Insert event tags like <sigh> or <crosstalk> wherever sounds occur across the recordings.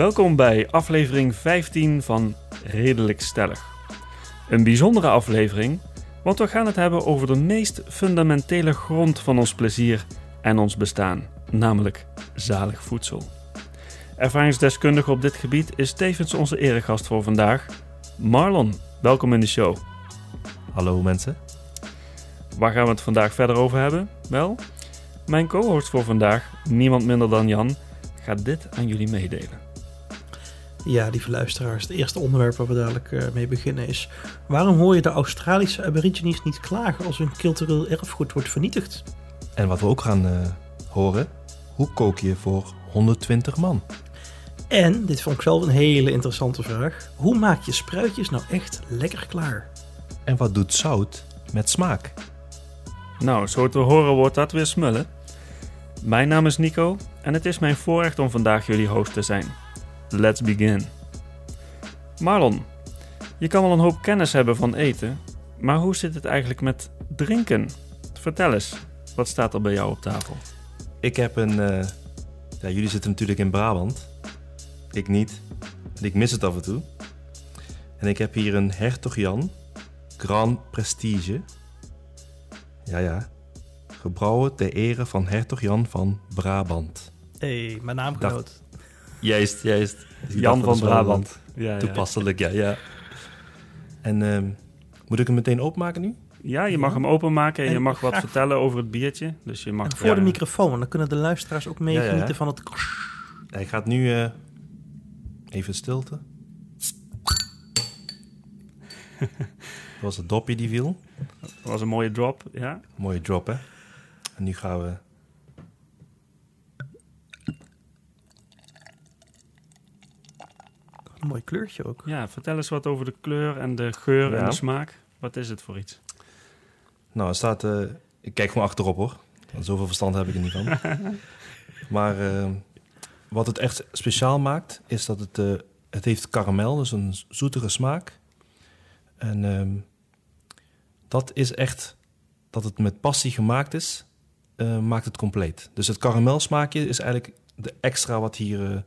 Welkom bij aflevering 15 van Redelijk Stellig. Een bijzondere aflevering, want we gaan het hebben over de meest fundamentele grond van ons plezier en ons bestaan, namelijk zalig voedsel. Ervaringsdeskundige op dit gebied is tevens onze eregast voor vandaag, Marlon. Welkom in de show. Hallo mensen. Waar gaan we het vandaag verder over hebben? Wel, mijn co-host voor vandaag, niemand minder dan Jan, gaat dit aan jullie meedelen. Ja, lieve luisteraars, het eerste onderwerp waar we dadelijk uh, mee beginnen is... waarom hoor je de Australische aborigines niet klagen als hun cultureel erfgoed wordt vernietigd? En wat we ook gaan uh, horen, hoe kook je voor 120 man? En, dit vond ik zelf een hele interessante vraag, hoe maak je spruitjes nou echt lekker klaar? En wat doet zout met smaak? Nou, zo te horen wordt dat weer smullen. Mijn naam is Nico en het is mijn voorrecht om vandaag jullie host te zijn. Let's begin. Marlon, je kan wel een hoop kennis hebben van eten, maar hoe zit het eigenlijk met drinken? Vertel eens, wat staat er bij jou op tafel? Ik heb een. Uh, ja, jullie zitten natuurlijk in Brabant. Ik niet. En ik mis het af en toe. En ik heb hier een Hertog Jan Grand Prestige. Ja, ja. Gebrouwen ter ere van Hertog Jan van Brabant. Hé, hey, mijn naamgenoot. Juist, juist. Jan van Brabant. Ja, toepasselijk, ja. ja, En uh, moet ik hem meteen openmaken nu? Ja, je mag hem openmaken en, je mag wat <laughs> vertellen over het biertje. Dus je mag, en voor de microfoon, dan kunnen de luisteraars ook meegenieten van het... Hij gaat nu uh, even stilte. Dat was het dopje die viel. Dat was een mooie drop, ja. Mooie drop, hè? En nu gaan we Een mooi kleurtje ook. Ja, vertel eens wat over de kleur en de geur en de smaak. Wat is het voor iets? Nou, er staat... Uh, ik kijk gewoon achterop hoor. Want zoveel verstand heb ik er niet van. <laughs> maar uh, wat het echt speciaal maakt, is dat het... Uh, het heeft karamel, dus een zoetere smaak. En um, dat is echt... Dat het met passie gemaakt is, maakt het compleet. Dus het karamelsmaakje is eigenlijk de extra wat hier uh,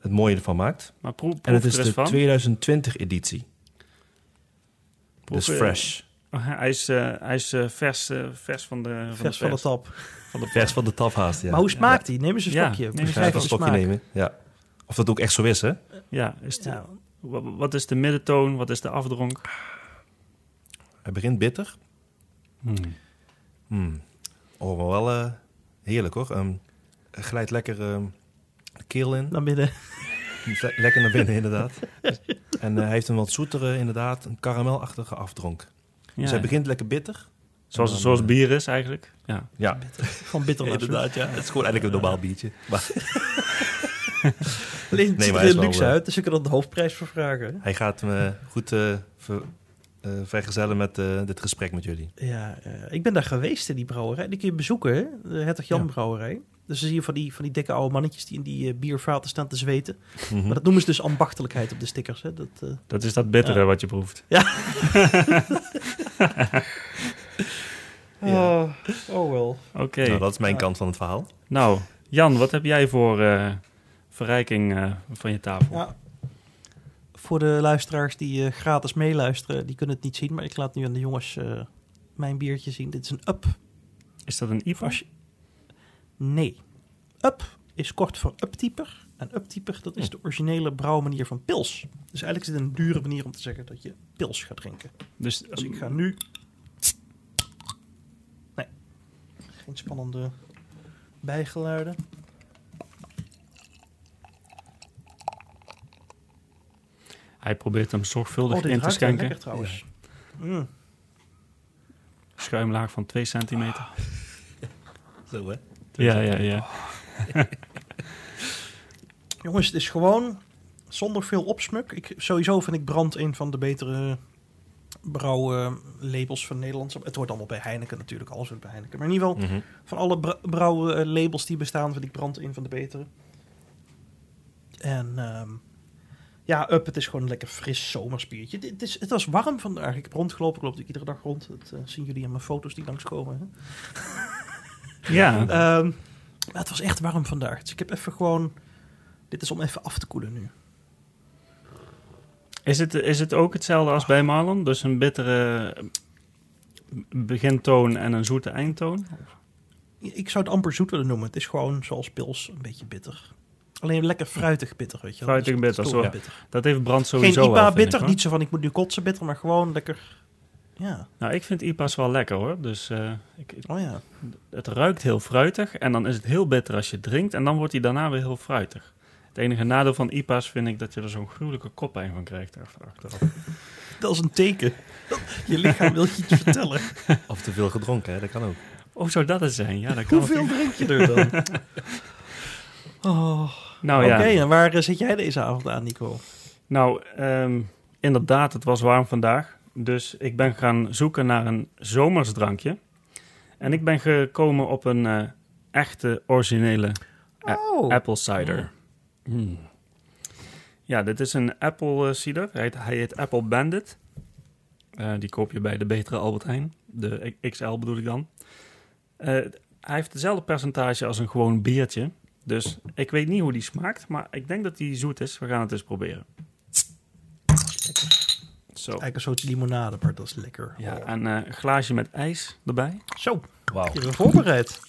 het mooie ervan maakt. Maar proef, en het is de 2020 editie. dus fresh. Oh, hij is, uh, hij is uh, vers, vers van de, van vers de, van de tap. Van de vers van de tap haast, ja. Maar hoe smaakt hij? Neem eens een stokje. Ja, neem eens even een stokje nemen, ja. Of dat ook echt zo is, hè? Ja, is de, ja. Wat is de middentoon? Wat is de afdronk? Hij begint bitter. Hmm. Hmm. Oh, maar wel uh, heerlijk hoor. Um, glijdt lekker... Um, de keel in. Naar binnen. Lekker naar binnen, inderdaad. <laughs> en uh, hij heeft een wat zoetere, inderdaad, een karamelachtige afdronk. Ja, dus hij begint lekker bitter. Zoals, dan, zoals bier is eigenlijk. Ja, ja. Bitter. Gewoon bitter <laughs> inderdaad, ja. Het is gewoon eigenlijk een normaal biertje. Maar... <laughs> Alleen nee, maar er luxe uit, dus je kan er de hoofdprijs voor vragen. Hij gaat me goed uh, ver, uh, vergezellen met uh, dit gesprek met jullie. Ja, ik ben daar geweest in die brouwerij. Die kun je bezoeken, hè? de Hertog Jan ja. brouwerij. Dus dan zie je van die, van die dikke oude mannetjes die in die uh, biervaten staan te zweten. Mm -hmm. Maar dat noemen ze dus ambachtelijkheid op de stickers. Hè? Dat, uh, dat is dat bittere wat je proeft. Ja. <laughs> <laughs> ja. Oh, oh wel. Oké. Okay. Nou, dat is mijn kant van het verhaal. Nou, Jan, wat heb jij voor uh, verrijking van je tafel? Ja. Voor de luisteraars die gratis meeluisteren, die kunnen het niet zien. Maar ik laat nu aan de jongens mijn biertje zien. Dit is een up. Is dat een IPA? Nee. Up is kort voor uptyper. En uptyper, dat is de originele brouwmanier van pils. Dus eigenlijk is het een dure manier om te zeggen dat je pils gaat drinken. Dus, dus ik ga nu... Nee. Geen spannende bijgeluiden. Hij probeert hem zorgvuldig oh, in te schenken. Lekker, trouwens. Ja. Mm. Schuimlaag van 2 centimeter. Zo hè? Ja, ja, ja. <laughs> Jongens, het is gewoon zonder veel opsmuk. Ik, sowieso vind ik brand een van de betere brouwlabels van Nederland. Het wordt allemaal bij Heineken natuurlijk, alles wordt bij Heineken. Maar in ieder geval, Mhm. van alle brouwlabels die bestaan, vind ik brand een van de betere. En ehm, ja, Up, het is gewoon een lekker fris zomerspiertje. Het, is, het was warm vandaag. Ik heb rondgelopen, ik loop ik iedere dag rond. Dat uh, zien jullie aan mijn foto's die langskomen. Hè? Ja. um, maar het was echt warm vandaag. Dus ik heb even gewoon Dit is om even af te koelen nu. Is het, is het ook hetzelfde als bij Marlon? Dus een bittere begintoon en een zoete eindtoon? Ik zou het amper zoet willen noemen. Het is gewoon zoals pils, een beetje bitter. Alleen lekker fruitig bitter, weet je wel. Fruitig Dus bitter, zo. bitter. Dat heeft brand Geen sowieso wel, IPA ik, bitter, niet zo van ik moet nu kotsen bitter, maar gewoon lekker... Ja, Nou, ik vind IPA's wel lekker hoor. Dus eh, ik, oh ja. het ruikt heel fruitig en dan is het heel bitter als je drinkt en dan wordt hij daarna weer heel fruitig. Het enige nadeel van IPA's vind ik dat je er zo'n gruwelijke koppijn van krijgt achter- achteraf. <laughs> Dat is een teken. Je lichaam wil je iets vertellen. <laughs> Of te veel gedronken, hè? dat kan ook. Oh, zou dat het zijn? Ja, dat kan Hoeveel drink je er dan? <laughs> Oh. Nou Oké, ja, en waar eh, zit jij deze avond aan, Nico? nou ehm, inderdaad, het was warm vandaag. Dus ik ben gaan zoeken naar een zomersdrankje. En ik ben gekomen op een eh, echte, originele Oh, apple cider. Mm. Ja, dit is een apple eh, cider. Hij heet, hij heet Apple Bandit. Eh, die koop je bij de betere Albert Heijn. De XL bedoel ik dan. Hij heeft hetzelfde percentage als een gewoon biertje. Dus ik weet niet hoe die smaakt, maar ik denk dat die zoet is. We gaan het eens proberen. Zo. eigenlijk een soort limonade, maar dat is lekker. Ja, Oh. en eh, een glaasje met ijs erbij. Zo, Wauw. je bent voorbereid.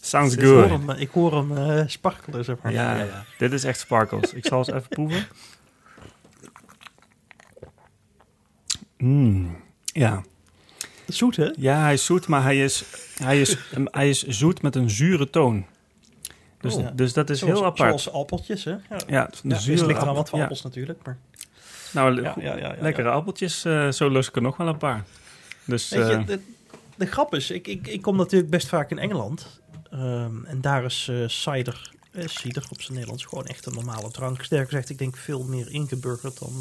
Sounds Ik hoor good. hem, ik hoor hem eh, sparkelen, zeg maar. Ja, dit is echt sparkles. Ik zal eens even proeven. Mm, ja. Zoet, hè? ja, hij is zoet, maar hij is, hij is, hij is zoet met een zure toon. Dus, Oh. dus dat is Zoals- heel apart. Zoals appeltjes, hè? Ja. ja, Ja, dus ligt er aan appel- wat voor ja. appels natuurlijk. Maar, Nou, ja, ja, ja, ja, lekkere appeltjes, eh, zo lust ik er nog wel een paar. Dus Weet je, eh, de, de grap is, ik, ik, ik kom natuurlijk best vaak in Engeland. Ehm, en daar is eh cider, eh, cider op zijn Nederlands, gewoon echt een normale drank. Sterker gezegd, ik denk veel meer ingeburgerd dan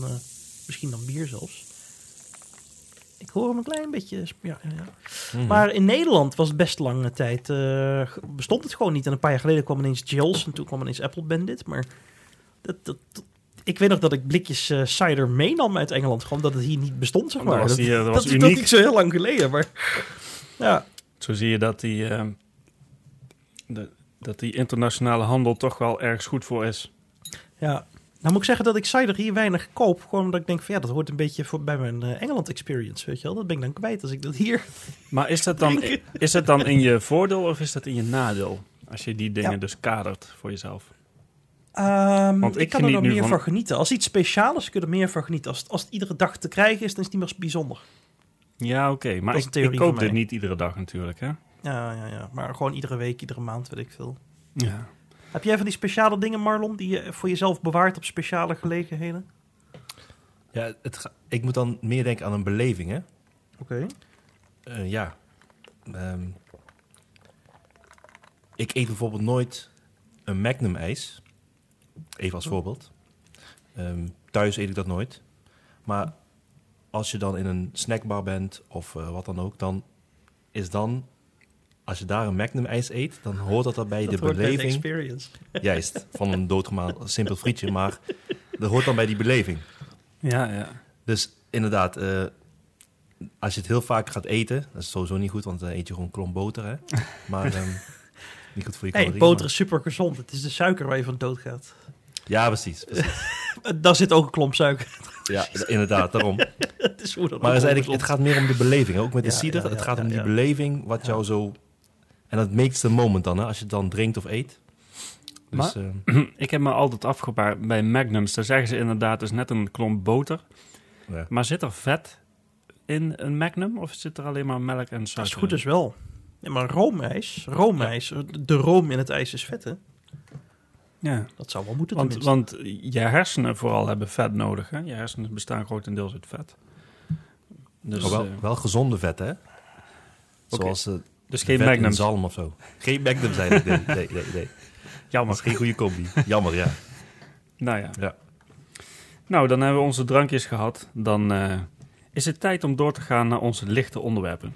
misschien dan bier zelfs. Ik hoor hem een klein beetje. Ja, ja. Mhm. Maar in Nederland was het best lange tijd. eh, bestond het gewoon niet. En een paar jaar geleden kwam ineens Jills en toen kwam ineens Apple Bandit. Maar dat, dat, dat- ik weet nog dat ik blikjes eh, cider meenam uit Engeland. Gewoon dat het hier niet bestond, zeg dat maar. was, Dat, hier, dat dat, was dat uniek. niet zo heel lang geleden. Maar ja, Zo zie je dat die, eh, de, dat die internationale handel toch wel ergens goed voor is. ja. Nou moet ik zeggen dat ik cider hier weinig koop. Gewoon omdat ik denk van ja, dat hoort een beetje voor, bij mijn eh, Engeland experience. Weet je wel, dat ben ik dan kwijt als ik dat hier... <laughs> Maar is dat dan, is dat dan in je voordeel of is dat in je nadeel? Als je die dingen Ja. dus kadert voor jezelf. Ehm, Want ik, ik kan er nog meer van- van... genieten. Als iets speciaal is, kun je er meer van genieten. Als, het- als het iedere dag te krijgen is, dan is het niet meer bijzonder. Ja, oké. Maar Dat is ik, ik koop dit niet iedere dag natuurlijk, hè? Ja, ja, ja. Maar gewoon iedere week, iedere maand, weet ik veel. Ja. Heb jij van die speciale dingen, Marlon, die je voor jezelf bewaart op speciale gelegenheden? Ja, het ga- ik moet dan meer denken aan een beleving, hè? Oké. Eh, ja. Ehm, ik eet bijvoorbeeld nooit een Magnum ijs. Even als voorbeeld. Ehm, thuis eet ik dat nooit. Maar als je dan in een snackbar bent of eh, wat dan ook, dan is dan, als je daar een Magnum ijs eet, dan hoort dat daarbij de Dat hoort bij de beleving. experience. <laughs> Juist, van een doodgemaal simpel frietje, maar dat hoort dan bij die beleving. Ja, ja. Dus inderdaad, eh, als je het heel vaak gaat eten, dat is sowieso niet goed, want dan eet je gewoon klomp boter, hè. Maar ehm, <laughs> niet goed voor je Hey, calorieën. boter maar- is super gezond. Het is de suiker waar je van doodgaat. Ja, precies. precies. <laughs> Daar zit ook een klomp suiker. Ja, inderdaad, daarom. Het is Maar is het gaat meer om de beleving, ook met de cider. ja, het ja, gaat om die ja. beleving, wat Ja. jou zo... En dat makes the moment dan, hè, als je het dan drinkt of eet. Dus, Maar- ehm, <clears throat> ik heb me altijd afgepaard bij Magnums. Daar zeggen ze inderdaad, dus net een klomp boter. ja. Maar zit er vet in een Magnum of zit er alleen maar melk en Als suiker het goed in? is wel. Ja, maar roomijs, roomijs, de room in het ijs is vet, hè? Ja, Dat zou wel moeten want, tenminste. want je hersenen vooral hebben vet nodig. Hè? Je hersenen bestaan grotendeels uit vet. Dus, Maar wel, eh, wel gezonde vet, hè? Zoals eh dus geen Magnums. zalm of zo. Geen Magnum zijn het, nee, nee, nee, Jammer. geen goede combi. Jammer, ja. Nou ja. Ja. Nou, dan hebben we onze drankjes gehad. Dan eh, is het tijd om door te gaan naar onze lichte onderwerpen.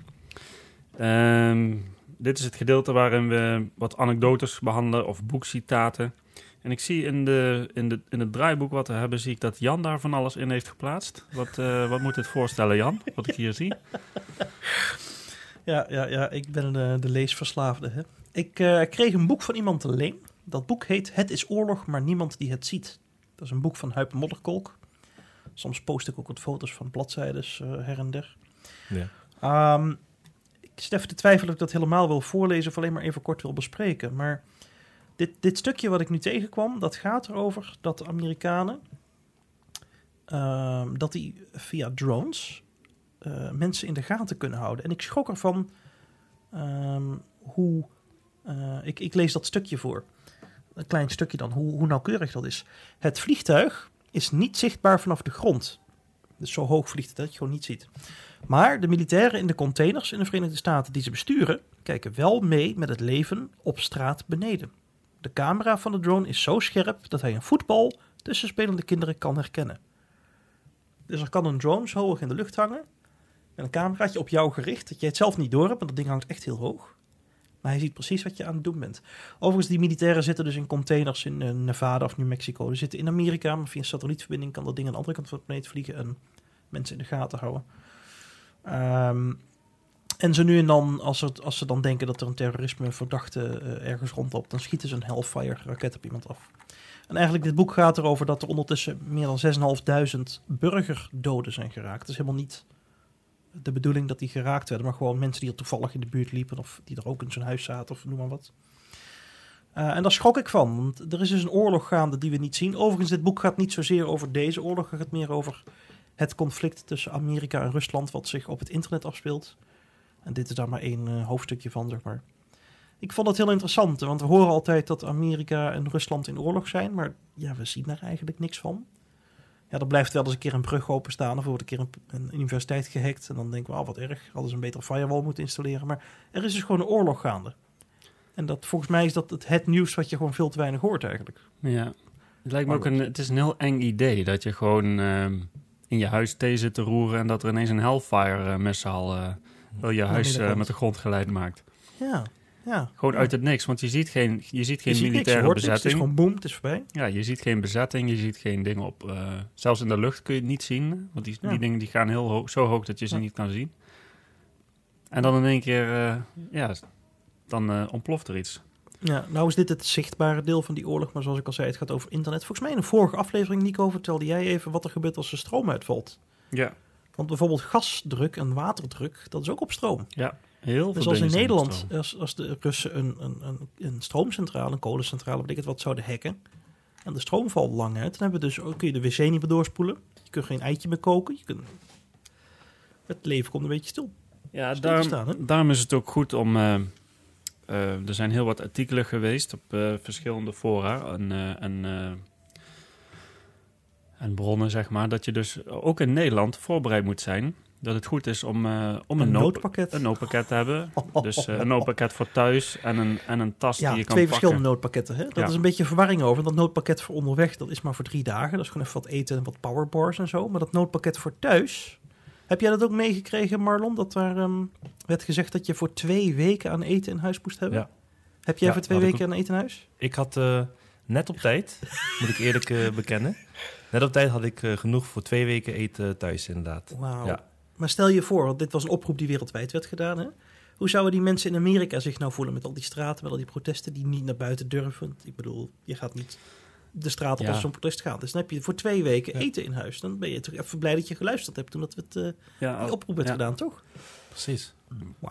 Ehm, dit is het gedeelte waarin we wat anekdotes behandelen of boekcitaten. En ik zie in, de, in, de, in het draaiboek wat we hebben, zie ik dat Jan daar van alles in heeft geplaatst. Wat, eh, wat moet dit voorstellen, Jan? Wat ik hier zie. Ja, ja, ja, ik ben de, de leesverslaafde, hè? Ik eh, kreeg een boek van iemand te leen. Dat boek heet Het is oorlog, maar niemand die het ziet. Dat is een boek van Huip Modderkolk. Soms post ik ook wat foto's van bladzijdes eh, her en der. Ja. Ehm, ik even te twijfelen of ik dat helemaal wil voorlezen of alleen maar even kort wil bespreken. Maar dit, dit stukje wat ik nu tegenkwam, dat gaat erover dat de Amerikanen, ehm, dat die via drones eh, mensen in de gaten kunnen houden. En ik schrok ervan ehm, hoe, eh, ik, ik lees dat stukje voor. Een klein stukje dan, hoe, hoe nauwkeurig dat is. Het vliegtuig is niet zichtbaar vanaf de grond. Dus zo hoog vliegt het dat je het gewoon niet ziet. Maar de militairen in de containers in de Verenigde Staten die ze besturen, kijken wel mee met het leven op straat beneden. De camera van de drone is zo scherp dat hij een voetbal tussen spelende kinderen kan herkennen. Dus er kan een drone zo hoog in de lucht hangen, met een cameraatje op jou gericht, dat jij het zelf niet door hebt, want dat ding hangt echt heel hoog. Maar hij ziet precies wat je aan het doen bent. Overigens, die militairen zitten dus in containers in eh, Nevada of New Mexico. Ze zitten in Amerika, maar via een satellietverbinding kan dat ding aan de andere kant van de planeet vliegen en mensen in de gaten houden. Ehm, en ze nu en dan, als, als ze dan denken dat er een terrorisme verdachte eh, ergens rondloopt, dan schieten ze een Hellfire raket op iemand af. En eigenlijk, dit boek gaat erover dat er ondertussen meer dan 6.500 burgerdoden zijn geraakt. Het is helemaal niet de bedoeling dat die geraakt werden, maar gewoon mensen die er toevallig in de buurt liepen of die er ook in zo'n huis zaten of noem maar wat. Uh, en daar schrok ik van, want er is dus een oorlog gaande die we niet zien. Overigens, dit boek gaat niet zozeer over deze oorlog, het gaat meer over het conflict tussen Amerika en Rusland, wat zich op het internet afspeelt. En dit is daar maar één uh, hoofdstukje van, zeg maar. Ik vond het heel interessant, want we horen altijd dat Amerika en Rusland in oorlog zijn, maar ja, we zien daar eigenlijk niks van. Ja, er blijft wel eens een keer een brug openstaan of er wordt een keer een, een universiteit gehackt. En dan denken we, oh, wat erg, hadden ze een betere firewall moeten installeren. Maar er is dus gewoon een oorlog gaande. En dat, volgens mij is dat het, het nieuws wat je gewoon veel te weinig hoort eigenlijk. Ja, het lijkt me ook een, het is een heel eng idee dat je gewoon uh, in je huis thee zit te roeren en dat er ineens een Hellfire uh, messaal uh, wel je huis uh, met de grond geleid maakt. Ja, ja. Gewoon uit het niks, want je ziet geen, je ziet geen je ziet militaire niks, je hoort niks, bezetting. het is gewoon boem, het is voorbij. Ja, je ziet geen bezetting, je ziet geen dingen op. Uh, zelfs in de lucht kun je het niet zien, want die, Ja. die dingen die gaan heel hoog, zo hoog dat je ze Ja. niet kan zien. En dan in één keer, uh, ja, dan uh, ontploft er iets. Ja, nou is dit het zichtbare deel van die oorlog, maar zoals ik al zei, het gaat over internet. Volgens mij in een vorige aflevering, Nico, vertelde jij even wat er gebeurt als de stroom uitvalt. Ja, Want bijvoorbeeld gasdruk en waterdruk, dat is ook op stroom. ja heel Dus als in Nederland, als, als de Russen een, een, een, een stroomcentrale, een kolencentrale, weet ik het wat, zouden hacken. En de stroom valt lang uit, dan hebben we dus, ook- kun je de wc niet meer doorspoelen. Je kunt geen eitje meer koken. Je kunt, het leven komt een beetje stil. Ja, stil daarom, staan, daarom is het ook goed om. eh, eh, er zijn heel wat artikelen geweest op eh, verschillende fora en, en, en bronnen, zeg maar. Dat je dus ook in Nederland voorbereid moet zijn. Dat het goed is om, eh, om een, Een nood, noodpakket. een noodpakket te hebben. <laughs> Dus eh, een noodpakket voor thuis en een, en een tas Ja, die je kan twee pakken. verschillende noodpakketten. Hè? Dat Ja. is een beetje verwarring over. Dat noodpakket voor onderweg, dat is maar voor drie dagen. Dat is gewoon even wat eten en wat powerbars en zo. Maar dat noodpakket voor thuis... Heb jij dat ook meegekregen, Marlon? Dat daar ehm, werd gezegd dat je voor twee weken aan eten in huis moest hebben? Ja. Heb jij Ja, voor twee weken aan eten in huis? Ik had eh, net op tijd, <laughs> moet ik eerlijk eh, bekennen. Net op tijd had ik eh, genoeg voor twee weken eten thuis, inderdaad. Wauw. Ja. Maar stel je voor, want dit was een oproep die wereldwijd werd gedaan. Hè? Hoe zouden die mensen in Amerika zich nou voelen met al die straten, met al die protesten die niet naar buiten durven? Ik bedoel, je gaat niet de straat op Ja. als zo'n protest gaat. Dus dan heb je voor twee weken Ja. eten in huis. Dan ben je toch even blij dat je geluisterd hebt toen dat we het, eh, Ja, die oproep werd gedaan, toch? Precies.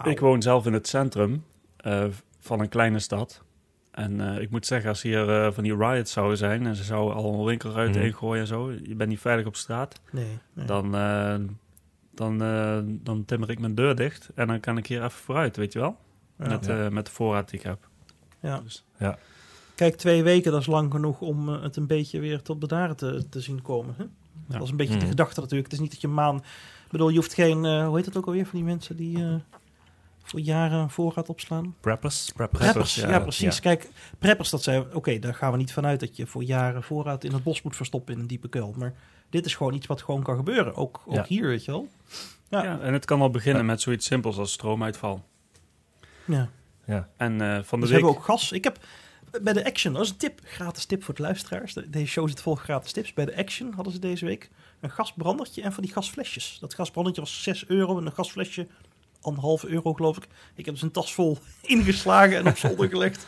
Ik woon zelf in het centrum eh, van een kleine stad. En eh, ik moet zeggen, als hier van die riots zouden zijn... en ze zouden al winkelruiten Mhm. ingooien en zo... je bent niet veilig op straat... Nee, nee. dan, dan, eh, dan timmer ik mijn deur dicht... en dan kan ik hier even vooruit, weet je wel? Ja. Met, Ja. eh, met de voorraad die ik heb. Ja. Dus, Kijk, twee weken, dat is lang genoeg om eh, het een beetje weer tot bedaren te, te zien komen. Hè? Dat is een beetje de Mhm. gedachte natuurlijk. Het is niet dat je een maan... Ik bedoel, je hoeft geen... eh, hoe heet het ook alweer van die mensen die eh, voor jaren een voorraad opslaan? Preppers? Preppers, Preppers, ja, ja, precies. ja. Kijk, preppers, dat zijn... Oké, daar gaan we niet vanuit dat je voor jaren voorraad in het bos moet verstoppen in een diepe kuil. Maar dit is gewoon iets wat gewoon kan gebeuren. Ook, ook Ja. hier, weet je wel. Ja. ja. en het kan al beginnen Ja. met zoiets simpels als stroomuitval. Ja. Ja. En eh, van de Dus week... hebben we ook gas. Ik heb bij de Action, dat is een tip, gratis tip voor de luisteraars. De- Deze show zit vol gratis tips. Bij de Action hadden ze deze week een gasbrandertje en van die gasflesjes. Dat gasbrandertje was 6 euro en een gasflesje anderhalf euro geloof ik. Ik heb dus een tas vol <laughs> ingeslagen en op zolder gelegd.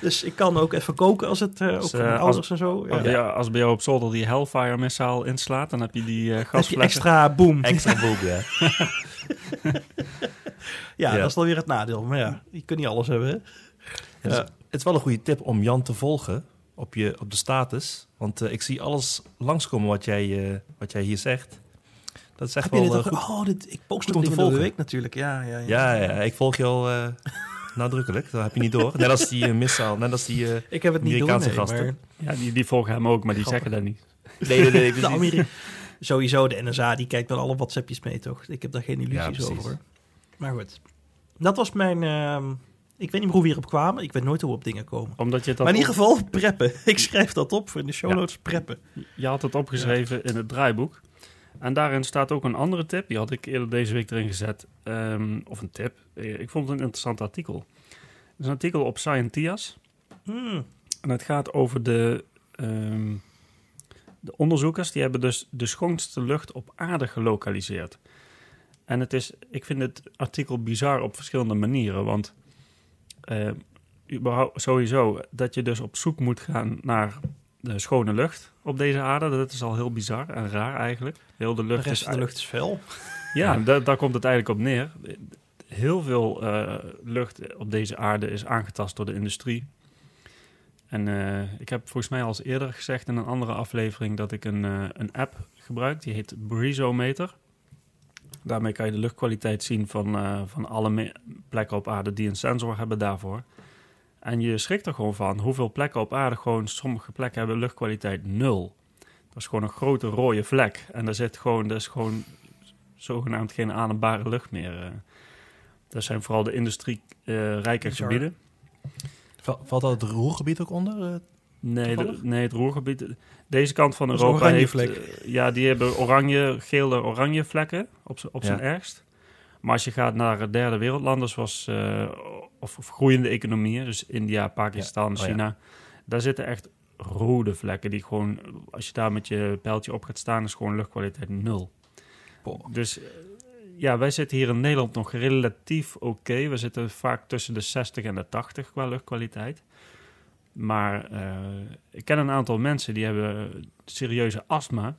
Dus ik kan ook even koken als het, eh, ook Dus, voor mijn eh, ouders en zo. Ja. Als, bij jou, als bij jou op zolder die Hellfire missaal inslaat, dan heb je die eh Heb je extra boom. Extra boom, ja. <laughs> Ja, Ja. dat is dan weer het nadeel. Maar ja, je kunt niet alles hebben. Hè? Het, is, Ja. het is wel een goede tip om Jan te volgen op, je, op de status. Want ik zie alles langskomen wat jij, eh, wat jij hier zegt. Dat is echt Heb je wel dit eh, goed. Oh, dit, ik post goed hem om te dingen door de volgen. week natuurlijk. Ja, ja, ja. Ja, ja, ik volg je al eh, <laughs> nadrukkelijk. Dat heb je niet door. Net als die uh, missaal, net als die... eh, Ik heb het niet door, Amerikaanse nee, gasten. maar Ja, die, die volgen hem ook, maar die Grappig. zeggen dat niet. nee, nee, nee. <laughs> de Ameri Sowieso, de NSA, die kijkt wel alle WhatsAppjes mee, toch? Ik heb daar geen illusies over. Maar goed. Dat was mijn... ehm, ik weet niet meer hoe we hierop kwamen. Ik weet nooit hoe we op dingen komen. Omdat je het maar in ieder geval preppen. <laughs> Ik schrijf dat op voor in de show Ja. notes. Preppen. je had het opgeschreven in het draaiboek. En daarin staat ook een andere tip. Die had ik eerder deze week erin gezet. Ehm, of een tip. Eh, Ik vond het een interessant artikel. Het is een artikel op Scientias. Hmm. En het gaat over de, ehm, de onderzoekers. Die hebben dus de schoonste lucht op aarde gelokaliseerd. En het is, ik vind het artikel bizar op verschillende manieren. Want überhaupt, sowieso dat je dus op zoek moet gaan naar de schone lucht op deze aarde. Dat is al heel bizar en raar eigenlijk. Heel de lucht is de lucht is vuil. <laughs> ja, da- daar komt het eigenlijk op neer. Heel veel eh, lucht op deze aarde is aangetast door de industrie. En eh, ik heb volgens mij al eens eerder gezegd in een andere aflevering dat ik een, eh, een app gebruik. Die heet Breezometer. Daarmee kan je de luchtkwaliteit zien van, van alle plekken op aarde die een sensor hebben daarvoor. En je schrikt er gewoon van hoeveel plekken op aarde gewoon, sommige plekken hebben luchtkwaliteit nul. Dat is gewoon een grote rode vlek. En daar zit gewoon, dat is gewoon zogenaamd geen adembare lucht meer. eh. Dat zijn vooral de industrie-rijke Bizar. gebieden. Val- Valt dat het Roergebied ook onder? eh? Nee, de- nee, het roergebied. Deze kant van Europa heeft... vlek. eh, ja, die hebben oranje, gele, oranje vlekken op, op zijn Ja. ergst. Maar als je gaat naar derde wereldlanden, zoals eh, of, of groeiende economieën, dus India, Pakistan, Ja. Oh, ja. China, daar zitten echt rode vlekken die gewoon, als je daar met je pijltje op gaat staan, is gewoon luchtkwaliteit nul. Boah. Dus eh, ja, wij zitten hier in Nederland nog relatief oké. We zitten vaak tussen de 60 en de 80 qua luchtkwaliteit. Maar eh, ik ken een aantal mensen die hebben serieuze astma.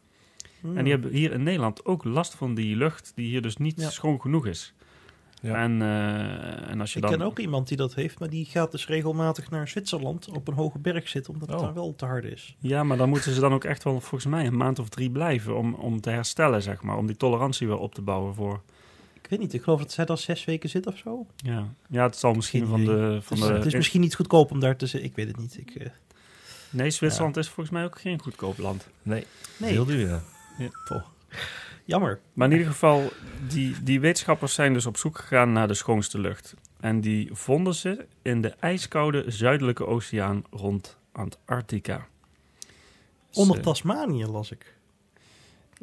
Hmm. En die hebben hier in Nederland ook last van die lucht die hier dus niet Ja. schoon genoeg is. Ja. En, eh, en als je Ik dan... ken ook iemand die dat heeft, maar die gaat dus regelmatig naar Zwitserland op een hoge berg zitten, omdat het Oh. daar wel te hard is. Ja, maar dan moeten ze dan ook echt wel volgens mij een maand of drie blijven om, om te herstellen, zeg maar. Om die tolerantie weer op te bouwen voor... Ik weet niet, ik geloof dat zij daar zes weken zit of zo. Ja, ja het zal misschien van de... Van Dus de het is misschien niet goedkoop om daar te zitten. Ik weet het niet. Ik, eh, Nee, Zwitserland is volgens mij ook geen goedkoop land. Nee, nee, heel duur, ja. Jammer. Maar in ieder geval, die, die wetenschappers zijn dus op zoek gegaan naar de schoonste lucht. En die vonden ze in de ijskoude zuidelijke oceaan rond Antarctica. Onder Tasmanië las ik.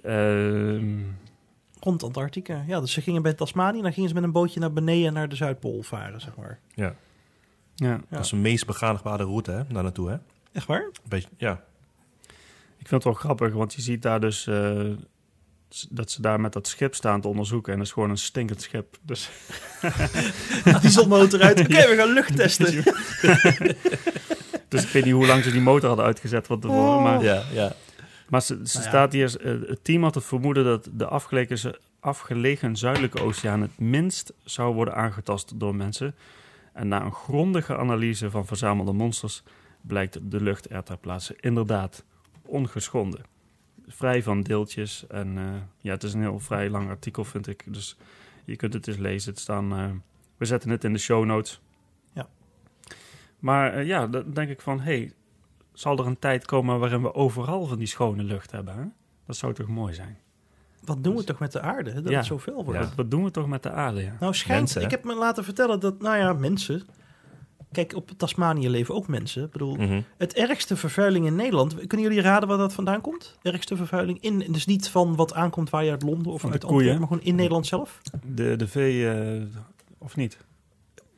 eh, ehm, Rond Antarctica. Ja, dus ze gingen bij Tasmanië en dan gingen ze met een bootje naar beneden naar de Zuidpool varen, zeg maar. ja. ja, Ja. Dat is de meest begaanigbare route, hè? Daar naartoe, hè? Echt waar? Beetje, ja. ik vind het wel grappig, want je ziet daar dus eh, dat ze daar met dat schip staan te onderzoeken. En dat is gewoon een stinkend schip. Dus <laughs> Dieselmotor uit. Oké, we gaan lucht testen. <laughs> Dus ik weet niet hoe lang ze die motor hadden uitgezet van tevoren. Oh. Maar, Ja, ja. maar ze, ze Nou staat hier, eh, het team had het vermoeden dat de afgelegen, afgelegen zuidelijke oceaan het minst zou worden aangetast door mensen. En na een grondige analyse van verzamelde monsters blijkt de lucht er ter plaatse inderdaad ongeschonden. Vrij van deeltjes. En eh, ja, het is een heel vrij lang artikel, vind ik. Dus je kunt het eens lezen. Het staan, eh, we zetten het in de show notes. Ja. Maar eh, ja, dan denk ik van, hey, zal er een tijd komen waarin we overal van die schone lucht hebben? Hè? Dat zou toch mooi zijn? Wat doen we toch met de aarde? Dat Ja. het zoveel wordt. Ja. Wat, doen we toch met de aarde? Ja? Nou, schijnt, Mensen, ik heb me laten vertellen dat, nou ja, mensen. Kijk, op Tasmanië leven ook mensen. Ik bedoel, Mhm. het ergste vervuiling in Nederland. Kunnen jullie raden waar dat vandaan komt? Ergste vervuiling in, dus niet van wat aankomt waar je uit Londen of Van uit. Antwerpen, maar gewoon in Nederland zelf. De, de vee, eh, of niet?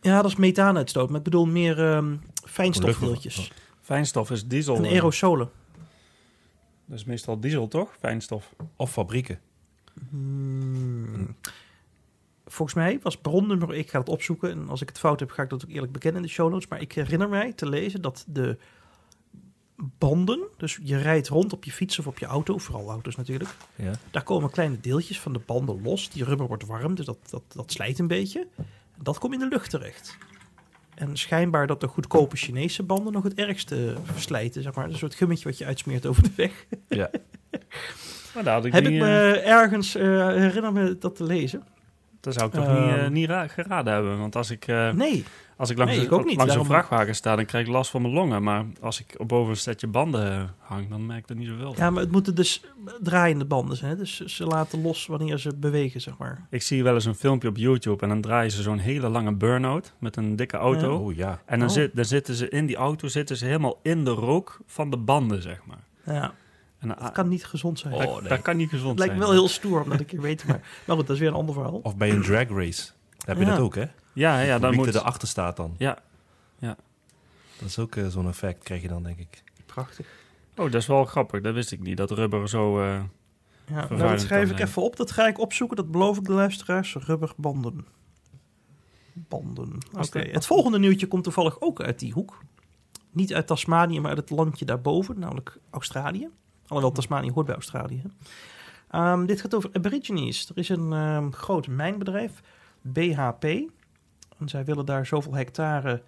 Ja, dat is methaanuitstoot. Maar ik bedoel meer ehm fijnstofdeeltjes. Fijnstof is diesel. En eh, aerosolen. Dat is meestal diesel, toch? Fijnstof. Of fabrieken. Hmm. Volgens mij was bronnummer, ik ga het opzoeken. En als ik het fout heb, ga ik dat ook eerlijk bekennen in de show notes. Maar ik herinner mij te lezen dat de banden, dus je rijdt rond op je fiets of op je auto, vooral auto's natuurlijk. Ja. Daar komen kleine deeltjes van de banden los. Die rubber wordt warm, dus dat, dat, dat slijt een beetje. En dat komt in de lucht terecht. En schijnbaar dat de goedkope Chinese banden nog het ergste verslijten, zeg maar. Een soort gummetje wat je uitsmeert over de weg. ja. <laughs> Maar daar had ik Heb niet, ik eh, me ergens, eh, herinner me dat te lezen? Dat zou ik toch Ehm. niet, eh, niet ra- geraden hebben. Want als ik, eh, Nee. als ik langs, Nee, ik ook niet. langs een vrachtwagen sta, dan krijg ik last van mijn longen. Maar als ik op boven een setje banden eh, hang, dan merk ik er niet zoveel. Ja, maar het moeten dus draaiende banden zijn. hè? Dus ze laten los wanneer ze bewegen, zeg maar. Ik zie wel eens een filmpje op YouTube en dan draaien ze zo'n hele lange burn-out met een dikke auto. Oh ja. En dan, Oh. zit, dan zitten ze in die auto zitten ze helemaal in de rook van de banden, zeg maar. Ja, En dat kan niet gezond zijn. Oh, dat, nee. dat kan niet gezond het lijkt me zijn. wel heel stoer om dat een keer weten. Maar, <laughs> maar goed, dat is weer een ander verhaal. Of bij een drag race. Heb je Ja. dat ook, hè? Ja, ja, dan moet... er erachter staat dan. Ja. Dat is ook eh, zo'n effect, krijg je dan, denk ik. Prachtig. Oh, dat is wel grappig. Dat wist ik niet. Dat rubber zo... eh, Ja, nou, dat schrijf ik zijn. even op. Dat ga ik opzoeken. Dat beloof ik de luisteraars. Rubberbanden. Banden. Oké. De- Het volgende nieuwtje komt toevallig ook uit die hoek. Niet uit Tasmanië, maar uit het landje daarboven, namelijk Australië. Alhoewel Tasmanië hoort bij Australië. Ehm, dit gaat over Aborigines. Er is een ehm, groot mijnbedrijf, BHP. En zij willen daar zoveel hectare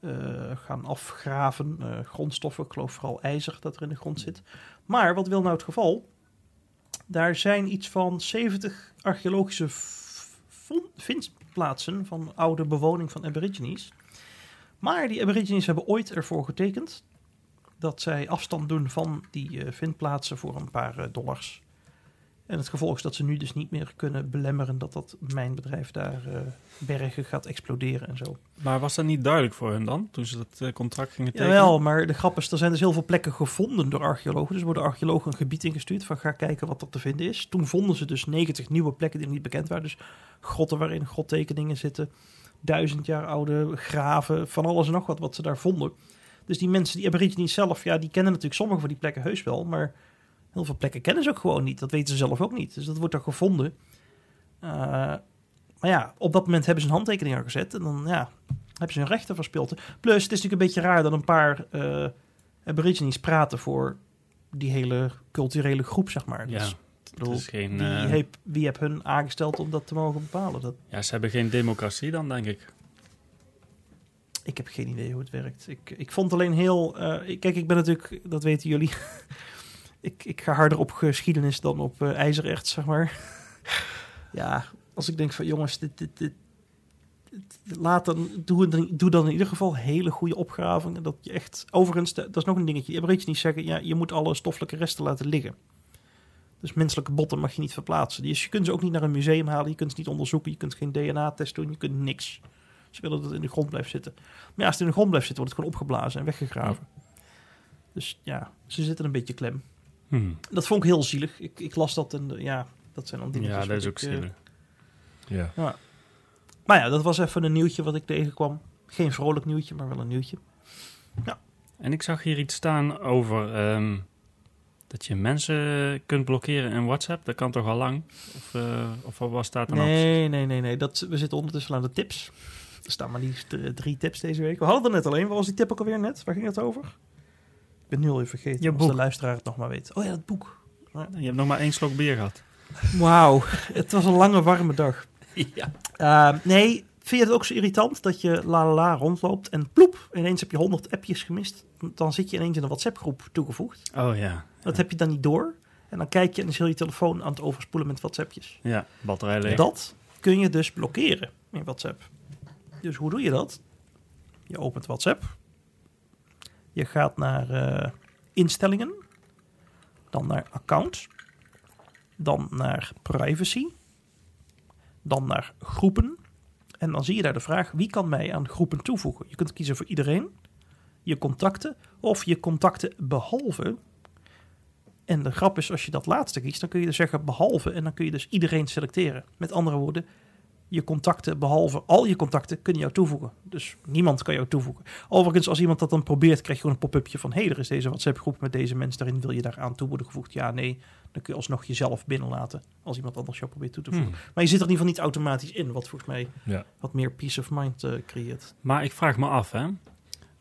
eh, gaan afgraven. eh, grondstoffen, ik geloof vooral ijzer dat er in de grond zit. Maar wat wil nou het geval? Daar zijn iets van 70 archeologische vindplaatsen van oude bewoning van Aborigines. Maar die Aborigines hebben ooit ervoor getekend dat zij afstand doen van die eh, vindplaatsen voor een paar eh, dollars. En het gevolg is dat ze nu dus niet meer kunnen belemmeren dat dat mijnbedrijf daar eh, bergen gaat exploderen en zo. Maar was dat niet duidelijk voor hen dan, toen ze dat contract gingen tekenen? Jawel, maar de grap is, er zijn dus heel veel plekken gevonden door archeologen. Dus worden archeologen een gebied ingestuurd van ga kijken wat er te vinden is. Toen vonden ze dus 90 nieuwe plekken die nog niet bekend waren. Dus grotten waarin grottekeningen zitten, duizend jaar oude graven, van alles en nog wat wat ze daar vonden. Dus die mensen, die aborigines zelf, ja, die kennen natuurlijk sommige van die plekken heus wel, maar heel veel plekken kennen ze ook gewoon niet. Dat weten ze zelf ook niet. Dus dat wordt er gevonden. Eh, maar ja, op dat moment hebben ze een handtekening aan gezet en dan ja, hebben ze hun rechten verspeeld. Plus, het is natuurlijk een beetje raar dat een paar eh aborigines praten voor die hele culturele groep, zeg maar. Ja, Dus, bedoel, is geen, wie, eh, heeft, wie heeft hun aangesteld om dat te mogen bepalen? Dat, ja, ze hebben geen democratie dan, denk ik. Ik heb geen idee hoe het werkt. Ik, ik vond alleen heel... eh, kijk, ik ben natuurlijk, dat weten jullie... <laughs> ik, ik ga harder op geschiedenis dan op eh ijzererts, zeg maar. <laughs> ja, als ik denk van jongens, dit, dit, dit, laat dan, doe, dan, doe dan in ieder geval hele goede opgravingen. Dat je echt, overigens, dat is nog een dingetje. Je hebt niet zeggen, ja, je moet alle stoffelijke resten laten liggen. Dus menselijke botten mag je niet verplaatsen. Dus je kunt ze ook niet naar een museum halen. Je kunt ze niet onderzoeken. Je kunt geen DNA-test doen. Je kunt niks. Ze willen dat het in de grond blijft zitten. Maar ja, als het in de grond blijft zitten, wordt het gewoon opgeblazen en weggegraven. Dus ja, ze zitten een beetje klem. Hm. Dat vond ik heel zielig. Ik, ik las dat en eh, ja, dat zijn dan dingetjes. Ja, dat is ook eh, zielig. Ja. Maar ja, dat was even een nieuwtje wat ik tegenkwam. Geen vrolijk nieuwtje, maar wel een nieuwtje. En ik zag hier iets staan over ehm, dat je mensen kunt blokkeren in WhatsApp. Dat kan toch al lang? Of, eh, of wat staat er? Nee, nee, nee, nee. Dat, we zitten ondertussen aan de tips. Er staan maar liefst drie tips deze week. We hadden er net alleen. Wat was die tip ook alweer net? Waar ging het over? Ik ben nu al even vergeten. Je als boek. de luisteraar het nog maar weet. Oh ja, dat boek. Je hebt nog maar één slok bier gehad. Wauw, het was een lange warme dag. <laughs> Ja. Uh, nee, vind je het ook zo irritant dat je la la la rondloopt en ploep, ineens heb je 100 appjes gemist? Dan zit je ineens in een WhatsApp-groep toegevoegd. Oh ja. Dat heb je dan niet door. En dan kijk je en dan is heel je telefoon aan het overspoelen met WhatsAppjes. Ja, batterij leeg. Dat kun je dus blokkeren in WhatsApp. Dus hoe doe je dat? Je opent WhatsApp. Je gaat naar eh, instellingen. Dan naar account. Dan naar privacy. Dan naar groepen. En dan zie je daar de vraag: wie kan mij aan groepen toevoegen? Je kunt kiezen voor iedereen, je contacten of je contacten behalve. En de grap is, als je dat laatste kiest, dan kun je dus zeggen behalve en dan kun je dus iedereen selecteren. Met andere woorden, je contacten behalve al je contacten kunnen jou toevoegen. Dus niemand kan jou toevoegen. Overigens, als iemand dat dan probeert, krijg je gewoon een pop-upje van... hé, hey, er is deze WhatsApp-groep met deze mensen daarin. Wil je daar aan toe worden gevoegd? Ja, nee. Dan kun je alsnog jezelf binnenlaten als iemand anders jou probeert toe te voegen. Hmm. Maar je zit er in ieder geval niet automatisch in, wat volgens mij Ja. wat meer peace of mind eh, creëert. Maar ik vraag me af, hè.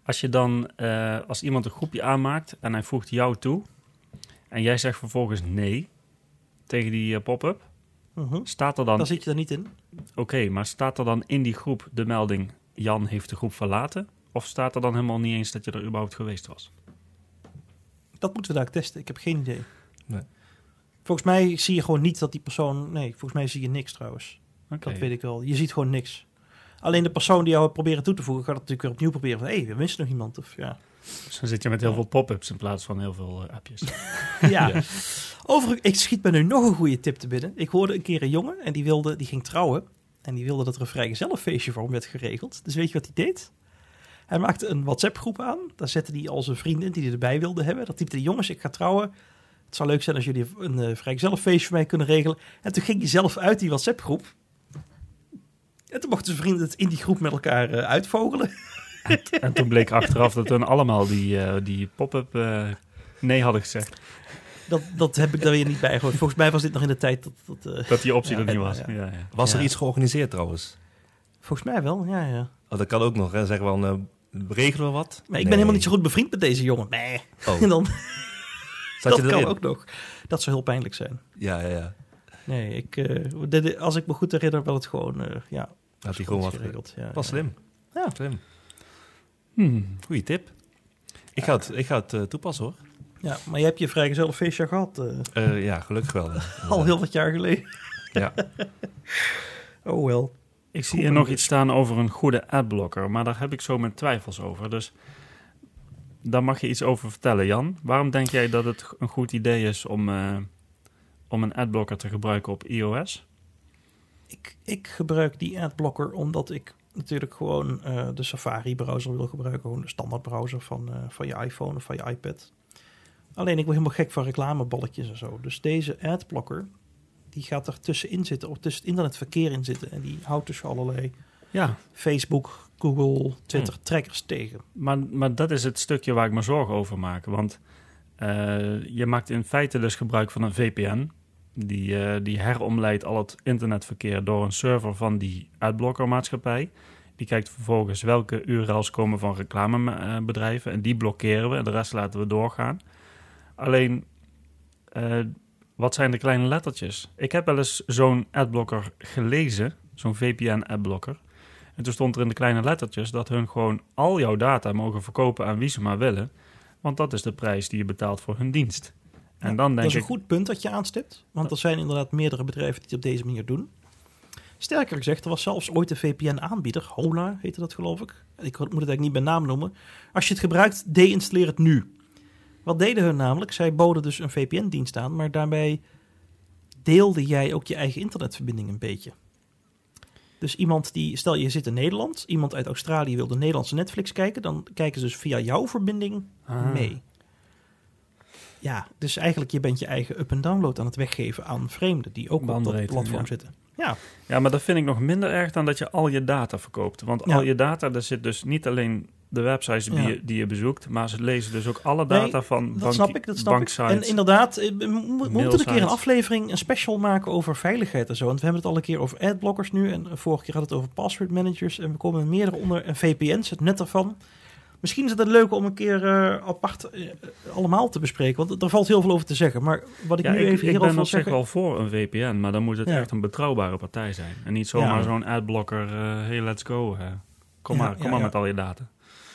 Als je dan, eh, als iemand een groepje aanmaakt en hij voegt jou toe... en jij zegt vervolgens nee tegen die eh, pop-up... Mhm. staat er dan... Dan zit je er niet in. Oké, maar staat er dan in die groep de melding... Jan heeft de groep verlaten? Of staat er dan helemaal niet eens dat je er überhaupt geweest was? Dat moeten we daar testen. Ik heb geen idee. Nee. Volgens mij zie je gewoon niet dat die persoon... Nee, volgens mij zie je niks trouwens. Dat weet ik wel. Je ziet gewoon niks. Alleen de persoon die jou proberen toe te voegen... gaat het natuurlijk weer opnieuw proberen. Van, hé, hey, we missen nog iemand. Of, ja. Dus dan zit je met heel veel pop-ups in plaats van heel veel eh, appjes. <laughs> ja. Overigens, ik schiet me nu nog een goede tip te binnen. Ik hoorde een keer een jongen en die, wilde, die ging trouwen. En die wilde dat er een vrijgezellenfeestje voor hem werd geregeld. Dus weet je wat hij deed? Hij maakte een WhatsApp-groep aan. Daar zette hij al zijn vrienden die hij erbij wilde hebben. Dat typte hij, jongens, ik ga trouwen. Het zou leuk zijn als jullie een uh, vrijgezellenfeestje voor mij kunnen regelen. En toen ging hij zelf uit die WhatsApp-groep. En toen mochten zijn vrienden het in die groep met elkaar uh, uitvogelen. <laughs> En toen bleek achteraf dat hun allemaal die, eh, die pop-up eh, nee hadden gezegd. Dat, dat heb ik daar weer niet bij gehoord. Volgens mij was dit nog in de tijd dat... Dat, uh, Dat die optie Ja, er niet was. ja. Ja, ja. Was er iets georganiseerd trouwens? volgens mij wel, ja, ja. Oh, dat kan ook nog, hè? Zeggen we dan, eh, regelen we wat? Maar ik ben helemaal niet zo goed bevriend met deze jongen. Nee. Oh, <laughs> En dan, zat je dat kan ook nog. Dat zou heel pijnlijk zijn. Ja, ja, ja. Nee, ik, eh, de- de- als ik me goed herinner, wel het gewoon, eh, ja, Had hij gewoon wat geregeld. Ja, Was ja. slim. Ja. Slim. Hmm. Goeie tip. Ik ga het, ik ga het eh, toepassen hoor. Ja, maar je hebt je vrijgezellig feestje gehad. eh, Eh, ja, gelukkig wel. <laughs> al heel wat jaar geleden. Ja. <laughs> Oh wel. Ik zie hier nog iets staan over een goede adblocker, maar daar heb ik zo mijn twijfels over. Dus daar mag je iets over vertellen, Jan. Waarom denk jij dat het een goed idee is om, eh, om een adblocker te gebruiken op iOS? Ik, ik gebruik die adblocker omdat ik natuurlijk gewoon eh, de Safari-browser wil gebruiken. Gewoon de standaard browser van, eh, van je iPhone of van je iPad. Alleen ik word helemaal gek van reclameballetjes en zo. Dus deze adblocker, die gaat er tussenin zitten, of tussen het internetverkeer in zitten. En die houdt dus allerlei Ja, Facebook, Google, Twitter trackers tegen. maar, maar dat is het stukje waar ik me zorgen over maak. Want eh, je maakt in feite dus gebruik van een VPN. Die, eh, die heromleidt al het internetverkeer door een server van die adblockermaatschappij. Die kijkt vervolgens welke URL's komen van reclamebedrijven. En die blokkeren we en de rest laten we doorgaan. Alleen, eh, wat zijn de kleine lettertjes? Ik heb wel eens zo'n adblocker gelezen, zo'n VPN-adblocker. En toen stond er in de kleine lettertjes dat hun gewoon al jouw data mogen verkopen aan wie ze maar willen. Want dat is de prijs die je betaalt voor hun dienst. En dan dat denk is een ik, goed punt dat je aanstipt. Want er zijn inderdaad meerdere bedrijven die het op deze manier doen. Sterker gezegd, er was zelfs ooit een VPN-aanbieder. Hola heette dat geloof ik. Ik moet het eigenlijk niet bij naam noemen. Als je het gebruikt, deinstalleer het nu. Wat deden hun namelijk? Zij boden dus een VPN-dienst aan, maar daarbij deelde jij ook je eigen internetverbinding een beetje. Dus iemand die, stel je zit in Nederland, iemand uit Australië wil de Nederlandse Netflix kijken, dan kijken ze dus via jouw verbinding Ah. mee. Ja, dus eigenlijk je bent je eigen up- en download aan het weggeven aan vreemden die ook op dat platform ja. zitten. Ja, Ja, maar dat vind ik nog minder erg dan dat je al je data verkoopt. Want Ja. al je data, daar zit dus niet alleen de websites die, Ja. je, die je bezoekt, maar ze lezen dus ook alle Nee, data van dat bank- snap ik, dat snap ik. banksites. En inderdaad, eh, we mo- we moeten een keer een aflevering, een special maken over veiligheid en zo. Want we hebben het al een keer over adblockers nu en vorige keer hadden we het over password managers. En we komen met meerdere onder en VPN's, het net ervan. Misschien is het een leuke om een keer eh, apart eh, allemaal te bespreken, want er valt heel veel over te zeggen. Maar wat ik ja, nu ik, even ik hierover ben wil op zich zeggen... wel voor een VPN, maar dan moet het Ja. echt een betrouwbare partij zijn. En niet zomaar Ja. zo'n adblocker, eh hey, let's go. kom maar, kom maar met al je data.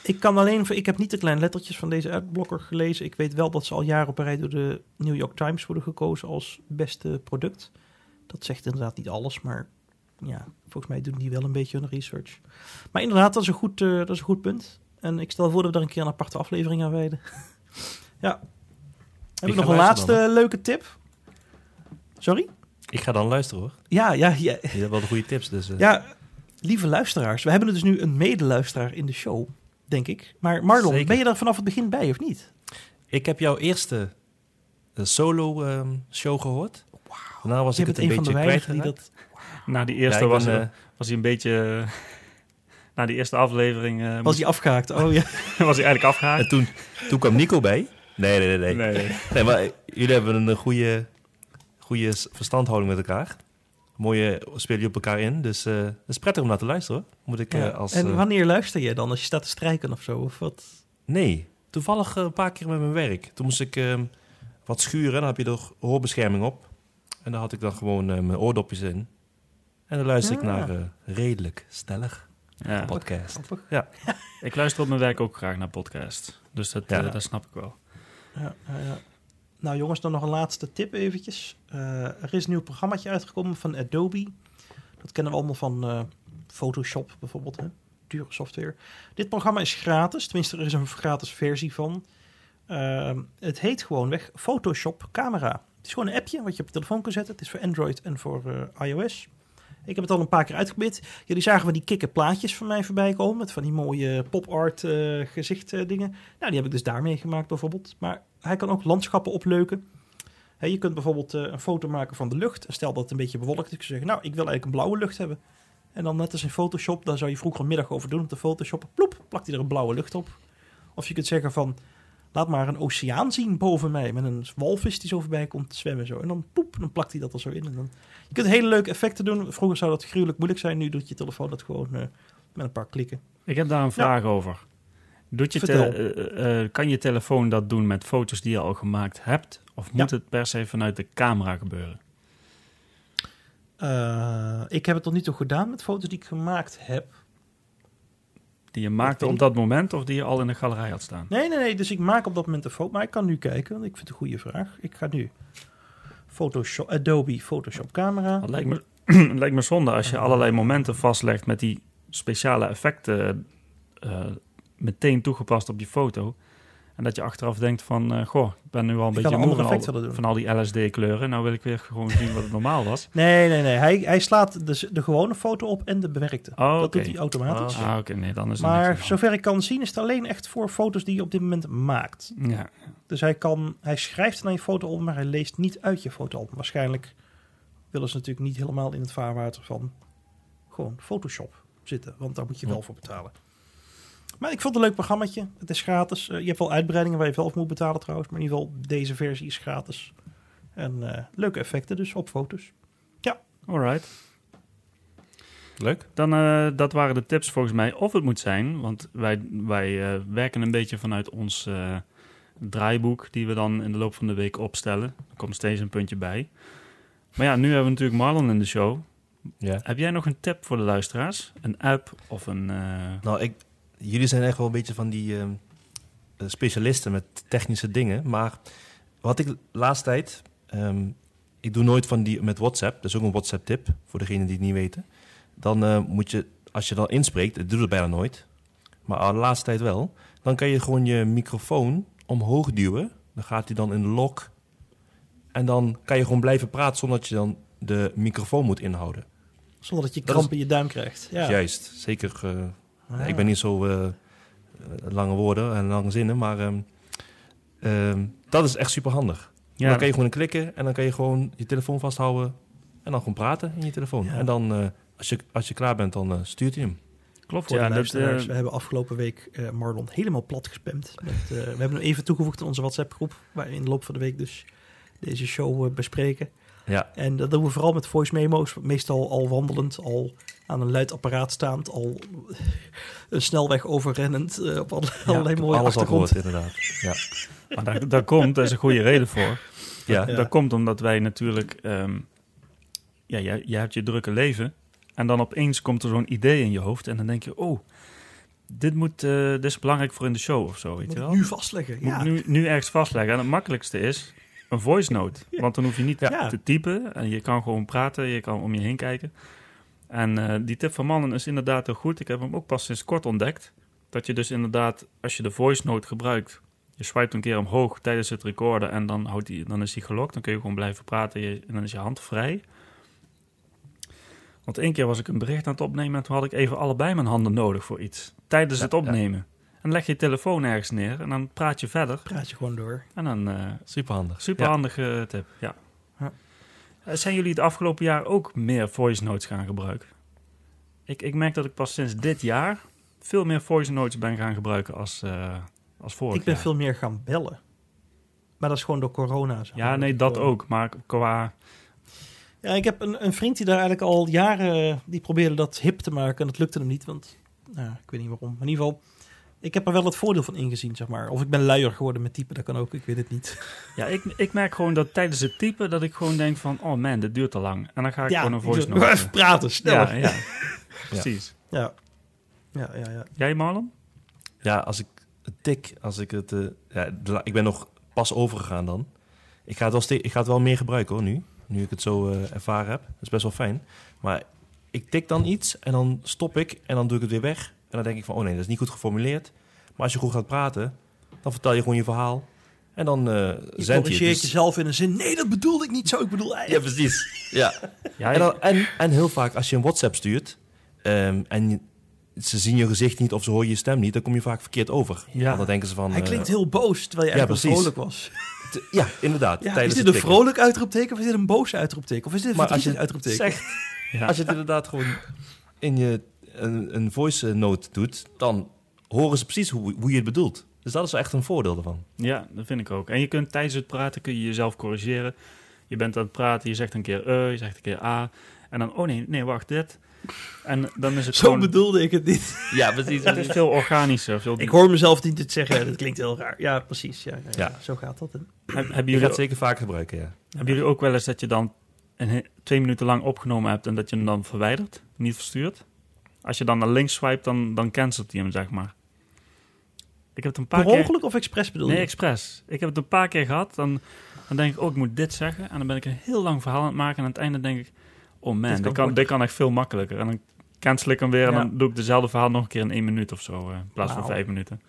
Ik kan alleen, ik heb niet de kleine lettertjes van deze adblocker gelezen. Ik weet wel dat ze al jaren op een rij door de New York Times worden gekozen als beste product. Dat zegt inderdaad niet alles, maar ja, volgens mij doen die wel een beetje hun research. Maar inderdaad, dat is een goed, eh, dat is een goed punt. En ik stel voor dat we daar een keer een aparte aflevering aan wijden. <laughs> ja. Heb ik nog een laatste leuke tip? Sorry? Ik ga dan luisteren hoor. Ja, ja, ja, Je hebt wel de goede tips. Dus, eh, ja, lieve luisteraars. We hebben dus nu een medeluisteraar in de show, denk ik. Maar Marlon, Zeker. ben je er vanaf het begin bij of niet? Ik heb jouw eerste eh, solo ehm, show gehoord. Daarna was Je ik het een beetje weinigen die dat... Na die eerste was, ben, er- eh, was hij een beetje... na die eerste aflevering eh, Was moest- hij afgehaakt? Oh ja. <laughs> was hij eigenlijk afgehaakt. en toen, toen kwam Nico bij. Nee, nee, nee. nee. Nee, nee. Nee, maar jullie hebben een eh, goede goede verstandhouding met elkaar. Mooie spelen je op elkaar in. Dus eh het is prettig om naar te luisteren hoor. Moet ik Ja. eh, als... en wanneer luister je dan? Als je staat te strijken of zo? Of wat? Nee, toevallig een paar keer met mijn werk. Toen moest ik eh, wat schuren. Dan heb je er hoorbescherming op. En daar had ik dan gewoon mijn oordopjes in. En dan luister ik Ja. naar eh, Redelijk Stellig Ja. podcast. Grappig. Ik luister op mijn werk ook graag naar podcasts. Dus dat, Ja. eh, dat snap ik wel. Ja, ja, ja. Nou jongens, dan nog een laatste tip eventjes. Eh, er is een nieuw programmaatje uitgekomen van Adobe. Dat kennen we allemaal van eh, Photoshop bijvoorbeeld. Hè? Dure software. Dit programma is gratis. Tenminste, er is een gratis versie van. Ehm, het heet gewoonweg Photoshop Camera. Het is gewoon een appje wat je op je telefoon kan zetten. Het is voor Android en voor eh, iOS. Ik heb het al een paar keer uitgeprobeerd. Jullie zagen van die kikke plaatjes van mij voorbij komen. Met van die mooie pop-art eh gezicht eh, dingen. Nou, die heb ik dus daarmee gemaakt bijvoorbeeld. Maar hij kan ook landschappen opleuken. Je kunt bijvoorbeeld eh, een foto maken van de lucht. Stel dat het een beetje bewolkt is. kun je zeggen, nou, ik wil eigenlijk een blauwe lucht hebben. En dan net als in Photoshop, daar zou je vroeger een middag over doen op de Photoshop. Ploep, plakt hij er een blauwe lucht op. Of je kunt zeggen van, laat maar een oceaan zien boven mij. Met een walvis die zo voorbij komt zwemmen. Zo. En dan poep, dan plakt hij dat er zo in. En dan... Je kunt hele leuke effecten doen. Vroeger zou dat gruwelijk moeilijk zijn. Nu doet je telefoon dat gewoon eh, met een paar klikken. Ik heb daar een vraag over. Doet je eh, eh, kan je telefoon dat doen met foto's die je al gemaakt hebt? Of moet het per se vanuit de camera gebeuren? Ik heb het tot nu toe gedaan met foto's die ik gemaakt heb. Die je maakte op dat moment of die je al in de galerij had staan? Nee, nee, nee. Dus ik maak op dat moment een foto. Maar ik kan nu kijken, want ik vind het een goede vraag. Ik ga nu Photoshop, Adobe Photoshop camera. Het lijkt me, het <clears throat> lijkt me zonde als je allerlei momenten vastlegt met die speciale effecten eh, meteen toegepast op je foto. En dat je achteraf denkt van, eh, goh, ik ben nu al een Ik beetje moe van al, van al die LSD-kleuren. Nou wil ik weer gewoon zien wat het normaal was. <laughs> Nee, nee, nee. Hij, hij slaat dus de gewone foto op en de bewerkte. Oh, dat doet hij automatisch. Ah, oké, nee, dan is maar de zover ik kan zien is het alleen echt voor foto's die je op dit moment maakt. Ja, Dus hij, kan, hij schrijft naar je foto op, maar hij leest niet uit je foto op. Waarschijnlijk willen ze natuurlijk niet helemaal in het vaarwater van gewoon Photoshop zitten. Want daar moet je wel voor betalen. Maar ik vond het een leuk programmaatje. Het is gratis. Eh, je hebt wel uitbreidingen waar je zelf moet betalen trouwens. Maar in ieder geval, deze versie is gratis. En eh, leuke effecten dus op foto's. alright. Leuk. Dan, eh, dat waren de tips volgens mij. Of het moet zijn, want wij, wij eh, werken een beetje vanuit ons eh, draaiboek... die we dan in de loop van de week opstellen. Er komt steeds een puntje bij. Maar ja, nu hebben we natuurlijk Marlon in de show. Ja. Heb jij nog een tip voor de luisteraars? Een app of een... Nou, ik, jullie zijn echt wel een beetje van die ehm, eh, specialisten met technische dingen. Maar wat ik de laatste tijd... ehm, ik doe nooit van die met WhatsApp. Dat is ook een WhatsApp-tip voor degenen die het niet weten. Dan eh, moet je, als je dan inspreekt, ik doe het bijna nooit. Maar de laatste tijd wel. Dan kan je gewoon je microfoon omhoog duwen. Dan gaat hij dan in de lock. En dan kan je gewoon blijven praten zonder dat je dan de microfoon moet inhouden. Zonder dat je kramp in je duim krijgt. Ja. Juist, zeker... eh, Ah. ik ben niet zo eh, eh, lange woorden en lange zinnen, maar ehm, ehm, dat is echt super handig. ja, Dan kan je gewoon klikken en dan kan je gewoon je telefoon vasthouden en dan gewoon praten in je telefoon. Ja. En dan, eh, als, je, als je klaar bent, dan stuurt hij hem. klopt. Voor Ja, de dat, luisteraars, we hebben afgelopen week eh, Marlon helemaal plat gespamd. Met, eh, we hebben hem even toegevoegd in onze WhatsApp-groep, waar we in de loop van de week dus deze show bespreken. Ja, En dat doen we vooral met voice memo's, meestal al wandelend, al aan een luid apparaat staand, al een snelweg overrennend, eh, op alle- allerlei mooie alles al achtergrond. gehoord, inderdaad. Ja, maar daar, daar komt, daar is een goede reden voor. ja. Ja. Dat komt omdat wij natuurlijk... ehm, ja, jij, jij hebt je drukke leven. En dan opeens komt er zo'n idee in je hoofd. En dan denk je, oh, dit, moet, eh, dit is belangrijk voor in de show of zo, weet Moet je wel? nu vastleggen. Moet Ja. nu, nu ergens vastleggen. En het makkelijkste is een voice note. Want dan hoef je niet Ja. te typen. En je kan gewoon praten, je kan om je heen kijken. En eh, die tip van Mannen is inderdaad heel goed. Ik heb hem ook pas sinds kort ontdekt. Dat je dus inderdaad, als je de voice note gebruikt... Je swipe een keer omhoog tijdens het recorden en dan, houdt die, dan is hij gelokt. Dan kun je gewoon blijven praten je- en dan is je hand vrij. Want één keer was ik een bericht aan het opnemen... en toen had ik even allebei mijn handen nodig voor iets. Tijdens Ja, het opnemen. En dan leg je je telefoon ergens neer en dan praat je verder. Praat je gewoon door. En dan eh super handig. super handige tip, ja. Ja. Eh, Zijn jullie het afgelopen jaar ook meer voice notes gaan gebruiken? Ik, ik merk dat ik pas sinds dit jaar veel meer voice notes ben gaan gebruiken als, eh als vorig Ik ben jaar. veel meer gaan bellen. Maar dat is gewoon door corona. zeg Ja, nee, dat ook. Maar qua... Ja, ik heb een, een vriend die daar eigenlijk al jaren... die probeerde dat hip te maken en dat lukte hem niet. Want, nou, ik weet niet waarom. Maar in ieder geval, ik heb er wel het voordeel van ingezien, zeg maar. Of ik ben luier geworden met typen, dat kan ook. Ik weet het niet. <laughs> Ja, ik, ik merk gewoon dat tijdens het typen dat ik gewoon denk van... Oh man, dit duurt te lang. En dan ga ik ja, gewoon een voice note. <laughs> Even praten, sneller. Ja, ja. <laughs> Precies. Ja, ja, ja. ja. Jij Marlon? Ja, als ik het tik, als ik het... eh, ja, ik ben nog pas overgegaan dan. Ik ga, het wel ik ga het wel meer gebruiken hoor, nu. Nu ik het zo eh, ervaren heb. Dat is best wel fijn. Maar ik tik dan iets en dan stop ik en dan doe ik het weer weg. En dan denk ik van, oh nee, dat is niet goed geformuleerd. Maar als je goed gaat praten, dan vertel je gewoon je verhaal. En dan eh Je zend je het. Dus- jezelf in een zin. Nee, dat bedoelde ik niet zo. Ik bedoel Ja, eigenlijk. precies. Ja. <laughs> Ja, En, dan, en, en heel vaak als je een WhatsApp stuurt ehm, en je- ze zien je gezicht niet of ze horen je stem niet, dan kom je vaak verkeerd over. Ja. Want dan denken ze van... Hij eh, klinkt heel boos, terwijl je ja, eigenlijk vrolijk was. Ja, inderdaad. Ja, is dit een tikken. vrolijk uitroepteken of is dit een boos uitroepteken? Of is dit een Maar als je uitroepteken? zegt, ja. als je het inderdaad gewoon in je een, een voice note doet, dan horen ze precies hoe, hoe je het bedoelt. Dus dat is echt een voordeel ervan. Ja, dat vind ik ook. En je kunt tijdens het praten kun je jezelf corrigeren. Je bent aan het praten, je zegt een keer eh, je zegt een keer a. En dan, oh nee, nee, wacht, dit. En dan is het <laughs> Zo gewoon... bedoelde ik het niet. <laughs> Ja, precies. Het is veel organischer. Veel... Ik hoor mezelf niet het zeggen. Dat klinkt heel raar. Ja, precies. Ja, ja, ja. Ja. Zo gaat dat. hè. Hebben, Je jullie, gaat het zeker vaak gebruiken, ja. hebben jullie ook wel eens dat je dan een, twee minuten lang opgenomen hebt en dat je hem dan verwijdert, niet verstuurt? Als je dan naar links swipe, dan, dan cancelt hij hem, zeg maar. Ik heb het een paar Per keer... ongeluk of expres bedoel Nee, je? expres. Ik heb het een paar keer gehad. Dan, dan denk ik, oh, ik moet dit zeggen. En dan ben ik een heel lang verhaal aan het maken. En aan het einde denk ik, oh man, Dit dit kan dit kan, echt veel makkelijker. En dan cancel ik hem weer en dan doe ik dezelfde verhaal nog een keer in één minuut of zo. eh, in plaats van vijf minuten.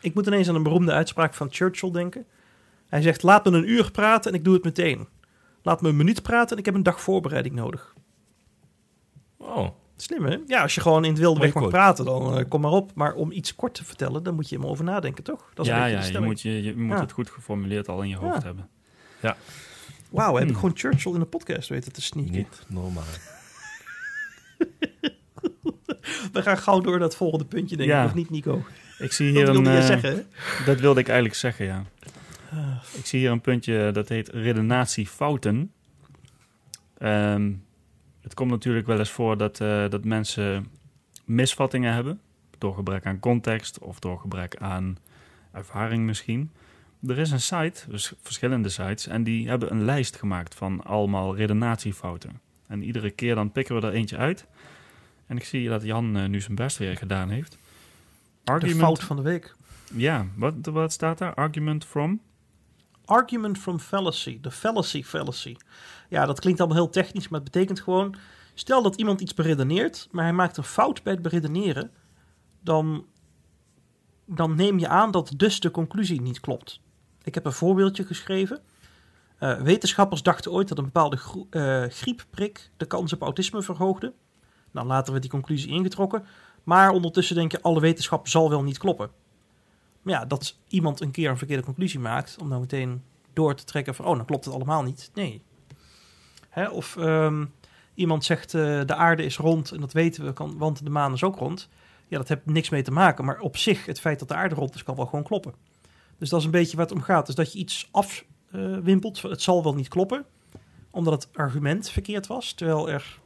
Ik moet ineens aan een beroemde uitspraak van Churchill denken. Hij zegt, laat me een uur praten en ik doe het meteen. Laat me een minuut praten en ik heb een dag voorbereiding nodig. Oh, Slim, hè? Ja, als je gewoon in het wilde weg mag praten, dan eh, kom maar op. Maar om iets kort te vertellen, dan moet je helemaal over nadenken, toch? Dat is een ja, beetje ja de je moet, je, je moet Ja. het goed geformuleerd al in je hoofd Ja. hebben. Wauw, heb ik Hmm. gewoon Churchill in de podcast weten te sneaken. niet normaal. <laughs> We gaan gauw door naar het volgende puntje, denk ik. Ja. Of niet, Nico? Ik zie Dat hier wilde een... je eh, zeggen, hè? dat wilde ik eigenlijk zeggen, ja. Ah, Ik zie hier een puntje dat heet redenatiefouten. Ehm, het komt natuurlijk wel eens voor dat, eh, dat mensen misvattingen hebben. Door gebrek aan context of door gebrek aan ervaring misschien. Er is een site, dus verschillende sites, en die hebben een lijst gemaakt van allemaal redenatiefouten. En iedere keer dan pikken we er eentje uit. En ik zie dat Jan eh, nu zijn best weer gedaan heeft. de fout van de week. Ja, wat, wat staat daar? Argument from? Argument from fallacy. De fallacy fallacy. Ja, dat klinkt allemaal heel technisch, maar het betekent gewoon... Stel dat iemand iets beredeneert, maar hij maakt een fout bij het beredeneren... dan, dan neem je aan dat dus de conclusie niet klopt. Ik heb een voorbeeldje geschreven. Eh, wetenschappers dachten ooit dat een bepaalde eh, griepprik de kans op autisme verhoogde. Nou, later werd die conclusie ingetrokken. Maar ondertussen denk je, alle wetenschap zal wel niet kloppen. Maar ja, dat iemand een keer een verkeerde conclusie maakt, om dan meteen door te trekken van, oh, dan klopt het allemaal niet. Nee. Hè? Of ehm, iemand zegt, eh, de aarde is rond en dat weten we, kan, want de maan is ook rond. Ja, dat heeft niks mee te maken, maar op zich, het feit dat de aarde rond is, kan wel gewoon kloppen. Dus dat is een beetje waar het om gaat. Dus dat je iets afwimpelt, van, het zal wel niet kloppen, omdat het argument verkeerd was, terwijl er,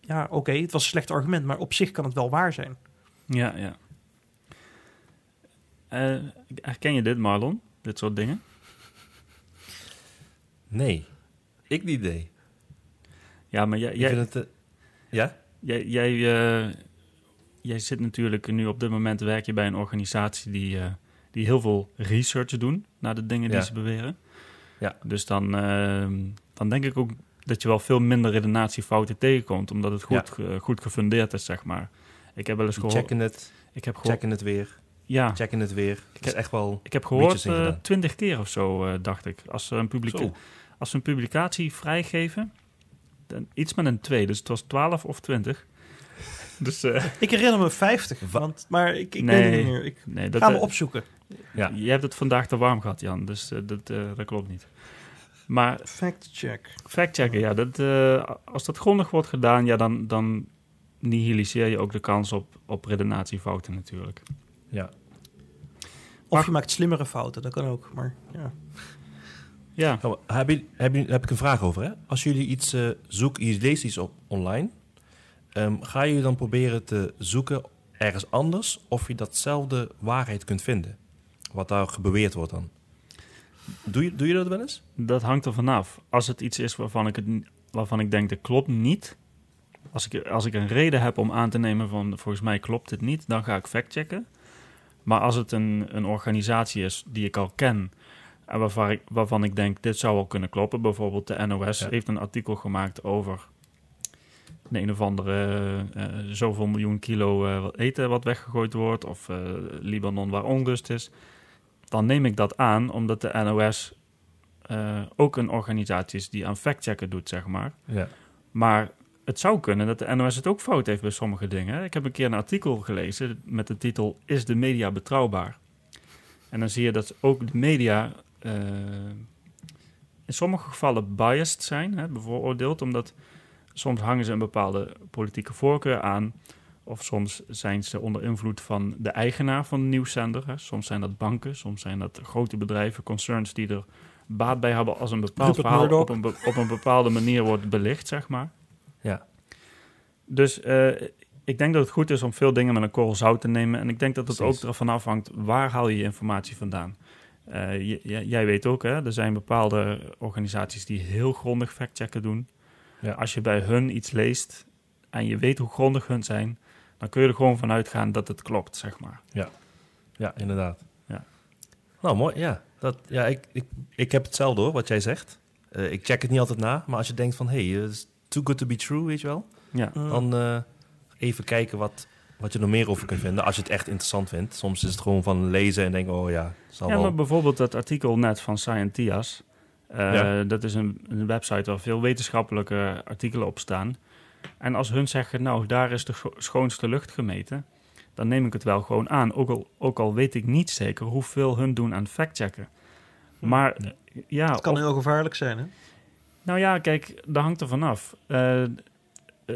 ja, oké, het was een slecht argument, maar op zich kan het wel waar zijn. Ja, ja. Eh, herken je dit, Marlon? Dit soort dingen? Nee, ik niet. Ja, maar jij, jij, het... eh, ja? jij, jij, eh, jij zit natuurlijk nu op dit moment werk je bij een organisatie die, die heel veel research doen naar de dingen die Ja. ze beweren. Ja. Dus dan, eh, dan denk ik ook dat je wel veel minder redenatiefouten tegenkomt, omdat het goed, goed gefundeerd is, zeg maar. Ik heb wel eens gehoord. checken het, Ik heb gehoord. checken het weer, Ja, checken het weer. Is heb- echt wel... ik heb gehoord eh, twintig keer of zo, eh, dacht ik. Als ze een als ze een publicatie vrijgeven, dan iets met een 2, dus het was 12 of 20. <laughs> Dus eh, Ik herinner me 50, Wa- want, maar ik, ik Nee. weet het niet meer. Ik nee, dat, ga me opzoeken. Ja. je hebt het vandaag te warm gehad, Jan, dus dat, eh, dat klopt niet. Maar Fact check. factchecken, ja, dat, eh, als dat grondig wordt gedaan, ja, dan, dan nihiliseer je ook de kans op, op redenatiefouten natuurlijk. Ja. Of Maar- je maakt slimmere fouten, dat kan ook. Maar ja. Ja, Nou, heb, je, heb, je, heb ik een vraag over. Hè? Als jullie iets eh, zoeken, je leest iets op online, ehm, ga je dan proberen te zoeken ergens anders of je datzelfde waarheid kunt vinden? Wat daar beweerd wordt dan. Doe je, doe je dat wel eens? dat hangt er vanaf. Als het iets is waarvan ik, het, waarvan ik denk dat klopt niet. Als ik, als ik een reden heb om aan te nemen van volgens mij klopt het niet, dan ga ik factchecken. Maar als het een, een organisatie is die ik al ken en waarvan ik, waarvan ik denk dit zou wel kunnen kloppen. Bijvoorbeeld de NOS Ja. heeft een artikel gemaakt over de een of andere eh, zoveel miljoen kilo eh, eten wat weggegooid wordt. Of eh, Libanon waar onrust is. Dan neem ik dat aan omdat de NOS ook een organisatie is die aan factchecken doet, zeg maar. Ja. Maar het zou kunnen dat de NOS het ook fout heeft bij sommige dingen. Ik heb een keer een artikel gelezen met de titel Is de media betrouwbaar? En dan zie je dat ook de media eh, in sommige gevallen biased zijn, hè, bevooroordeeld, omdat soms hangen ze een bepaalde politieke voorkeur aan. Of soms zijn ze onder invloed van de eigenaar van de nieuwszender. Hè. Soms zijn dat banken, soms zijn dat grote bedrijven, concerns die er baat bij hebben als een bepaald Rupert verhaal op een, op een bepaalde manier wordt belicht, zeg maar. Ja. Dus eh, ik denk dat het goed is om veel dingen met een korrel zout te nemen. En ik denk dat het Precies. ook ervan afhangt, waar haal je je informatie vandaan? J- j- jij weet ook, hè, er zijn bepaalde organisaties die heel grondig factchecken doen. Ja. Als je bij hun iets leest en je weet hoe grondig hun zijn, dan kun je er gewoon van uitgaan dat het klopt, zeg maar. Ja, inderdaad. Ja. Nou, mooi. Ja, dat, ja ik, ik, ik heb hetzelfde hoor, wat jij zegt. Eh, ik check het niet altijd na, maar als je denkt van... hé, hey, too good to be true, weet je wel? Ja, Mm. Dan eh, even kijken wat, wat je er meer over kunt vinden, als je het echt interessant vindt. Soms is het gewoon van lezen en denken, oh ja, zal ja wel. maar bijvoorbeeld dat artikel net van Scientias. eh, Ja. Dat is een, een website waar veel wetenschappelijke artikelen op staan. En als hun zeggen, nou, daar is de scho- schoonste lucht gemeten... dan neem ik het wel gewoon aan. Ook al, ook al weet ik niet zeker hoeveel hun doen aan factchecken. Maar Nee. ja, Het kan of- heel gevaarlijk zijn, hè? Nou ja, kijk, dat hangt er vanaf. Eh,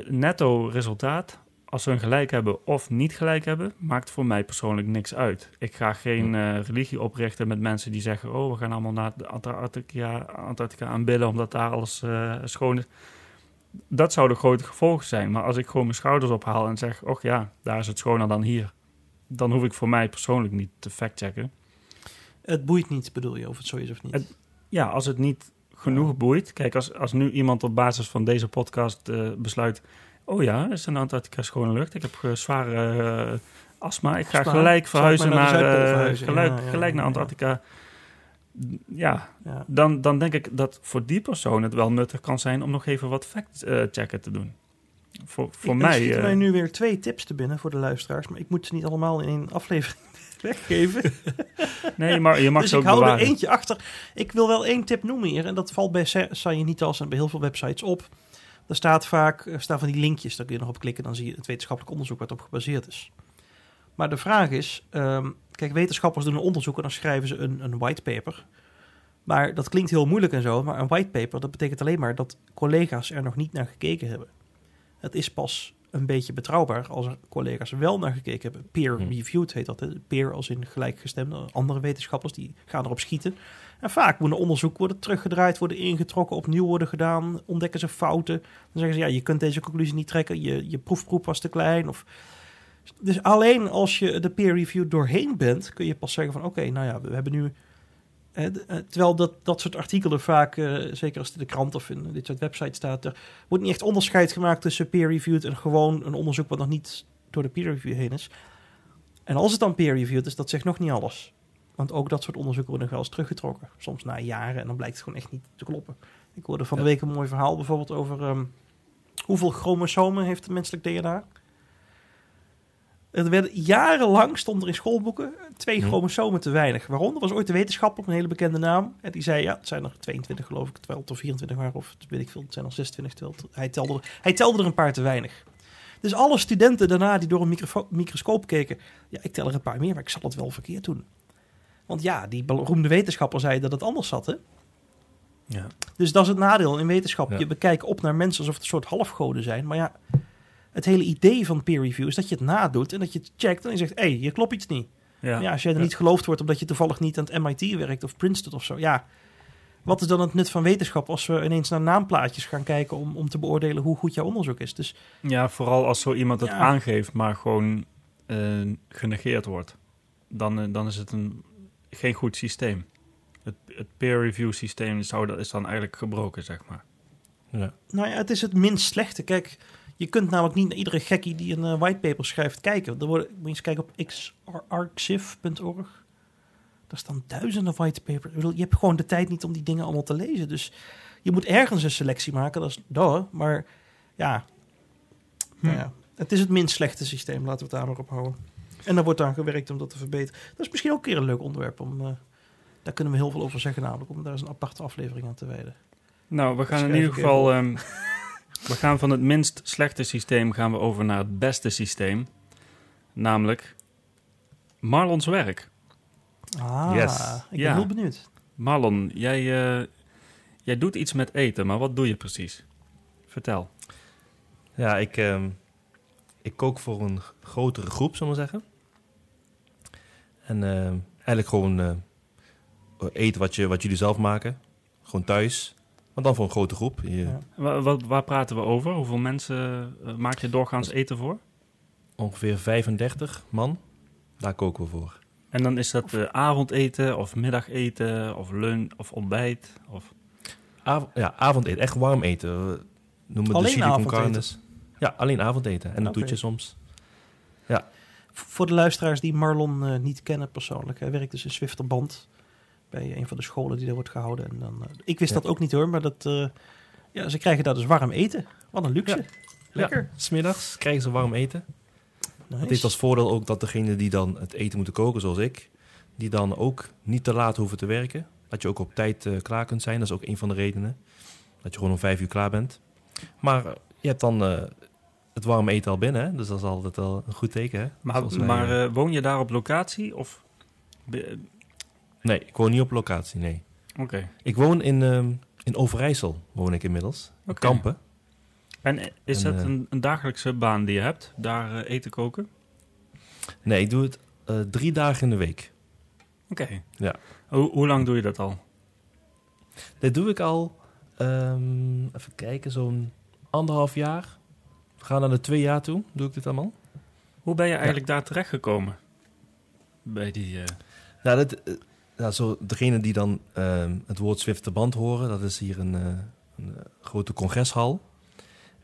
netto resultaat, als ze hun gelijk hebben of niet gelijk hebben, maakt voor mij persoonlijk niks uit. Ik ga geen eh, religie oprichten met mensen die zeggen: Oh, we gaan allemaal naar de Antarctica, Antarctica aanbidden omdat daar alles eh, schoon is. Dat zouden grote gevolgen zijn. Maar als ik gewoon mijn schouders ophaal en zeg: Och ja, daar is het schoner dan hier. Dan hoef ik voor mij persoonlijk niet te factchecken. Het boeit niet, bedoel je, of het zo is of niet. Het- Ja, als het niet genoeg boeit. Kijk, als, als nu iemand op basis van deze podcast eh, besluit... Oh ja, is in Antarctica schone lucht. Ik heb eh, zware eh, astma. Ik ga Astma? gelijk verhuizen naar verhuizen? gelijk, naar. Antarctica. Ja, ja. dan, dan denk ik dat voor die persoon het wel nuttig kan zijn... om nog even wat fact-checken te doen. Voor, voor Ik- mij... Er schieten mij nu weer twee tips te binnen voor de luisteraars, maar ik moet ze niet allemaal in één aflevering weggeven. <laughs> nee, maar je mag dus ze ik ook hou er eentje achter. Ik wil wel één tip noemen hier, en dat valt bij Sa- Scientitas en bij heel veel websites op. Er staat vaak er staan van die linkjes, daar kun je nog op klikken, dan zie je het wetenschappelijk onderzoek wat op gebaseerd is. Maar de vraag is, ehm, kijk, wetenschappers doen een onderzoek en dan schrijven ze een, een whitepaper. Maar dat klinkt heel moeilijk en zo, maar een whitepaper, dat betekent alleen maar dat collega's er nog niet naar gekeken hebben. Het is pas een beetje betrouwbaar als er collega's wel naar gekeken hebben. Peer-reviewed heet dat. Hè? Peer als in gelijkgestemde andere wetenschappers, die gaan erop schieten. En vaak moet een onderzoek worden teruggedraaid, worden ingetrokken, opnieuw worden gedaan. Ontdekken ze fouten. Dan zeggen ze, ja, je kunt deze conclusie niet trekken. Je, je proefgroep was te klein. Of... Dus alleen als je de peer review doorheen bent, kun je pas zeggen van... oké, nou ja, we hebben nu... eh, terwijl dat, dat soort artikelen vaak, eh, zeker als het in de krant of in dit soort websites staat... er wordt niet echt onderscheid gemaakt tussen peer-reviewed en gewoon een onderzoek wat nog niet door de peer review heen is. En als het dan peer-reviewed is, dat zegt nog niet alles. Want ook dat soort onderzoeken worden nog wel eens teruggetrokken. Soms na jaren en dan blijkt het gewoon echt niet te kloppen. Ik hoorde van de week een mooi verhaal bijvoorbeeld over ehm, hoeveel chromosomen heeft het menselijk DNA. Er werden jarenlang stond er in schoolboeken twee Hm. chromosomen te weinig. Waarom? Er was ooit een wetenschapper, een hele bekende naam. En die zei, ja, het zijn er 22 geloof ik, terwijl het er 24 waren. Of weet ik veel, het zijn er 26. Terwijl het- hij, telde er, hij telde er een paar te weinig. Dus alle studenten daarna die door een microscoop keken... Ja, ik tel er een paar meer, maar ik zal het wel verkeerd doen. Want ja, die beroemde wetenschapper zei dat het anders zat, hè? Ja. Dus dat is het nadeel in wetenschap. Ja. Je bekijkt op naar mensen alsof het een soort halfgoden zijn. Maar ja, het hele idee van peer review is dat je het nadoet en dat je het checkt en je zegt: hé, hey, hier klopt iets niet. Ja. Ja, als jij er Ja. niet geloofd wordt omdat je toevallig niet aan het MIT werkt of Princeton of zo. Ja, wat is dan het nut van wetenschap als we ineens naar naamplaatjes gaan kijken om, om te beoordelen hoe goed jouw onderzoek is? Dus Ja, vooral als zo iemand het Ja. aangeeft, maar gewoon eh, genegeerd wordt. Dan, eh, dan is het een, geen goed systeem. Het, het peer review systeem zou, dat is dan eigenlijk gebroken, zeg maar. Ja. nou ja, het is het minst slechte. Kijk, je kunt namelijk niet naar iedere gekkie die een eh, whitepaper schrijft kijken. Er worden, moet je eens kijken op arxiv.org. Daar staan duizenden whitepapers. Je hebt gewoon de tijd niet om die dingen allemaal te lezen. Dus je moet ergens een selectie maken, dat is duh. Maar ja, nou ja, het is het minst slechte systeem. Laten we het daar maar op houden. En daar wordt aan gewerkt om dat te verbeteren. Dat is misschien ook een keer een leuk onderwerp. Om, eh, daar kunnen we heel veel over zeggen, namelijk om daar eens een aparte aflevering aan te wijden. Nou, we gaan in ieder geval... <laughs> we gaan van het minst slechte systeem gaan we over naar het beste systeem. Namelijk Marlons werk. Ah, Yes. ik ben Ja. heel benieuwd. Marlon, jij, eh, jij doet iets met eten, maar wat doe je precies? Vertel. Ja, ik, ehm, ik kook voor een grotere groep, zullen we zeggen. En ehm, eigenlijk gewoon eh, eten wat, je, wat jullie zelf maken. Gewoon thuis. Maar dan voor een grote groep. Je, Ja. Wa- wat, waar praten we over? Hoeveel mensen eh, maak je doorgaans eten voor? Ongeveer 35 man. Daar koken we voor. En dan is dat eh, avondeten of middageten of lunch of ontbijt? Of... Av ja, avondeten. Echt warm eten. We noemen Alleen de avondeten? Ja, alleen avondeten. En dat Oké. doe je soms. V- Voor de luisteraars die Marlon eh, niet kennen persoonlijk. Hij werkt dus in Zwifterband. Bij een van de scholen die daar wordt gehouden. En dan, eh, ik wist Ja. dat ook niet hoor. Maar dat, eh, ja, ze krijgen daar dus warm eten. Wat een luxe. Lekker. Ja, smiddags krijgen ze warm eten. Nice. Het heeft als voordeel ook dat degene die dan het eten moeten koken, zoals ik, die dan ook niet te laat hoeven te werken. Dat je ook op tijd eh, klaar kunt zijn. Dat is ook een van de redenen. Dat je gewoon om vijf uur klaar bent. Maar je hebt dan eh, het warme eten al binnen, hè? dus dat is altijd wel een goed teken. Hè? Maar, wij, maar woon je daar op locatie? Of... nee, ik woon niet op locatie, nee. Oké. Ik woon in, ehm, in Overijssel, woon ik inmiddels. In Oké. Kampen. En is En, dat eh, een, een dagelijkse baan die je hebt? Daar eh, eten koken? Nee, ik doe het eh, drie dagen in de week. Oké. Ja. Hoe, hoe lang doe je dat al? Dit doe ik al, ehm, even kijken, zo'n anderhalf jaar. We gaan naar de twee jaar toe, doe ik dit allemaal. Hoe ben je eigenlijk daar terechtgekomen? Bij die... Nou, dat, nou zo, degene die dan ehm, het woord Zwifterband horen, dat is hier een, eh, een eh, grote congreshal.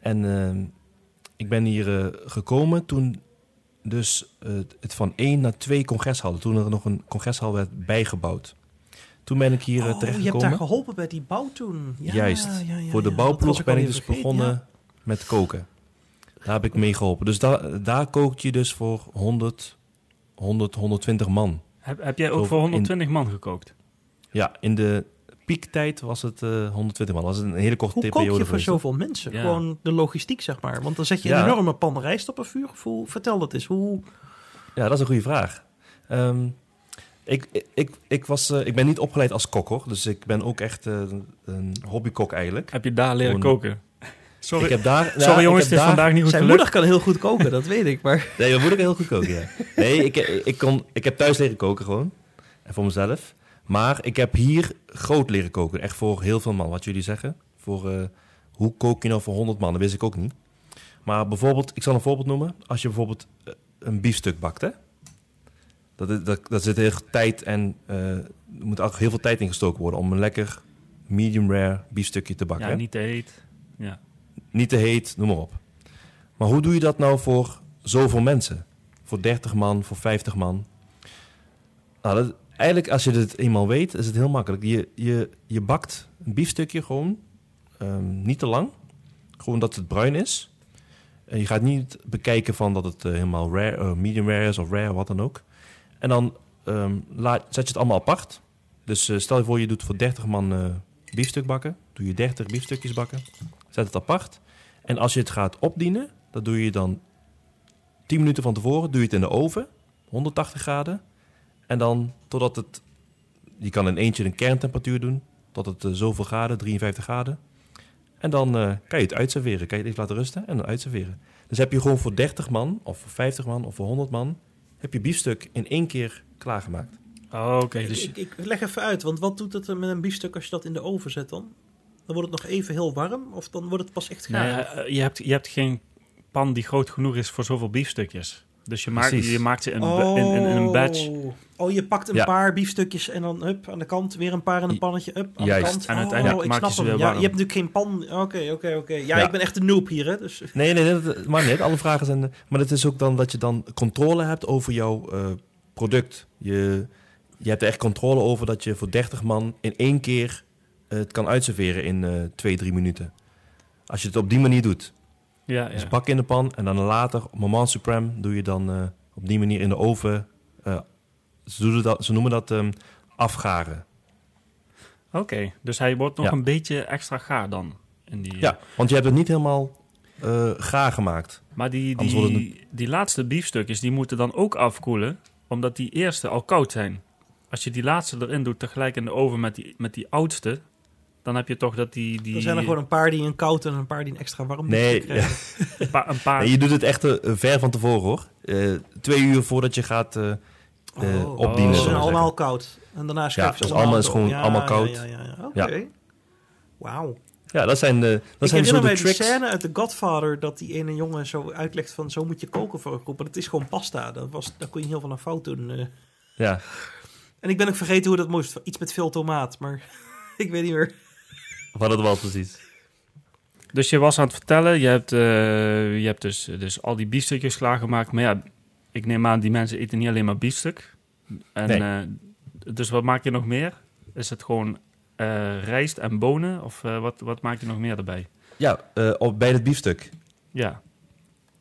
En ehm, ik ben hier eh, gekomen toen dus het van één naar twee congreshallen, toen er nog een congreshal werd bijgebouwd. Toen ben ik hier oh, je hebt terechtgekomen. daar geholpen bij die bouw toen. Ja, Juist. ja, ja, Voor de ja, bouwploeg ben ik dus begonnen ja. met koken. Daar heb ik mee geholpen. Dus daar daar kookt je dus voor 100, 100 120 man. Heb, heb jij ook voor in- 120 man gekookt? Ja, in de piektijd was het eh 120 man. Dat was een hele korte Hoe periode kook je voor zoveel mensen? Ja. Gewoon de logistiek, zeg maar. Want dan zet je een enorme pan rijst op een vuur. Hoe, vertel dat eens. Hoe, Ja, dat is een goede vraag. Ehm, ik, ik, ik, ik, was, eh, ik ben niet opgeleid als kok, hoor. Dus ik ben ook echt eh, een hobbykok eigenlijk. Heb je daar leren Gewoon- koken? Sorry, Ik heb daar, sorry ik jongens, heb het is daar- vandaag niet goed zijn gelukt. moeder kan heel goed koken, dat weet ik. Maar Nee, mijn moeder kan heel goed koken, ja. Nee, ik, ik, kon, ik heb thuis leren koken gewoon. En voor mezelf. Maar ik heb hier groot leren koken. Echt voor heel veel man, wat jullie zeggen. Voor, eh, hoe kook je nou voor 100 man? Dat wist ik ook niet. Maar bijvoorbeeld, ik zal een voorbeeld noemen. Als je bijvoorbeeld eh, een biefstuk bakt, hè. Dat, is- dat, dat zit heel veel tijd en eh, er moet ook heel veel tijd in gestoken worden... om een lekker medium rare biefstukje te bakken. Ja, niet te heet. Ja. Niet te heet, noem maar op. Maar hoe doe je dat nou voor zoveel mensen? Voor 30 man, voor 50 man? Nou, eigenlijk als je het eenmaal weet, is het heel makkelijk. Je, je, je bakt een biefstukje gewoon, ehm, niet te lang. Gewoon dat het bruin is. En je gaat niet bekijken van dat het eh, helemaal rare, eh, medium rare is of rare, wat dan ook. En dan ehm, laat, zet je het allemaal apart. Dus eh, stel je voor, je doet voor 30 man biefstuk bakken. Doe je 30 biefstukjes bakken. Zet het apart. En als je het gaat opdienen, dat doe je dan 10 minuten van tevoren. Doe je het in de oven, 180 graden. En dan totdat het... Je kan in eentje een kerntemperatuur doen. Tot het eh, zoveel graden, 53 graden. En dan eh, kan je het uitserveren. Kan je het even laten rusten en dan uitserveren. Dus heb je gewoon voor 30 man, of voor 50 man, of voor 100 man... heb je biefstuk in één keer klaargemaakt. Oh, Oké, dus ik, ik leg even uit, want wat doet het met een biefstuk als je dat in de oven zet dan? Dan wordt het nog even heel warm of dan wordt het pas echt gaar? nee, eh, je, hebt, je hebt geen pan die groot genoeg is voor zoveel biefstukjes. Dus je maakt, Precies. je maakt ze in, in, in, in een batch. Oh, je pakt een Ja. paar biefstukjes en dan hup, aan de kant weer een paar in een pannetje. Hup, aan Juist. de kant. En Oh, uiteindelijk ik maak je snap ze hem. weer Ja, je hebt natuurlijk geen pan. Oké, oké, oké. Ja, Ja. ik ben echt een noob hier, hè. Dus, Nee, nee, nee dat maakt niet. Alle vragen zijn... Maar het is ook dan dat je dan controle hebt over jouw eh, product. Je, je hebt er echt controle over dat je voor 30 man in één keer het kan uitserveren in eh twee, drie minuten. Als je het op die manier doet. Ja, Dus ja. pak in de pan en dan later, moment supreme, doe je dan eh, op die manier in de oven. eh, ze, doen dat, ze noemen dat ehm, afgaren. Oké, dus hij wordt nog Ja. een beetje extra gaar dan. In die, Ja, want je hebt het niet helemaal gaar gemaakt. Maar die, die, die laatste biefstukjes, die moeten dan ook afkoelen, omdat die eerste al koud zijn. Als je die laatste erin doet tegelijk in de oven met die, met die oudste, dan heb je toch dat die... die er zijn er gewoon een paar die een koud en een paar die een extra warm Nee, <laughs> een paar... Een paar Nee, je doet het echt eh, ver van tevoren hoor. Eh, twee uur voordat je gaat eh, eh, Oh. opdienen. Ze zullen zijn we allemaal zeggen. koud. En daarna schrijf je dus ze allemaal is gewoon Ja, allemaal ja, koud. Ja, ja, ja. Oké. Ja. Wauw. Ja, dat zijn, de, dat Ik zijn zo herinner de tricks. scène uit The Godfather dat die ene jongen zo uitlegt van zo moet je koken voor een groep. Maar het is gewoon pasta. Dat was, daar kon je heel veel aan fout doen. eh. Ja. En ik ben ook vergeten hoe dat moest. Iets met veel tomaat, maar <laughs> ik weet niet meer. Wat het was precies. Dus je was aan het vertellen, je hebt, eh, je hebt dus, dus al die biefstukjes klaargemaakt. Maar ja, ik neem aan, die mensen eten niet alleen maar biefstuk. En, Nee. eh, dus wat maak je nog meer? Is het gewoon eh, rijst en bonen? Of eh, wat, wat maak je nog meer erbij? Ja, eh, op, bij het biefstuk. Ja,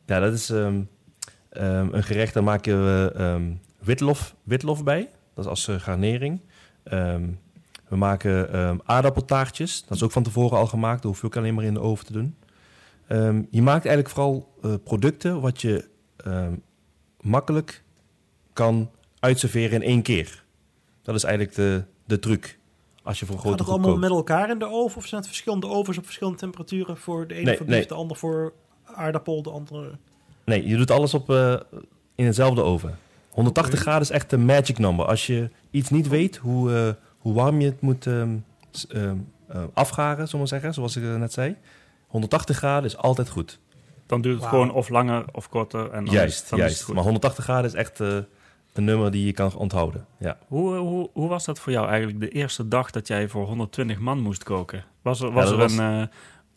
Ja, dat is ehm, ehm, een gerecht, daar maak je eh, ehm, witlof, witlof bij. Dat is als garnering. Ehm, we maken ehm, aardappeltaartjes. Dat is ook van tevoren al gemaakt. Dat hoef je ook alleen maar in de oven te doen. Ehm, je maakt eigenlijk vooral eh, producten wat je ehm, makkelijk kan uitserveren in één keer. Dat is eigenlijk de, de truc. Als je voor een Gaat grote het groep allemaal met elkaar in de oven? Of zijn het verschillende ovens op verschillende temperaturen? Voor de ene Nee, voor bief, nee. de ander voor aardappel, de andere... Nee, je doet alles op, eh, in dezelfde oven. 180 Oké. graden is echt de magic number. Als je iets niet weet hoe, eh, hoe warm je het moet ehm, ehm, eh, afgaren, zullen we maar zeggen, zoals ik eh, net zei. 180 graden is altijd goed. dan duurt het gewoon of langer of korter. En dan is, juist, dan is het juist. goed. Maar 180 graden is echt eh, een nummer die je kan onthouden. Ja. Hoe, hoe, hoe was dat voor jou eigenlijk de eerste dag dat jij voor 120 man moest koken? Was er, was er, was- Een, eh,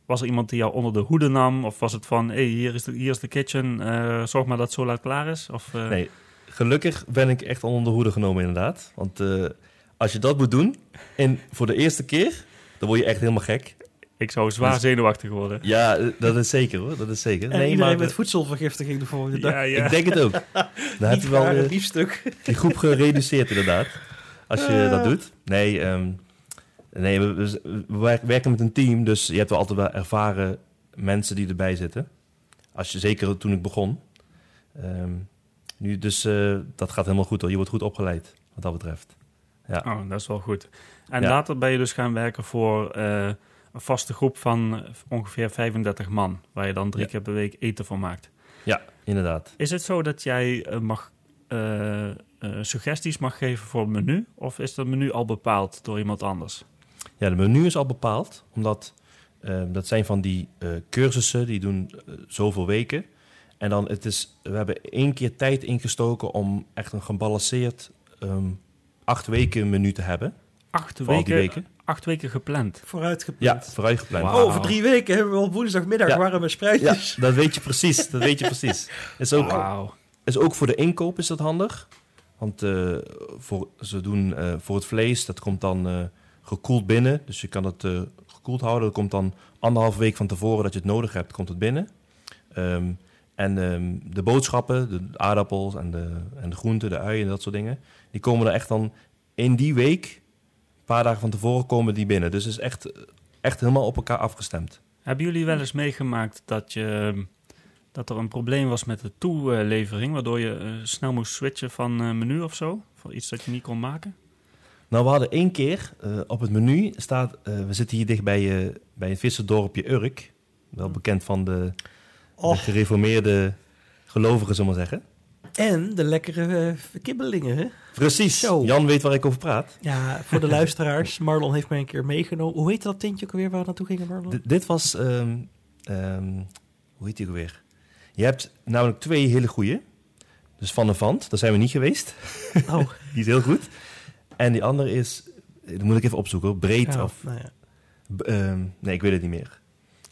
was er iemand die jou onder de hoede nam? Of was het van, hey, hier, is de, hier is de kitchen, eh, zorg maar dat het zo laat klaar is? Of, eh, Nee, gelukkig ben ik echt onder de hoede genomen inderdaad. Want eh, als je dat moet doen, en voor de eerste keer, dan word je echt helemaal gek. Ik zou zwaar Dus- zenuwachtig worden. Ja, dat is zeker hoor, dat is zeker. En iedereen maar, met voedselvergiftiging de volgende dag. Ja, ja. Ik denk het ook. <laughs> Dan heb je wel een eh, biefstuk. die groep gereduceerd inderdaad. Als je Eh. dat doet. Nee, ehm, nee we, we- we werk- werken met een team. Dus je hebt wel altijd wel ervaren mensen die erbij zitten. Als je, zeker toen ik begon. Ehm, nu, dus eh, dat gaat helemaal goed hoor. Je wordt goed opgeleid wat dat betreft. Ja. Oh, dat is wel goed. En Ja. later ben je dus gaan werken voor eh, een vaste groep van ongeveer 35 man. Waar je dan drie Ja. keer per week eten van maakt. ja, inderdaad. Is het zo dat jij eh, mag, eh, suggesties mag geven voor het menu? Of is dat menu al bepaald door iemand anders? Ja, de menu is al bepaald. Omdat dat zijn van die cursussen. Die doen zoveel weken. En dan het is, we hebben één keer tijd ingestoken om echt een gebalanceerd ehm, acht weken menu te hebben. Acht weken, die weken. acht weken gepland. Ja, vooruitgepland. Wauw. Oh, over drie weken hebben we op woensdagmiddag Ja. warme Ja, spruitjes. dat weet je precies. Dat weet je precies. Is ook, is ook voor de inkoop is dat handig. Want eh, voor, ze doen eh, voor het vlees, dat komt dan eh, gekoeld binnen. Dus je kan het eh, gekoeld houden. Dat komt dan anderhalf week van tevoren dat je het nodig hebt, komt het binnen. Ehm, en ehm, de boodschappen, de aardappels en de, en de groenten, de uien en dat soort dingen... die komen er echt dan in die week, een paar dagen van tevoren, komen die binnen. Dus het is echt, echt helemaal op elkaar afgestemd. Hebben jullie wel eens meegemaakt dat, je, dat er een probleem was met de toelevering, waardoor je eh, snel moest switchen van eh, menu of zo? Voor iets dat je niet kon maken? Nou, we hadden één keer eh, op het menu staat... we zitten hier dicht bij, eh, bij het visserdorpje Urk. Wel bekend van de, de gereformeerde gelovigen, zullen we maar zeggen. En de lekkere eh, kibbelingen, hè? Precies. Zo. Jan weet waar ik over praat. Ja, voor de <laughs> luisteraars. Marlon heeft mij een keer meegenomen. Hoe heet dat tintje ook alweer waar we naartoe gingen, Marlon? D- dit was... ehm, ehm, hoe heet die ook weer? Je hebt namelijk twee hele goeie. Dus Van de Vant, daar zijn we niet geweest. Oh, <laughs> Die is heel goed. En die andere is... Dat moet ik even opzoeken. Breed ja, of... nou ja. ehm, nee, ik weet het niet meer.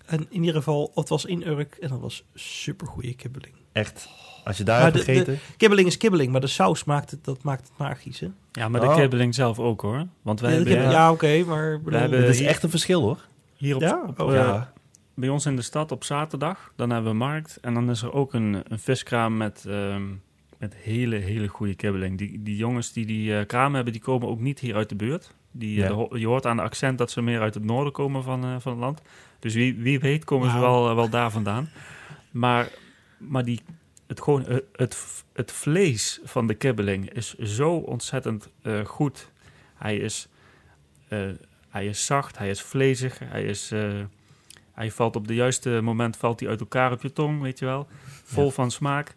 En in ieder geval, het was in Urk en dat was super goede kibbeling. Echt. Als je daar Maar hebt de- gegeten... Kibbeling is kibbeling, maar de saus maakt het, dat maakt het magisch, hè? Ja, maar de kibbeling zelf ook hoor. Want wij Ja, hebben kibbeling- ja, oké, maar... ik bedoel- hebben- Het is hier- echt een verschil, hoor. hier op, Ja? op, Oh, eh, ja. bij ons in de stad op zaterdag, dan hebben we markt. En dan is er ook een, een viskraam met, ehm, met hele, hele goede kibbeling. Die, die jongens die die eh, kraam hebben, die komen ook niet hier uit de buurt. Die, eh, Ja. de je hoort aan de accent dat ze meer uit het noorden komen van, eh, van het land. Dus wie, wie weet komen ze wel, wel daar vandaan. Maar, maar die, het, gewoon, eh, het, het vlees van de kibbeling is zo ontzettend eh, goed. Hij is, eh, hij is zacht, hij is vlezig, hij is... hij valt op de juiste moment valt hij uit elkaar op je tong, weet je wel. Vol Ja. van smaak.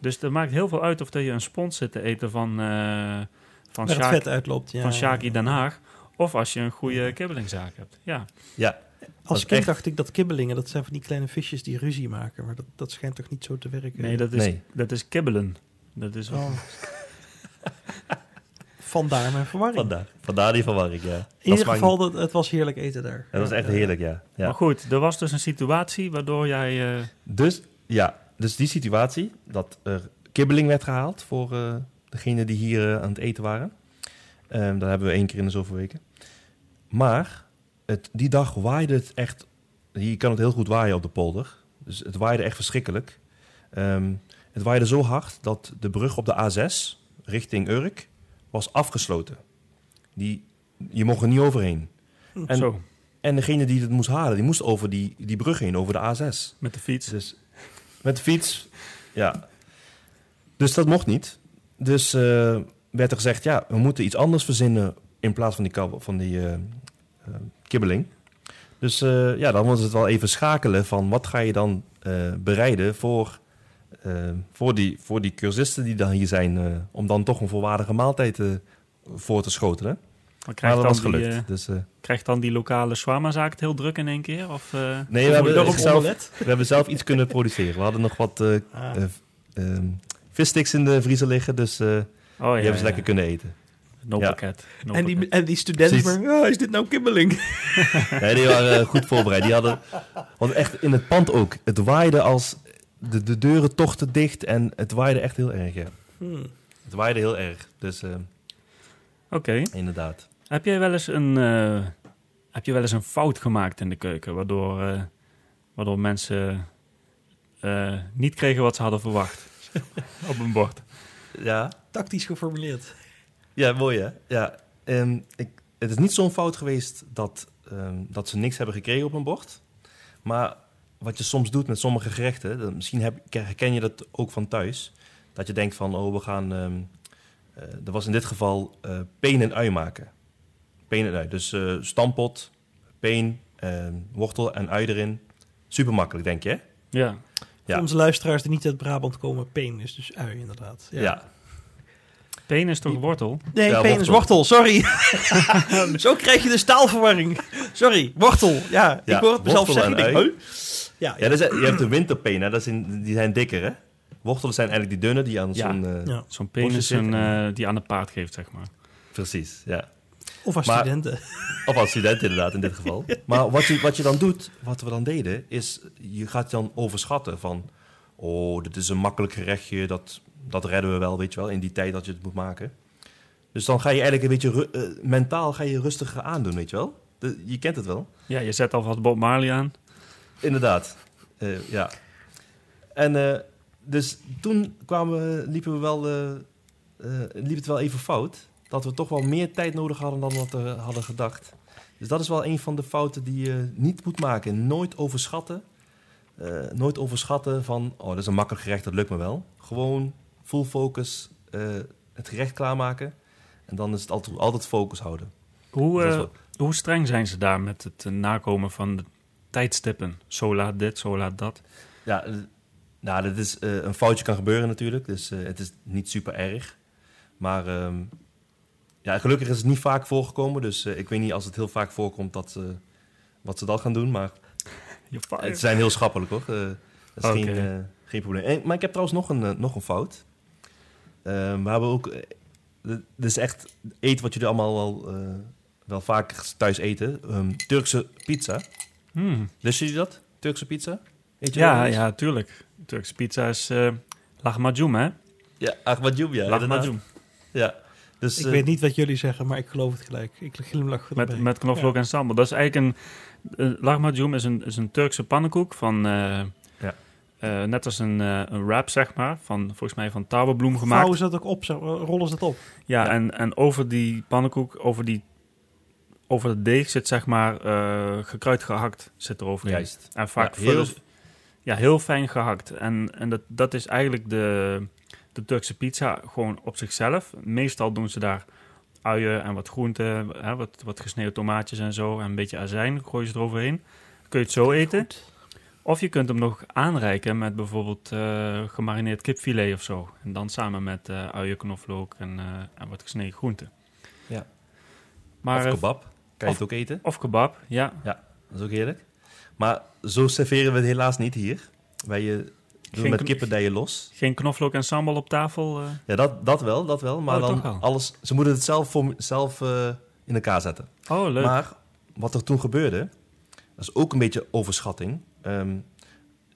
Dus het maakt heel veel uit of dat je een spons zit te eten van, van, Sjaak- vet uitloopt, ja. van Shaki Den Haag. Of als je een goede kibbelingzaak hebt. Ja, Ja. Als kind echt- dacht ik dat kibbelingen, dat zijn van die kleine visjes die ruzie maken. Maar dat, dat schijnt toch niet zo te werken? nee, dat is, Nee. dat is kibbelen. Dat is Oh. <laughs> Vandaar mijn verwarring. Vandaar. Vandaar die verwarring, ja. In Dat ieder geval, dat, het was heerlijk eten daar. Dat was echt Ja. heerlijk, ja. ja. Maar goed, er was dus een situatie waardoor jij... eh, Dus, ja, dus die situatie, dat er kibbeling werd gehaald voor eh degene die hier eh, aan het eten waren. Ehm dat hebben we één keer in de zoveel weken. Maar het, die dag waaide het echt, hier kan het heel goed waaien op de polder. Dus het waaide echt verschrikkelijk. Ehm, het waaide zo hard dat de brug op de A6 richting Urk was afgesloten. Die, je mocht er niet overheen. En- zo, En degene die het moest halen, die moest over die, die brug heen, over de A6. met de fiets. Dus met de fiets, ja. Dus dat mocht niet. Dus eh, werd er gezegd, ja, we moeten iets anders verzinnen in plaats van die, van die eh, kibbeling. Dus eh, ja, dan was het wel even schakelen van wat ga je dan eh, bereiden voor, eh, voor, die, voor die cursisten die dan hier zijn, om dan toch een volwaardige maaltijd voor te schotelen. Maar Maar krijgt, dat dan die, gelukt. eh, dus, krijgt dan die lokale shawarma-zaak het heel druk in één keer? Of, nee, we hebben, zelf, we hebben zelf iets kunnen produceren. We hadden nog wat Ah. eh, ehm, vissticks in de vriezer liggen, dus oh die ja, hebben ze ja. lekker kunnen eten. Ja. En die, pakket. en die studenten, maar, "Ah, is dit nou kibbeling? <laughs> Nee, die waren eh, goed voorbereid. Die hadden, want echt in het pand ook. Het waaide als de, de deuren tochten dicht en het waaide echt heel erg. Ja. Hmm. Het waaide heel erg, dus eh, Oké. inderdaad. Heb jij wel eens een, eh, heb je wel eens een fout gemaakt in de keuken, waardoor, eh, waardoor mensen eh, niet kregen wat ze hadden verwacht <laughs> op een bord? Ja, Tactisch geformuleerd. Ja mooi hè. Ja, ehm, ik, het is niet zo'n fout geweest dat, ehm, dat ze niks hebben gekregen op een bord. Maar wat je soms doet met sommige gerechten, dat- misschien heb, herken je dat ook van thuis. Dat je denkt van, oh, we gaan... ehm eh, er was in dit geval eh peen en ui maken. Peen en ui. Dus eh stampot, peen, ehm, wortel en ui erin. Super makkelijk, denk je, hè? Ja. Ja. Voor onze luisteraars die niet uit Brabant komen, peen is dus ui inderdaad. Ja. Peen is toch wortel? Nee, Ja, peen is wortel, sorry. <laughs> <laughs> Zo krijg je de staalverwarring. Sorry, wortel. Ja, Ja, ik hoor het mezelf zeggen. denk, huh? Ja, Ja, dat is, je hebt de winterpeen, hè? Dat zijn, die zijn dikker, hè? Wortelen zijn eigenlijk die dunne die aan Ja. zo'n... eh, ja. Zo'n peen Bosjes is een, zitten. eh, die aan de paard geeft, zeg maar. Precies, ja. Of als Maar- studenten. <laughs> Of als student inderdaad, in dit geval. Maar wat je, wat je dan doet, wat we dan deden, is je gaat dan overschatten van... Oh, dit is een makkelijk gerechtje, dat, dat redden we wel, weet je wel, in die tijd dat je het moet maken. Dus dan ga je eigenlijk een beetje eh, mentaal ga je rustiger aandoen, weet je wel. De- je kent het wel. Ja, je zet alvast Bob Marley aan. Inderdaad, Eh, ja. En eh, dus toen kwamen, liepen we wel, liep het wel even fout. Dat we toch wel meer tijd nodig hadden dan wat we hadden gedacht. Dus dat is wel een van de fouten die je niet moet maken. Nooit overschatten. Nooit overschatten van, oh, dat is een makkelijk gerecht, dat lukt me wel. Gewoon full focus eh, het gerecht klaarmaken. En dan is het altijd, altijd focus houden. Hoe, is eh, hoe streng zijn ze daar met het eh, nakomen van de tijdstippen? Zo laat dit, zo laat dat. Ja, Nou, dat is, een foutje kan gebeuren natuurlijk, dus het is niet super erg. Maar ehm, ja, gelukkig is het niet vaak voorgekomen, dus ik weet niet als het heel vaak voorkomt dat, ze- wat ze dat gaan doen. Maar <laughs> Je het zijn heel schappelijk hoor, Eh, dat is geen, geen probleem. En, maar ik heb trouwens nog een, nog een fout. Ehm, we hebben ook, eh, dit dit is echt eten wat jullie allemaal wel, eh, wel vaak thuis eten. Ehm, Turkse pizza. Hmm. Lusten jullie dat? Turkse pizza? Eet je Ja, ja, tuurlijk. Turkse pizza is eh lahmacun, hè? Ja, Ahmadjoub, ja. lahmacun. Ja. Dus, Ik eh, weet niet wat jullie zeggen, maar ik geloof het gelijk. Ik glimlach erbij. Met, met knoflook en sambal. Dat is eigenlijk een... Uh, lahmacun is een, is een Turkse pannenkoek van... eh, eh, net als een, eh, een wrap, zeg maar. Van, volgens mij van tarwebloem gemaakt. Vouwen ze dat ook op? Zo, rollen ze dat op? Ja, Ja. En, en over die pannenkoek, over die... Over het deeg zit zeg maar eh, gekruid gehakt zit er overheen. Juist. En vaak Ja, heel- heel, ja, heel fijn gehakt. En, en dat, dat is eigenlijk de, de Turkse pizza gewoon op zichzelf. Meestal doen ze daar uien en wat groenten, hè, wat, wat gesneden tomaatjes en zo. En een beetje azijn gooien ze eroverheen. Kun je het zo eten. Goed. Of je kunt hem nog aanreiken met bijvoorbeeld eh, gemarineerd kipfilet of zo. En dan samen met eh uien, knoflook en, eh, en wat gesneden groenten. Ja. Maar, of kebab. Kan je of- het ook eten? of kebab, ja. Dat is ook heerlijk. Maar zo serveren we het helaas niet hier. Wij eh, doen Geen met kippendijen los. Geen knoflook en sambal op tafel. eh. Ja, dat, dat wel, dat wel. Maar Oh, dan wel. alles... Ze moeten het zelf, voor, zelf eh, in elkaar zetten. Oh, leuk. Maar wat er toen gebeurde, dat is ook een beetje overschatting. Ehm,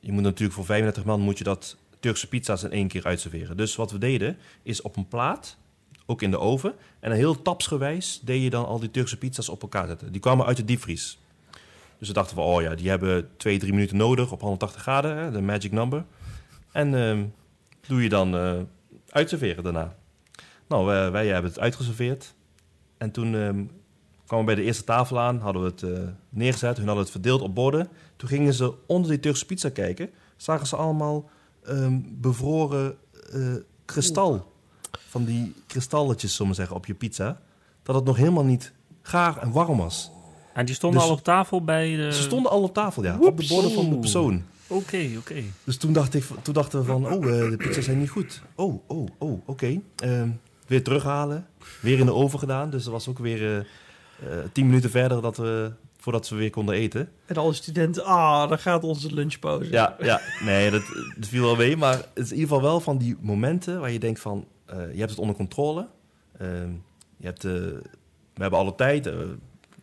je moet natuurlijk voor 35 man moet je dat Turkse pizza's in één keer uitserveren. Dus wat we deden, is op een plaat, ook in de oven, en heel tapsgewijs deed je dan al die Turkse pizza's op elkaar zetten. Die kwamen uit de diepvries. Dus we dachten van, oh ja, die hebben twee, drie minuten nodig op 180 graden, de magic number. En ehm, doe je dan eh uitserveren daarna. Nou, wij, wij hebben het uitgeserveerd. En toen ehm, kwamen we bij de eerste tafel aan, hadden we het eh, neergezet, hun hadden het verdeeld op borden. Toen gingen ze onder die Turkse pizza kijken, zagen ze allemaal ehm, bevroren eh, kristal. Van die kristalletjes, zullen we zeggen, op je pizza. Dat het nog helemaal niet gaar en warm was. En die stonden Dus- al op tafel bij de... Ze stonden al op tafel, ja, op de borden van de persoon. Oké, oké. Dus toen, dacht ik, toen dachten we van, oh, eh, de pizza's zijn niet goed. Oh, oh, oh, oké. Ehm, weer terughalen, weer in de oven gedaan. Dus dat was ook weer eh, tien minuten verder dat we, voordat we weer konden eten. En alle studenten, ah, daar gaat onze lunchpauze. Ja, ja nee, dat, dat viel wel mee. Maar het is in ieder geval wel van die momenten waar je denkt van... eh, je hebt het onder controle. Ehm, je hebt, eh, we hebben alle tijd. eh,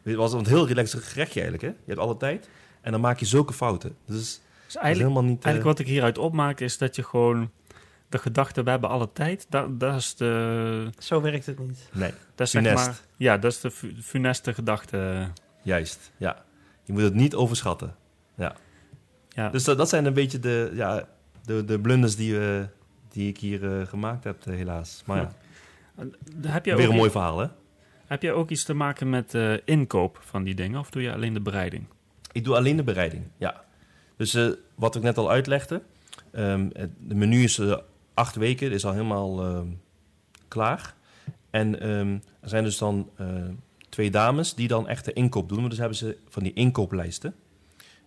het was een heel relaxed gerechtje eigenlijk. Hè? Je hebt alle tijd. En dan maak je zulke fouten. Dus dat is Dus eigenlijk, helemaal niet... eh, eigenlijk wat ik hieruit opmaak is dat je gewoon de gedachte, we hebben alle tijd, dat, dat is de... Zo werkt het niet. Nee, Dat is zeg maar, ja, dat is de fu- funeste gedachte. Juist. Ja. Je moet het niet overschatten. Ja, Dus dat, dat zijn een beetje de, ja, de, de blunders die, we, die ik hier eh, gemaakt heb, eh, helaas. Maar ja, heb, jij weer ook, een mooi verhaal, hè? heb jij ook iets te maken met eh, inkoop van die dingen, of doe je alleen de bereiding? Ik doe alleen de bereiding, ja. Dus eh, wat ik net al uitlegde, ehm, het de menu is eh, acht weken, is al helemaal ehm, klaar. En ehm, er zijn dus dan eh, twee dames die dan echt de inkoop doen. Dus hebben ze van die inkooplijsten.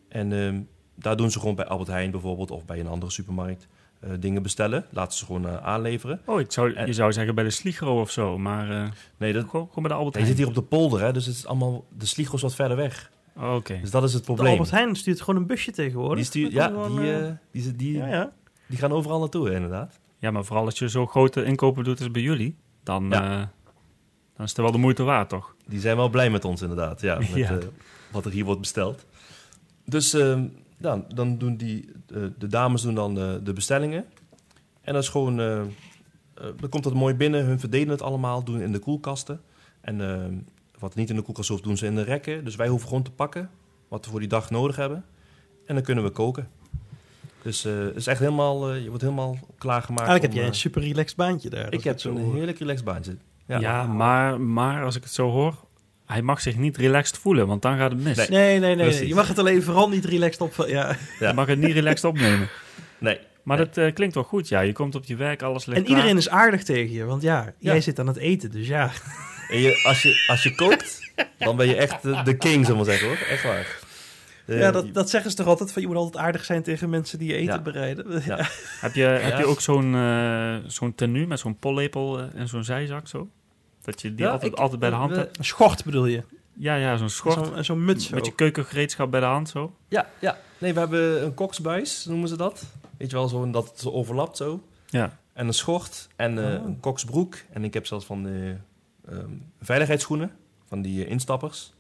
En ehm, daar doen ze gewoon bij Albert Heijn bijvoorbeeld of bij een andere supermarkt eh, dingen bestellen. Laten ze gewoon eh, aanleveren. Oh, ik zou, En- je zou zeggen bij de Sligro of zo, maar eh, Nee, dat, gewoon, gewoon bij de Albert je zit Heijn. hier op de polder, hè, dus het is allemaal, de Sligo is wat verder weg. Oh, Oké. Dus dat is het De probleem. Albert Heijn stuurt gewoon een busje tegenwoordig. Die, stuurt, ja, die, die, die, ja, ja. die gaan overal naartoe, inderdaad. Ja, maar vooral als je zo grote inkopen doet als bij jullie, dan, Ja. Dan is het wel de moeite waard, toch? Die zijn wel blij met ons, inderdaad. Ja, met Ja. eh, wat er hier wordt besteld. Dus ehm, ja, dan doen die, eh, de dames doen dan eh, de bestellingen. En dat is gewoon, dan komt dat mooi binnen. Hun verdelen het allemaal, doen in de koelkasten. En ehm, wat niet in de koelkast hoeft, doen ze in de rekken. Dus wij hoeven gewoon te pakken wat we voor die dag nodig hebben. En dan kunnen we koken. Dus eh, het is echt helemaal, je wordt helemaal klaargemaakt. Eigenlijk heb jij een super relaxed baantje daar. ik heb zo'n heerlijk relaxed baantje. Ja, maar, maar als ik het zo hoor, hij mag zich niet relaxed voelen, want dan gaat het mis. Nee. Nee, nee. Je mag het alleen vooral niet relaxed op. Ja. Ja. Je mag het niet relaxed opnemen. <laughs> Nee, Maar Nee. dat eh, klinkt wel goed, ja. Je komt op je werk, alles ligt En iedereen is aardig tegen je, want ja, jij zit aan het eten, dus ja. En je, als, je, als je kookt, dan ben je echt de, de king, zullen we maar zeggen hoor. Echt waar. Ja, dat, dat zeggen ze toch altijd, van je moet altijd aardig zijn tegen mensen die je eten Ja. bereiden. Ja. <laughs> Heb je, heb je ook zo'n eh zo'n tenue met zo'n pollepel eh, en zo'n zijzak zo? Dat je die Ja, altijd, ik- altijd bij de hand we- hebt? Een schort bedoel je? Ja, ja, zo'n schort. Zo'n en zo'n muts zo. met je keukengereedschap bij de hand zo. Ja, ja. Nee, we hebben een koksbuis, noemen ze dat. Weet je wel, zo dat het zo overlapt zo. Ja. En een schort en eh, Oh. een koksbroek. En ik heb zelfs van de ehm, veiligheidsschoenen, van die eh, instappers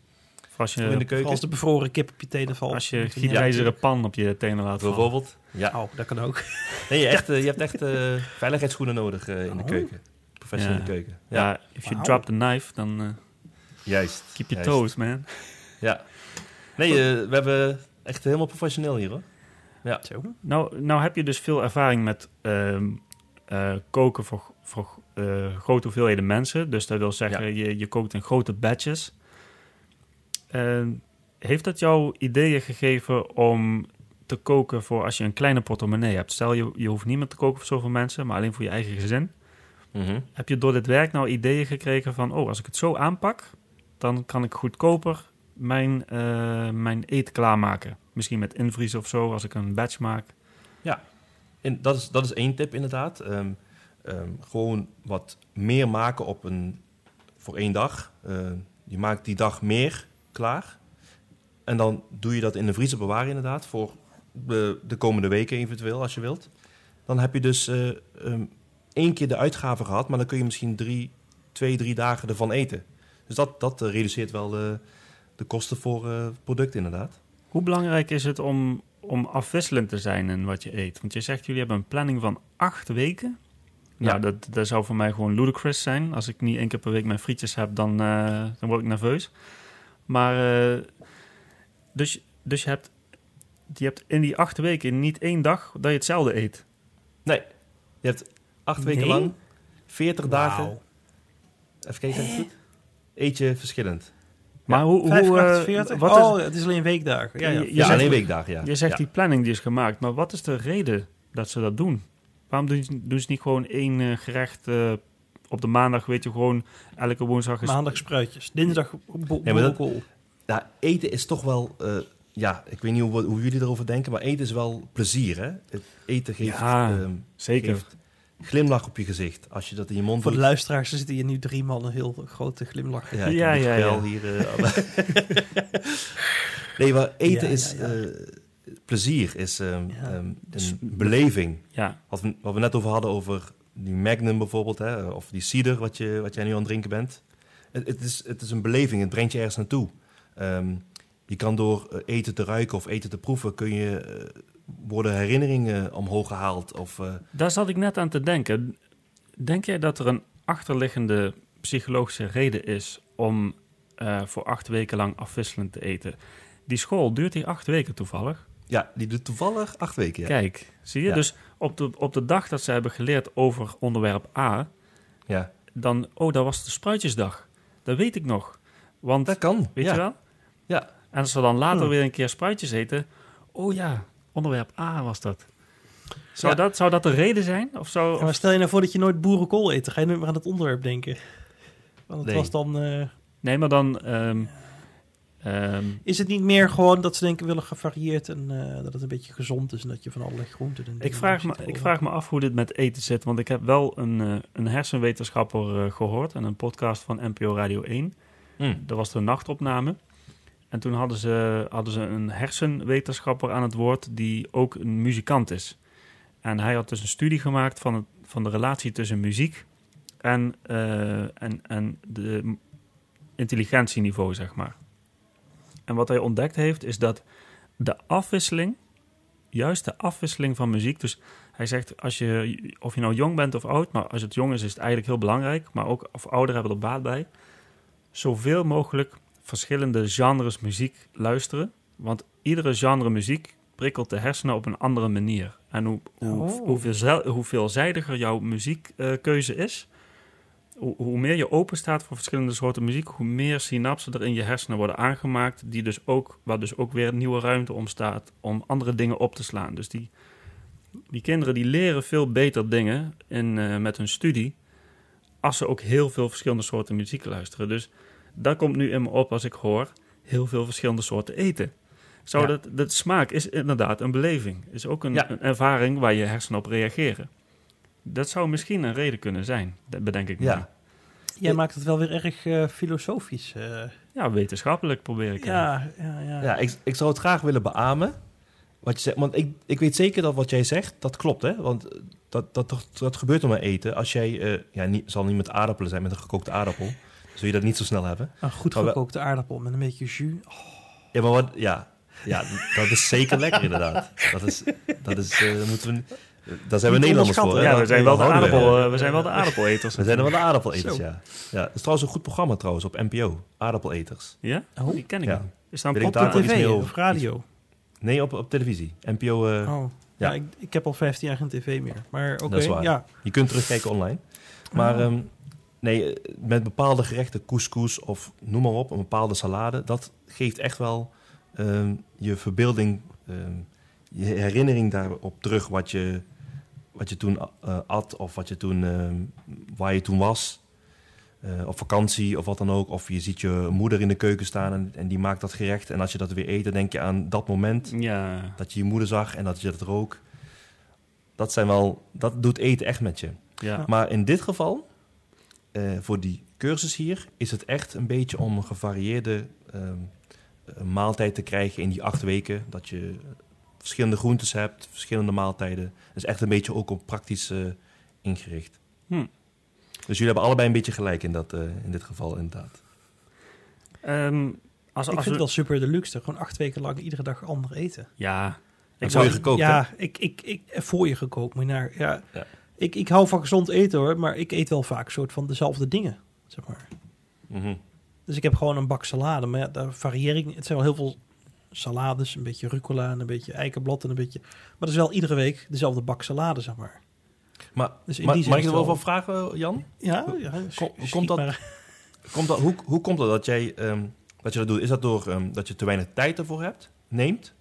Of als in de je, keuken. Als de bevroren kip op je tenen valt. als je je gietijzeren pan op je tenen laat vallen. Bijvoorbeeld. Ja. Oh, dat kan ook. Nee, je, echt, <laughs> eh, je hebt echt eh, veiligheidsschoenen nodig in de Oh. keuken. Ja. keuken. Ja, Ja, if you drop the knife, dan eh, juist. keep your juist. toes, man. <laughs> Ja. Nee, eh, we hebben echt helemaal professioneel hier hoor. Zo. Nou, nou heb je dus veel ervaring met ehm, eh, koken voor, voor eh, grote hoeveelheden mensen. Dus dat wil zeggen, je, je kookt in grote batches. Eh, heeft dat jou ideeën gegeven om te koken voor als je een kleine portemonnee hebt? Stel, je, je hoeft niet meer te koken voor zoveel mensen, maar alleen voor je eigen gezin. Mhm. Heb je door dit werk nou ideeën gekregen van... oh, als ik het zo aanpak, dan kan ik goedkoper mijn, eh, mijn eten klaarmaken. Misschien met invriezen of zo, als ik een batch maak. En dat, is, dat is één tip inderdaad. Ehm, ehm, gewoon wat meer maken op een, voor één dag. Eh, je maakt die dag meer klaar. En dan doe je dat in de vriezer bewaren inderdaad. Voor de, de komende weken eventueel, als je wilt. Dan heb je dus eh, ehm, één keer de uitgave gehad. Maar dan kun je misschien drie, twee, drie dagen ervan eten. Dus dat, dat eh, reduceert wel de, de kosten voor eh, het product inderdaad. Hoe belangrijk is het om, om afwisselend te zijn in wat je eet? Want je zegt, jullie hebben een planning van acht weken. Nou, Ja. dat, dat zou voor mij gewoon ludicrous zijn. Als ik niet één keer per week mijn frietjes heb, dan, eh, dan word ik nerveus. Maar, dus, dus je, hebt, je hebt in die acht weken niet één dag dat je hetzelfde eet. Nee, je hebt acht weken Nee? lang, 40 dagen. Even kijken, het goed? Eet je verschillend. Maar hoe, hoe, 5 eh, 48? wat is, oh, het is alleen weekdagen. Ja, ja. Zegt- alleen weekdagen, ja. Je zegt ja. die planning die is gemaakt, maar wat is de reden dat ze dat doen? Waarom doen ze, doen ze niet gewoon één eh, gerecht eh, op de maandag, weet je, gewoon elke woensdag is... Maandag spruitjes. Dinsdag bo- Ja, maar dat- eten is toch wel... eh, ja, ik weet niet hoe, hoe jullie erover denken, maar eten is wel plezier, hè? Het eten geeft, Ja, ehm, Zeker. geeft glimlach op je gezicht. Als je dat in je mond Voor de doet. luisteraars er zitten hier nu drie man een heel grote glimlach. Ja, ik Ja, heb ja, ja. hier... eh, <laughs> nee, maar eten Ja, is... ja, ja. eh, plezier is ehm, Ja. ehm, Dus- een beleving. Ja, Wat we, wat we net over hadden, over die Magnum bijvoorbeeld, hè, of die cider wat, je, wat jij nu aan het drinken bent. Het, het, is, het is een beleving, het brengt je ergens naartoe. Ehm, je kan door eh, eten te ruiken of eten te proeven, kun je, eh, worden herinneringen omhoog gehaald. Of, eh, daar zat ik net aan te denken. Denk jij dat er een achterliggende psychologische reden is om eh, voor acht weken lang afwisselend te eten? Die school, duurt die acht weken toevallig? ja, die doet toevallig acht weken. Ja. Kijk, zie je? Ja. Dus op de, op de dag dat ze hebben geleerd over onderwerp A, Ja, dan, oh, dat was de spruitjesdag. Dat weet ik nog. Want, dat kan. weet ja. je wel? Ja. En als we dan later Hmm. weer een keer spruitjes eten, oh ja, onderwerp A was dat. Zou, Ja. dat, zou dat de reden zijn? Of zou, Ja, maar stel je nou voor dat je nooit boerenkool eet. Dan ga je nooit meer aan het onderwerp denken. Want het Nee. was dan... eh, nee, maar dan... ehm, ehm, is het niet meer gewoon dat ze denken willen gevarieerd en eh, dat het een beetje gezond is en dat je van allerlei groenten en ik, vraag me, ik vraag me af hoe dit met eten zit. Want ik heb wel een, eh, een hersenwetenschapper eh, gehoord en een podcast van NPO Radio 1. Mm. Dat was de nachtopname. En toen hadden ze, hadden ze een hersenwetenschapper aan het woord die ook een muzikant is. En hij had dus een studie gemaakt van, het, van de relatie tussen muziek en, eh, en, en de intelligentieniveau, zeg maar. En wat hij ontdekt heeft, is dat de afwisseling, juist de afwisseling van muziek, dus hij zegt, als je, of je nou jong bent of oud, maar als het jong is, is het eigenlijk heel belangrijk, maar ook of ouderen hebben er baat bij, zoveel mogelijk verschillende genres muziek luisteren. Want iedere genre muziek prikkelt de hersenen op een andere manier. En hoe, hoe, Oh. hoe, veelzel- hoe veelzijdiger jouw muziekkeuze is, hoe, hoe meer je open staat voor verschillende soorten muziek, hoe meer synapsen er in je hersenen worden aangemaakt, die dus ook, waar dus ook weer nieuwe ruimte ontstaat om andere dingen op te slaan. Dus die, die kinderen die leren veel beter dingen in, eh, met hun studie, als ze ook heel veel verschillende soorten muziek luisteren. Dus dat komt nu in me op als ik hoor heel veel verschillende soorten eten. Zou Ja. dat, dat smaak is inderdaad een beleving. Is ook een, Ja. een ervaring waar je hersenen op reageren. Dat zou misschien een reden kunnen zijn, dat bedenk ik me. Ja. Jij maakt het wel weer erg eh, filosofisch. eh. Ja, wetenschappelijk probeer ik. ja, ja, ja. Ja, ik, ik zou het graag willen beamen. Wat je zegt, want ik, ik weet zeker dat wat jij zegt, dat klopt, hè? Want eh, dat, dat, dat, dat gebeurt om met eten. Als jij, eh, ja, niet, zal niet met aardappelen zijn, met een gekookte aardappel. Zul je dat niet zo snel hebben. Een goed we- gekookte aardappel met een beetje jus. Oh, Ja, maar wat, ja, ja dat is zeker lekker inderdaad. Dat is, dat is, eh, moeten we, daar zijn we Niet Nederlanders voor, hè? Ja, we Dat- zijn wel de, we, aardappel, ja. eh, we zijn wel de aardappeleters. We zijn wel de aardappeleters, Zo. ja. ja. Het is trouwens een goed programma trouwens op NPO. Aardappeleters. Ja? Oh. Die ken ik Ja. niet. Is daar een op tv of radio. Nee, op, op televisie. NPO, eh, oh. Ja, ja. ik, ik heb al 15 jaar geen tv meer. Maar oké, Dat ja. je kunt terugkijken online. Maar Oh. ehm, nee, eh, met bepaalde gerechten, couscous of noem maar op, een bepaalde salade, dat geeft echt wel ehm, je verbeelding, ehm, je herinnering daarop terug wat je, wat je toen eh, at of wat je toen, ehm, waar je toen was. Eh, op vakantie of wat dan ook. Of je ziet je moeder in de keuken staan en, en die maakt dat gerecht. En als je dat weer eet, dan denk je aan dat moment Ja. dat je je moeder zag en dat je dat rook. Dat zijn wel, dat doet eten echt met je. Ja. Maar in dit geval, eh, voor die cursus hier, is het echt een beetje om een gevarieerde ehm, eh, maaltijd te krijgen in die acht weken. Dat je verschillende groentes hebt, verschillende maaltijden. Dat is echt een beetje ook op praktisch eh, ingericht. Hm. Dus jullie hebben allebei een beetje gelijk in, dat, eh, in dit geval, inderdaad. Ehm, als, Ik als vind we- het wel super deluxe. Gewoon acht weken lang iedere dag ander eten. Ja. Ik zou je gekookt, ja, ik, ik, ik, voor je gekookt. Moet je naar, ja. Ja. Ik, ik hou van gezond eten hoor, maar ik eet wel vaak soort van dezelfde dingen. Zeg maar. Mhm. Dus ik heb gewoon een bak salade, maar ja, daar varieer ik. Het zijn wel heel veel salades, een beetje rucola en een beetje eikenblad en een beetje... Maar dat is wel iedere week dezelfde bak salade, zeg maar. Maar Dus in die zin mag ik er wel van vragen, Jan? Ja, ja Kom- komt dat-. Komt dat, hoe, hoe komt het dat jij ehm, dat je dat doet? Is dat door ehm, dat je te weinig tijd ervoor hebt, neemt?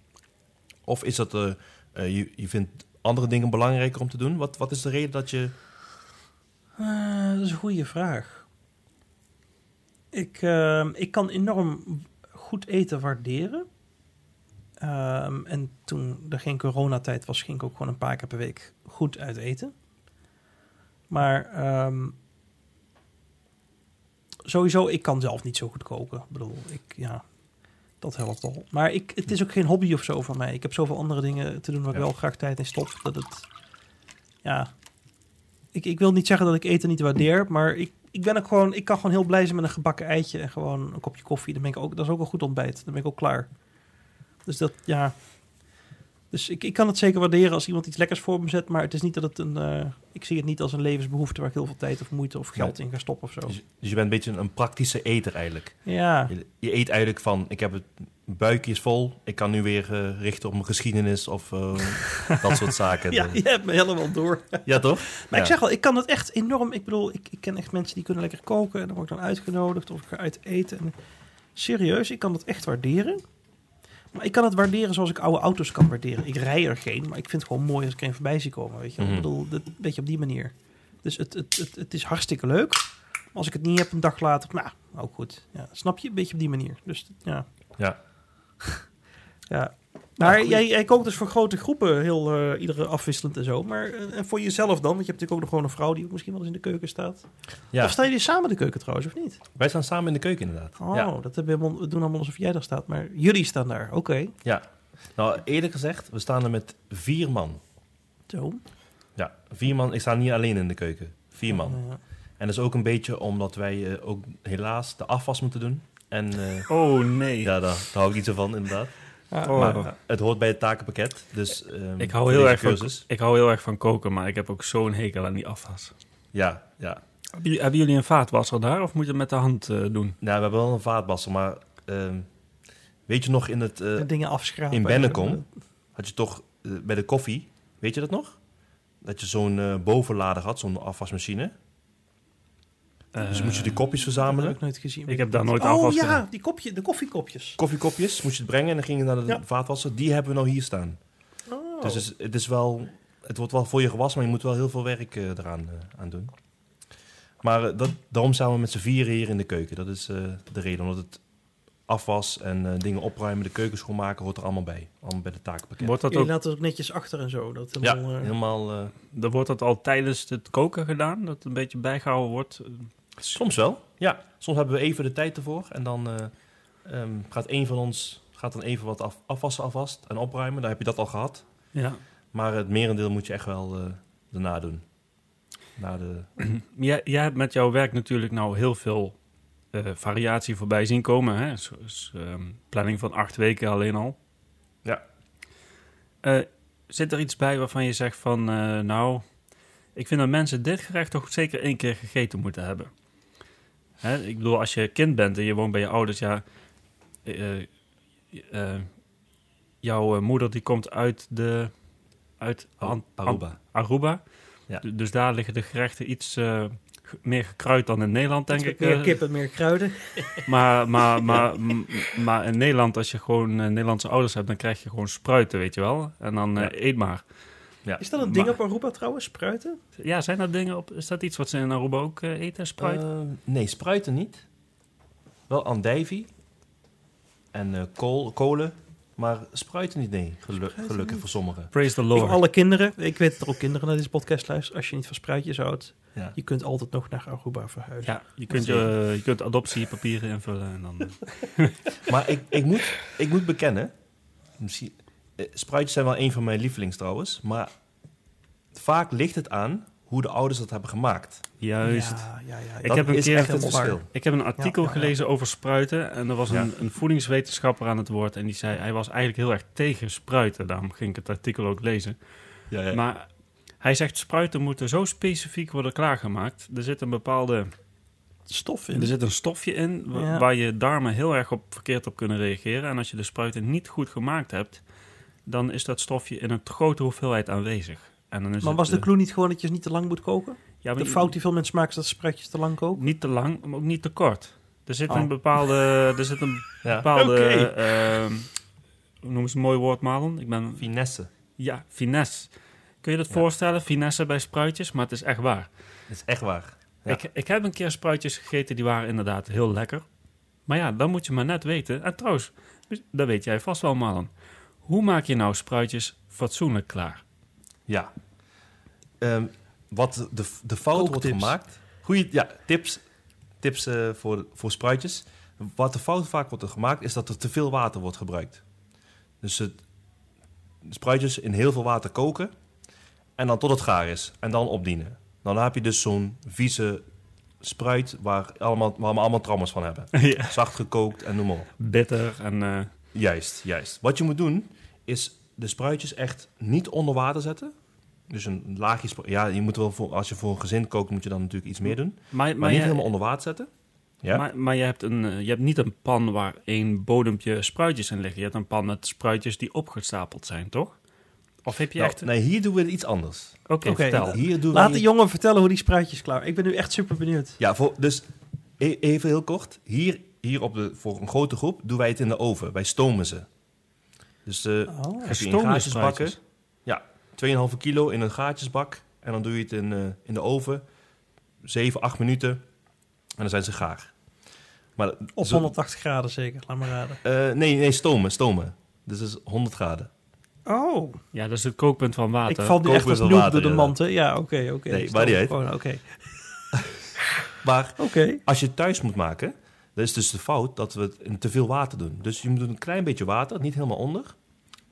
Of is dat eh, je, je vindt andere dingen belangrijker om te doen? Wat, wat is de reden dat je... Eh, dat is een goede vraag. Ik, ehm, ik kan enorm goed eten waarderen. Ehm, en toen er geen coronatijd was, ging ik ook gewoon een paar keer per week goed uit eten. Maar ehm, sowieso, ik kan zelf niet zo goed koken. Ik bedoel, ik, ja, dat helpt al. Maar ik, het is ook geen hobby of zo voor mij. Ik heb zoveel andere dingen te doen waar ik wel graag tijd in stop. Dat het, ja, ik, ik wil niet zeggen dat ik eten niet waardeer, maar ik, ik ben ook gewoon, ik kan gewoon heel blij zijn met een gebakken eitje en gewoon een kopje koffie. Dan ben ik ook, dat is ook een goed ontbijt. Dan ben ik ook klaar. Dus dat, ja. Dus ik, ik kan het zeker waarderen als iemand iets lekkers voor me zet, maar het is niet dat het een, eh, ik zie het niet als een levensbehoefte waar ik heel veel tijd of moeite of geld in ga stoppen of zo. Dus, dus je bent een beetje een praktische eter eigenlijk. Ja, Je, je eet eigenlijk van, ik heb het buikje is vol, ik kan nu weer eh, richten op mijn geschiedenis of eh, <laughs> dat soort zaken. ja, je hebt me helemaal door. Ja, toch? Maar Ja. ik zeg wel, ik kan het echt enorm. Ik bedoel, ik, ik ken echt mensen die kunnen lekker koken. En dan word ik dan uitgenodigd of ik ga uit eten. En, serieus, ik kan het echt waarderen. Maar ik kan het waarderen zoals ik oude auto's kan waarderen. Ik rij er geen, maar ik vind het gewoon mooi als ik er een voorbij zie komen. Weet je? Mhm. Ik bedoel, dat, een beetje op die manier. Dus het, het, het, het is hartstikke leuk. Maar als ik het niet heb een dag later, nou, ook goed. Ja, snap je? Een beetje op die manier. Dus ja. Ja. <laughs> Ja. Maar goed. jij, jij kookt dus voor grote groepen, heel eh, iedere afwisselend en zo. Maar eh, en voor jezelf dan? Want je hebt natuurlijk ook nog gewoon een vrouw die ook misschien wel eens in de keuken staat. ja. Of staan jullie samen in de keuken trouwens, of niet? Wij staan samen in de keuken inderdaad. Oh, Ja. dat hebben we, we doen allemaal alsof jij daar staat. Maar jullie staan daar, oké. ja. Nou, eerlijk gezegd, we staan er met vier man. Zo. Ja, vier man. Ik sta niet alleen in de keuken. Vier man. Ja. En dat is ook een beetje omdat wij eh, ook helaas de afwas moeten doen. En eh, Oh nee. ja, daar, daar hou ik niet zo van, inderdaad. Ja, Oh. Maar ja. het hoort bij het takenpakket. Dus, ehm, Ik hou heel erg van-. Ik hou heel erg van koken, maar ik heb ook zo'n hekel aan die afwas. Ja, ja. Hebben jullie, een vaatwasser daar of moet je het met de hand eh, doen? Nou, we hebben wel een vaatwasser, maar ehm, weet je nog in het... eh, De dingen afschrapen. in Bennekom had je toch eh, bij de koffie, weet je dat nog? Dat je zo'n bovenlader had, zo'n afwasmachine. Dus moest je die kopjes Dat heb verzamelen. ik nooit gezien. Ik heb daar nooit oh afwas ja, die, kopje, de koffiekopjes. Koffiekopjes moest je het brengen en dan ging je naar de Ja. vaatwasser. Die hebben we nou hier staan. Oh. Dus het is, het is wel, het wordt wel voor je gewassen, maar je moet wel heel veel werk eh, eraan eh, aan doen. Maar eh, dat, daarom staan we met z'n vieren hier in de keuken. Dat is eh, de reden, omdat het afwas en eh, dingen opruimen, de keuken schoonmaken, hoort er allemaal bij. Allemaal bij de takenpakket. Wordt dat ook, laten het ook netjes achter en zo. Dat ja, helemaal, eh, helemaal... eh, dan wordt dat al tijdens het koken gedaan? Dat het een beetje bijgehouden wordt? Soms wel, ja. Soms hebben we even de tijd ervoor. En dan eh, ehm, gaat een van ons gaat dan even wat af, afwassen alvast en opruimen. Dan heb je dat al gehad. Ja. Maar het merendeel moet je echt wel eh daarna doen. Na de, <clears throat> Jij, jij hebt met jouw werk natuurlijk nou heel veel eh, variatie voorbij zien komen. Hè? Zoals ehm, planning van acht weken alleen al. Ja. Eh, zit er iets bij waarvan je zegt van... eh, nou, ik vind dat mensen dit gerecht toch zeker één keer gegeten moeten hebben. Hè? Ik bedoel, als je kind bent en je woont bij je ouders... ja, eh, eh, jouw eh, moeder die komt uit de... Uit An- Aruba. Aruba. Ja. Dus daar liggen de gerechten iets eh, meer gekruid dan in Nederland, denk ik. meer eh. kip en meer kruiden. <laughs> Maar, maar, maar, maar in Nederland, als je gewoon Nederlandse ouders hebt, dan krijg je gewoon spruiten, weet je wel. En dan eh, Ja. eet maar. Is dat een ding Maar- op Aruba trouwens? Spruiten? Ja, zijn dat dingen op? Is dat iets wat ze in Aruba ook eh, eten, spruiten? Eh, nee, spruiten niet. Wel andijvie en eh, kool, kolen. Maar spruiten niet, nee. Gelu- Spruiten gelukkig niet. voor sommigen. Praise the Voor Lord. alle kinderen. Ik weet dat er ook kinderen naar deze podcast luisteren. Als je niet van spruitjes houdt. Ja. Je kunt altijd nog naar Aruba verhuizen. Ja, je kunt, je, je kunt adoptiepapieren invullen en dan... eh, <laughs> Maar ik, ik, moet, ik moet bekennen, misschien, eh, spruitjes zijn wel een van mijn lievelings trouwens, maar vaak ligt het aan hoe de ouders dat hebben gemaakt. juist. Ja, ja, ja. Ik heb een keer verschil. Ik heb een artikel Ja, ja, ja. gelezen over spruiten en er was een, Ja. een voedingswetenschapper aan het woord en die zei, hij was eigenlijk heel erg tegen spruiten. Daarom ging ik het artikel ook lezen. Ja, ja. Maar hij zegt spruiten moeten zo specifiek worden klaargemaakt. Er zit een bepaalde, Stof in. er zit een stofje in waar je darmen heel erg op verkeerd op kunnen reageren. En als je de spruiten niet goed gemaakt hebt, dan is dat stofje in een te grote hoeveelheid aanwezig. En dan is maar het, was de eh, clue niet gewoon dat je ze niet te lang moet koken? ja, De fout die veel mensen maken is dat spruitjes te lang koken. Niet te lang, maar ook niet te kort. Er zit Oh. een bepaalde, <laughs> er zit een Ja. bepaalde, Oké. ehm, hoe noemen ze een mooi woord, Marlon? Ik ben, Finesse. ja, finesse. Kun je dat Ja. voorstellen? Finesse bij spruitjes, maar het is echt waar. Dat is echt waar. Ja. Ik, ik heb een keer spruitjes gegeten, die waren inderdaad heel lekker. Maar ja, dan moet je maar net weten. En trouwens, dat weet jij vast wel, Marlon. Hoe maak je nou spruitjes fatsoenlijk klaar? Ja. Ehm, wat de, de fout wordt gemaakt. Goeie, ja, tips, tips eh, voor, voor spruitjes. Wat de fout vaak wordt gemaakt, is dat er te veel water wordt gebruikt. Dus het, de spruitjes in heel veel water koken. En dan tot het gaar is. En dan opdienen. Dan heb je dus zo'n vieze spruit waar, allemaal, waar we allemaal trauma's van hebben. <laughs> ja. Zacht gekookt en noem maar op. Bitter en... eh, Juist, juist. Wat je moet doen, is de spruitjes echt niet onder water zetten. Dus een laagje Ja, je moet wel voor, als je voor een gezin kookt, moet je dan natuurlijk iets meer doen. maar, Maar, maar, niet je, helemaal onder water zetten. Ja? maar, maar je, hebt een, eh, je hebt niet een pan waar één bodempje spruitjes in liggen. Je hebt een pan met spruitjes die opgestapeld zijn, toch? Of heb je Nou, echt... Nee, hier doen we iets anders. Oké, Oké, vertel. Hier doen Laat we de jongen vertellen hoe die spruitjes klaar. Ik ben nu echt super benieuwd. Ja, voor, dus e- even heel kort. Hier, hier op de, voor een grote groep doen wij het in de oven. Wij stomen ze. Dus eh Oh. heb je in gaatjes bakken. Ja, 2,5 kilo in een gaatjesbak. En dan doe je het in, eh, in de oven. 7, 8 minuten. En dan zijn ze gaar. Maar Op zo- 180 graden zeker, laat maar raden. eh, nee, nee, stomen, stomen. Dus dat is 100 graden. Oh, Ja, dat is het kookpunt van water. ik val nu echt als water, door de ja. hè? Ja, oké, oké. Nee, niet uit. gewoon, Oké, <laughs> Maar oké. als je het thuis moet maken, is dus de fout dat we het in te veel water doen. Dus je moet een klein beetje water, niet helemaal onder.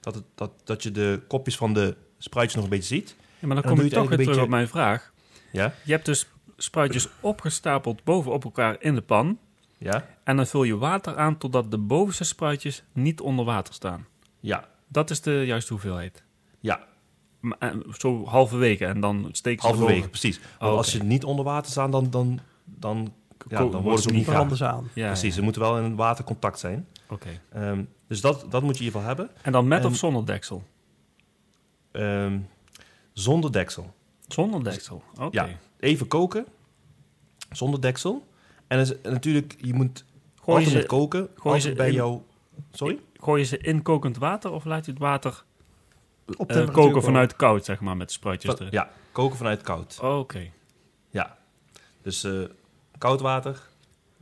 Dat, het, dat, dat je de kopjes van de spruitjes nog een beetje ziet. Ja, maar dan dan kom je toch weer terug op mijn vraag. Ja, Je hebt dus spruitjes opgestapeld bovenop elkaar in de pan. ja, En dan vul je water aan totdat de bovenste spruitjes niet onder water staan. ja, Dat is de juiste hoeveelheid. ja. Maar, Zo halverwege en dan steek ze Halverwege, erboven. precies. Want Oh, als ze niet onder water staan, dan, dan, dan, ja, dan worden ze ook niet ze aan. Ja, Precies, ze moeten wel in watercontact zijn. Oké. Ehm, dus dat, dat moet je in ieder geval hebben. En dan met En- of zonder deksel? Ehm, zonder deksel. Zonder deksel, oké. Ja. Even koken, zonder deksel. En, is, natuurlijk, je moet Gooi je altijd met koken, gooi je bij in- jou... Sorry? gooi je ze in kokend water of laat je het water Op eh, koken vanuit koud, zeg maar, met spruitjes erin? ja, koken vanuit koud. Oké. Ja. Dus eh, koud water,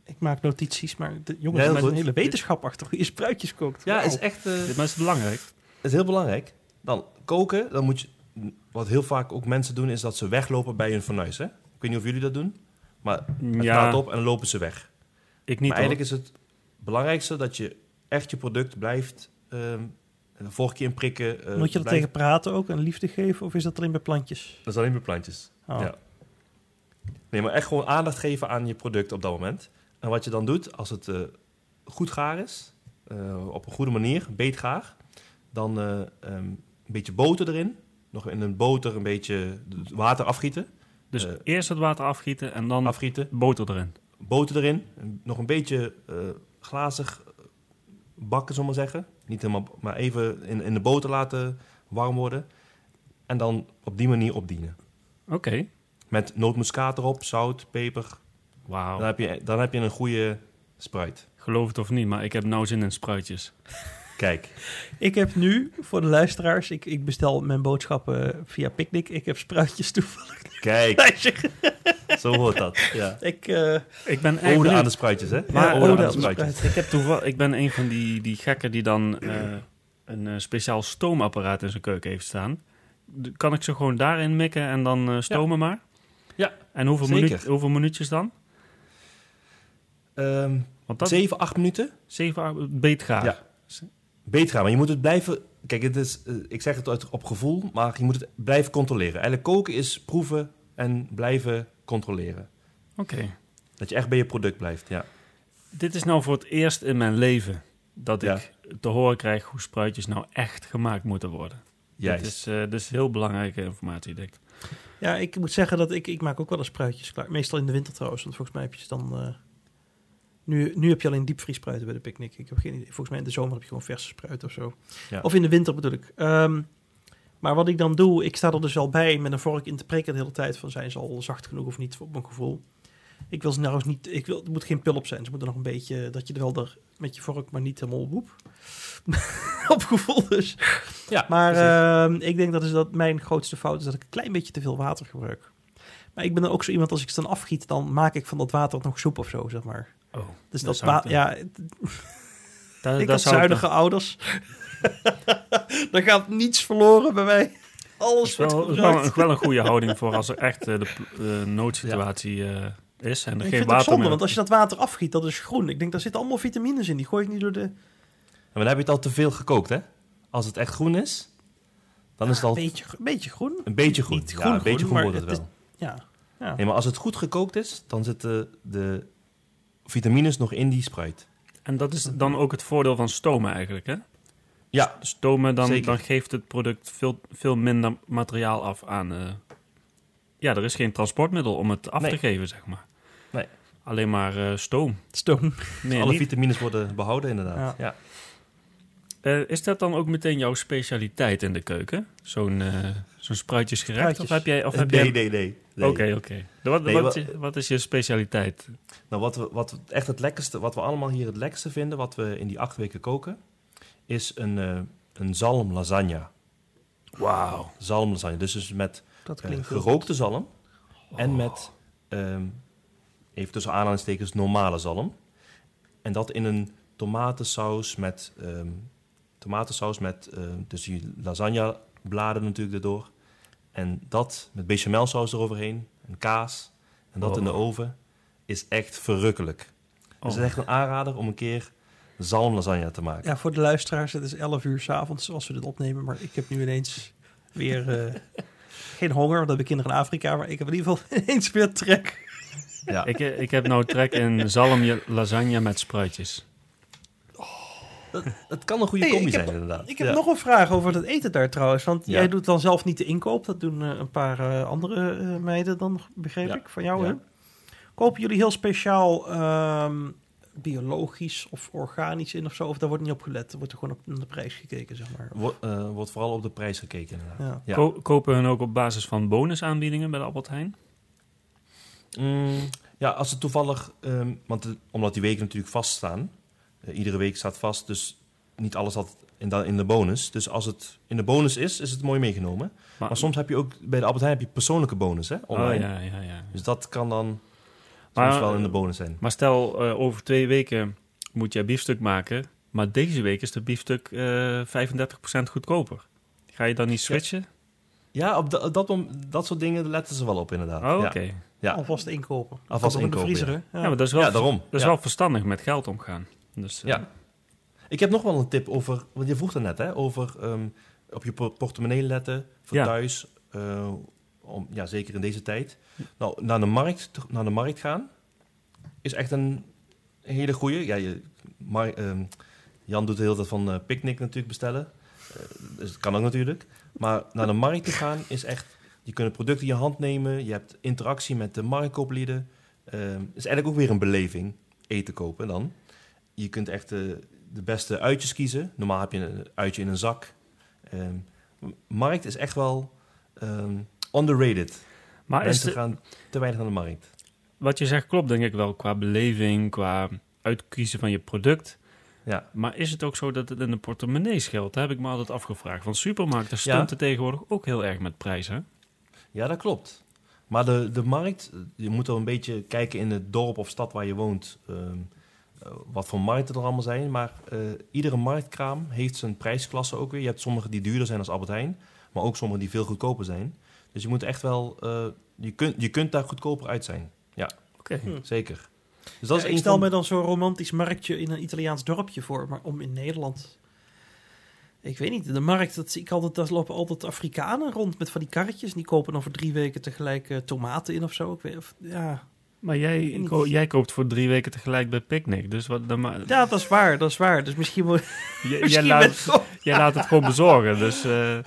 Ik maak notities, maar de, jongens, is een hele wetenschap achter hoe je spruitjes kookt. Ja, is echt eh, Dit is belangrijk. is heel belangrijk. Dan koken, dan moet je... Wat heel vaak ook mensen doen, is dat ze weglopen bij hun fornuis. Hè? Ik weet niet of jullie dat doen. Maar het Ja, gaat op en lopen ze weg. ik niet maar hoor. eigenlijk is het belangrijkste dat je echt je product blijft... ehm de vorige keer in prikken. eh, Moet je er blijft- tegen praten ook en liefde geven? Of is dat alleen bij plantjes? Dat is alleen bij plantjes. Oh. Ja. Nee, maar echt gewoon aandacht geven aan je product op dat moment. En wat je dan doet, als het eh, goed gaar is, eh, op een goede manier, beetgaar, dan eh, ehm, een beetje boter erin. Nog in een boter een beetje water afgieten. Dus eerst het water afgieten en dan Afgieten, boter erin. boter erin. Nog een beetje glazig bakken, zullen we maar zeggen. Niet helemaal, maar even in, in de boter laten warm worden. En dan op die manier opdienen. Oké. Met nootmuskaat erop, zout, peper. Wauw. Dan heb je, dan heb je een goede spruit. Geloof het of niet, maar ik heb nou zin in spruitjes. <laughs> Kijk, Ik heb nu, voor de luisteraars, ik, ik bestel mijn boodschappen via Picnic. Ik heb spruitjes toevallig. kijk, <laughs> zo hoort dat. Ja. Ik, eh, Ik ben echt Ode benieuwd. aan de spruitjes, hè? Maar ja, ode ode aan de aan de spruitjes. spruit. Ik, heb toeval, ik ben een van die, die gekken die dan eh, een eh, speciaal stoomapparaat in zijn keuken heeft staan. D- Kan ik ze gewoon daarin mikken en dan eh, stomen maar? Ja, En hoeveel, zeker. minuut, hoeveel minuutjes dan? Ehm Want dat 7, 8 minuten. 7 beetgaar. Ja. Beet gaan, maar je moet het blijven... Kijk, het is, eh, ik zeg het uit- op gevoel, maar je moet het blijven controleren. Eigenlijk koken is proeven en blijven controleren. Oké. Dat je echt bij je product blijft, ja. Dit is nou voor het eerst in mijn leven dat Ja. ik te horen krijg hoe spruitjes nou echt gemaakt moeten worden. Juist. Dit is, eh, dit is heel belangrijke informatie, denk ik. Ja, ik moet zeggen dat ik, ik maak ook wel eens spruitjes klaar. Meestal in de winter trouwens, want volgens mij heb je ze dan... eh, nu, nu heb je alleen diepvriespruiten bij de picknick. Ik heb geen idee. Volgens mij in de zomer heb je gewoon verse spruiten of zo. Ja. Of in de winter bedoel ik. Ehm, maar wat ik dan doe, ik sta er dus al bij met een vork in te prikken de hele tijd. Van zijn ze al zacht genoeg of niet, op mijn gevoel. Ik wil ze nou eens niet, ik wil, er moet geen pulp zijn. Ze moeten nog een beetje, dat je er wel er met je vork, maar niet helemaal woep. <laughs> op gevoel dus. Ja, Maar ehm, ik denk dat is dat mijn grootste fout is dat ik een klein beetje te veel water gebruik. Maar ik ben dan ook zo iemand, als ik ze dan afgiet, dan maak ik van dat water nog soep of zo, zeg maar. Oh, Dus Dat dat, ja, ik zou zuinige ouders. <laughs> Daar gaat niets verloren bij mij. Dat Alles is wel, is wel, een- wel een goede houding voor als er <laughs> echt eh, de eh, noodsituatie eh, is en er Ik geen vind het ook water zonde, meer. want als je dat water afgiet, dat is groen. Ik denk, daar zitten allemaal vitamines in. Die gooi ik niet door de... Maar dan heb je het al te veel gekookt, hè? Als het echt groen is, dan is het Een al beetje, een beetje groen. een beetje groen. Niet ja, groen een beetje groen, groen wordt het het wel. Ja. ja. Nee, maar als het goed gekookt is, dan zitten de vitamines nog in die spruit. En dat is dan ook het voordeel van stomen eigenlijk, hè? Ja, Stomen, dan, Zeker. dan geeft het product veel, veel minder materiaal af aan... eh, ja, er is geen transportmiddel om het af te Nee. geven, zeg maar. Nee. Alleen maar eh, stoom. Stoom. Meer alle niet. vitamines worden behouden inderdaad. Ja. Ja. Eh, is dat dan ook meteen jouw specialiteit in de keuken? Zo'n eh zo'n spruitjesgerecht? Of Spruitjes. heb jij... Of heb nee, jij... nee, nee. nee. Oké, oké. Wat, Nee, wat, wa- wat is je specialiteit? Nou, wat, we, wat we echt het lekkerste, wat we allemaal hier het lekkerste vinden, wat we in die acht weken koken, is een, eh een zalm lasagne. Wauw. Zalm lasagne. Dus, dus met Dat eh, klinkt gerookte zalm en met, ehm, even tussen aanhalingstekens, normale zalm. En dat in een tomatensaus met, ehm, tomatensaus met ehm, dus die lasagne bladen natuurlijk erdoor. En dat met bechamelsaus eroverheen, en kaas. En dat in de Oh. oven is echt verrukkelijk. Dus Oh. het is echt een aanrader om een keer zalmlasagne te maken. Ja, voor de luisteraars, het is 11 uur s'avonds als we dit opnemen. Maar ik heb nu ineens weer eh, geen honger, want we hebben kinderen in Afrika. Maar ik heb in ieder geval <laughs> ineens weer trek. Ja. Ik, ik heb nou trek in zalm lasagne met spruitjes. Het kan een goede Hey, combi heb- zijn inderdaad. Ik heb Ja. nog een vraag over het eten daar trouwens. Want Ja. jij doet dan zelf niet de inkoop. Dat doen eh, een paar eh, andere eh, meiden dan, begreep Ja. ik, van jou. Kopen jullie heel speciaal ehm, biologisch of organisch in of zo? Of daar wordt niet op gelet? Er wordt er gewoon op naar de prijs gekeken, zeg maar. Wordt, eh, wordt vooral op de prijs gekeken inderdaad. Ja. Ja. Ko- kopen hun ook op basis van bonusaanbiedingen bij de Albert Heijn? Mm, ja, als het toevallig, ehm, want de- omdat die weken natuurlijk vaststaan, eh, iedere week staat vast, dus niet alles had in, da- in de bonus. Dus als het in de bonus is, is het mooi meegenomen. Maar soms heb je ook bij de Albert Heijn heb je persoonlijke bonus, hè? Oh Online. ja, ja, ja. Dus dat kan dan. Maar, wel in de eh, bonus zijn. Maar stel, eh, over twee weken moet jij biefstuk maken. Maar deze week is de biefstuk eh 35% goedkoper. Ga je dan niet switchen? Ja, op, da- op dat, dat soort dingen letten ze wel op inderdaad. Oh, oké. Ja. Alvast inkopen. Alvast ook in de inkopen, vriezer? Ja. maar dat is wel, Ja, daarom. dat is Ja. wel verstandig met geld omgaan. Dus, eh, Ja. Ik heb nog wel een tip over, want je vroeg er net, hè, over ehm, op je por- portemonnee letten voor Ja. thuis. eh, om, ja, zeker in deze tijd. Nou, naar de markt, naar de markt gaan is echt een hele goeie. Ja, je, ehm, Jan doet de hele tijd van eh picknick natuurlijk bestellen. Eh, dus dat kan ook natuurlijk. Maar naar de markt te gaan is echt... Je kunt het product in je hand nemen. Je hebt interactie met de marktkooplieden. Ehm, Het is eigenlijk ook weer een beleving. Eten kopen dan. Je kunt echt de, de beste uitjes kiezen. Normaal heb je een uitje in een zak. Ehm, markt is echt wel ehm, underrated. Maar is Mensen de- gaan te weinig naar de markt. wat je zegt klopt denk ik wel qua beleving, qua uitkiezen van je product. Ja, Maar is het ook zo dat het in de portemonnee scheelt? Heb ik me altijd afgevraagd. Want supermarkten Ja. stunten tegenwoordig ook heel erg met prijzen. ja dat klopt. Maar de, de markt, je moet wel een beetje kijken in het dorp of stad waar je woont. ehm, eh, wat voor markten er allemaal zijn. Maar eh, iedere marktkraam heeft zijn prijsklasse ook weer. Je hebt sommige die duurder zijn als Albert Heijn. Maar ook sommige die veel goedkoper zijn. Dus je moet echt wel... eh, je, kunt, je kunt daar goedkoper uit zijn. Oké. Hm. Zeker. Dus dat Ja, is ik een stel van... me dan zo'n romantisch marktje in een Italiaans dorpje voor, maar om in Nederland. Ik weet niet, de markt, dat zie ik altijd, daar lopen altijd Afrikanen rond met van die karretjes. Die kopen dan voor drie weken tegelijk eh, tomaten in of zo. Ik weet, of, ja. Maar jij, niet. ko- jij koopt voor drie weken tegelijk bij Picnic. Dus wat, dan ja, dat is waar, dat is waar. Dus misschien, moet, <laughs> jij, laat, gewoon- jij laat het gewoon bezorgen. Dus eh,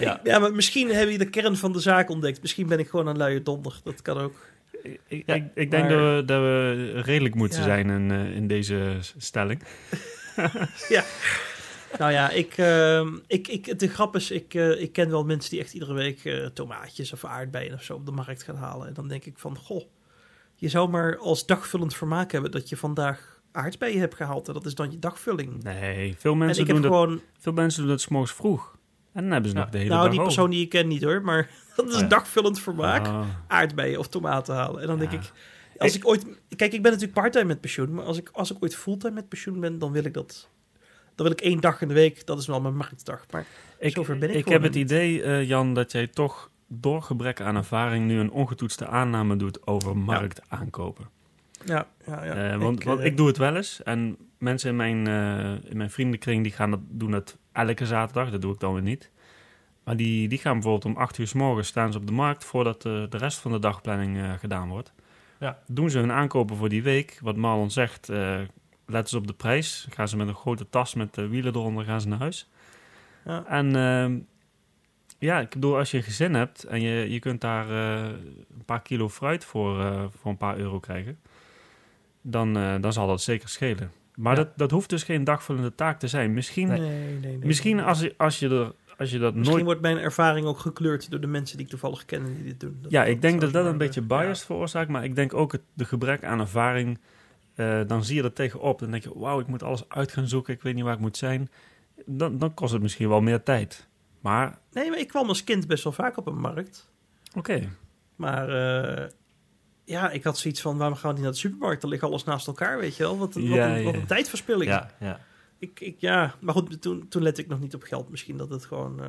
Ja. <laughs> Ja, maar misschien heb je de kern van de zaak ontdekt. Misschien ben ik gewoon een luie donder. Dat kan ook. ik, Ja, ik, ik denk dat, we, dat we redelijk moeten Ja. zijn in, eh, in deze stelling. <laughs> Nou ja, ik, ehm, ik, ik, de grap is, ik, eh, ik ken wel mensen die echt iedere week tomaatjes of aardbeien of zo op de markt gaan halen. En dan denk ik van, goh, je zou maar als dagvullend vermaak hebben dat je vandaag aardbeien hebt gehaald. En dat is dan je dagvulling. Nee, veel en mensen, doen dat, gewoon, veel mensen doen dat 's morgens vroeg. En dan hebben ze Ja. nog de hele nou dag die over. persoon die ik ken niet hoor, maar <laughs> dat is Oh ja. dagvullend vermaak. Ah. Aardbeien of tomaten halen. En dan denk ik, als ik ooit, kijk ik ben natuurlijk parttime met pensioen. Maar als ik, als ik ooit fulltime met pensioen ben, dan wil ik dat... Dan wil ik één dag in de week, dat is wel mijn marktdag. Maar Ik, Zover ben ik heb het idee, eh, Jan, dat jij toch door gebrek aan ervaring nu een ongetoetste aanname doet over markt aankopen. ja, ja, ja. Eh, want, Ik, want eh, ik doe het wel eens. En mensen in mijn, eh, in mijn vriendenkring die gaan dat, doen dat elke zaterdag. Dat doe ik dan weer niet. Maar die, die gaan bijvoorbeeld om 8 uur s morgens staan ze op de markt voordat de rest van de dagplanning gedaan wordt. Ja. Doen ze hun aankopen voor die week. Wat Marlon zegt, letten ze op de prijs. Gaan ze met een grote tas met de wielen eronder gaan ze naar huis. Ja. En ehm, ja, ik bedoel, als je een gezin hebt en je, je kunt daar eh, een paar kilo fruit voor, eh, voor een paar euro krijgen, dan, eh, dan zal dat zeker schelen. Maar Ja. dat, dat hoeft dus geen dagvullende taak te zijn. Misschien, Nee, nee, nee. misschien als, je- als, je er, als je dat Misschien nooit... wordt mijn ervaring ook gekleurd door de mensen die ik toevallig ken en die dit doen. Ja, ik denk dat dat een beetje bias veroorzaakt, maar ik denk ook het de gebrek aan ervaring. dan zie je er tegenop. Dan denk je, wauw, ik moet alles uit gaan zoeken. Ik weet niet waar ik moet zijn. Dan, dan kost het misschien wel meer tijd. Maar. Nee, maar ik kwam als kind best wel vaak op een markt. oké. Maar eh, ja, ik had zoiets van, waarom gaan we niet naar de supermarkt? Dan ligt alles naast elkaar, weet je wel. Wat een, wat een, wat ja. een tijdverspilling. Ja, ja. Ik, ik, ja, maar goed, toen, toen lette ik nog niet op geld. Misschien dat het gewoon... eh,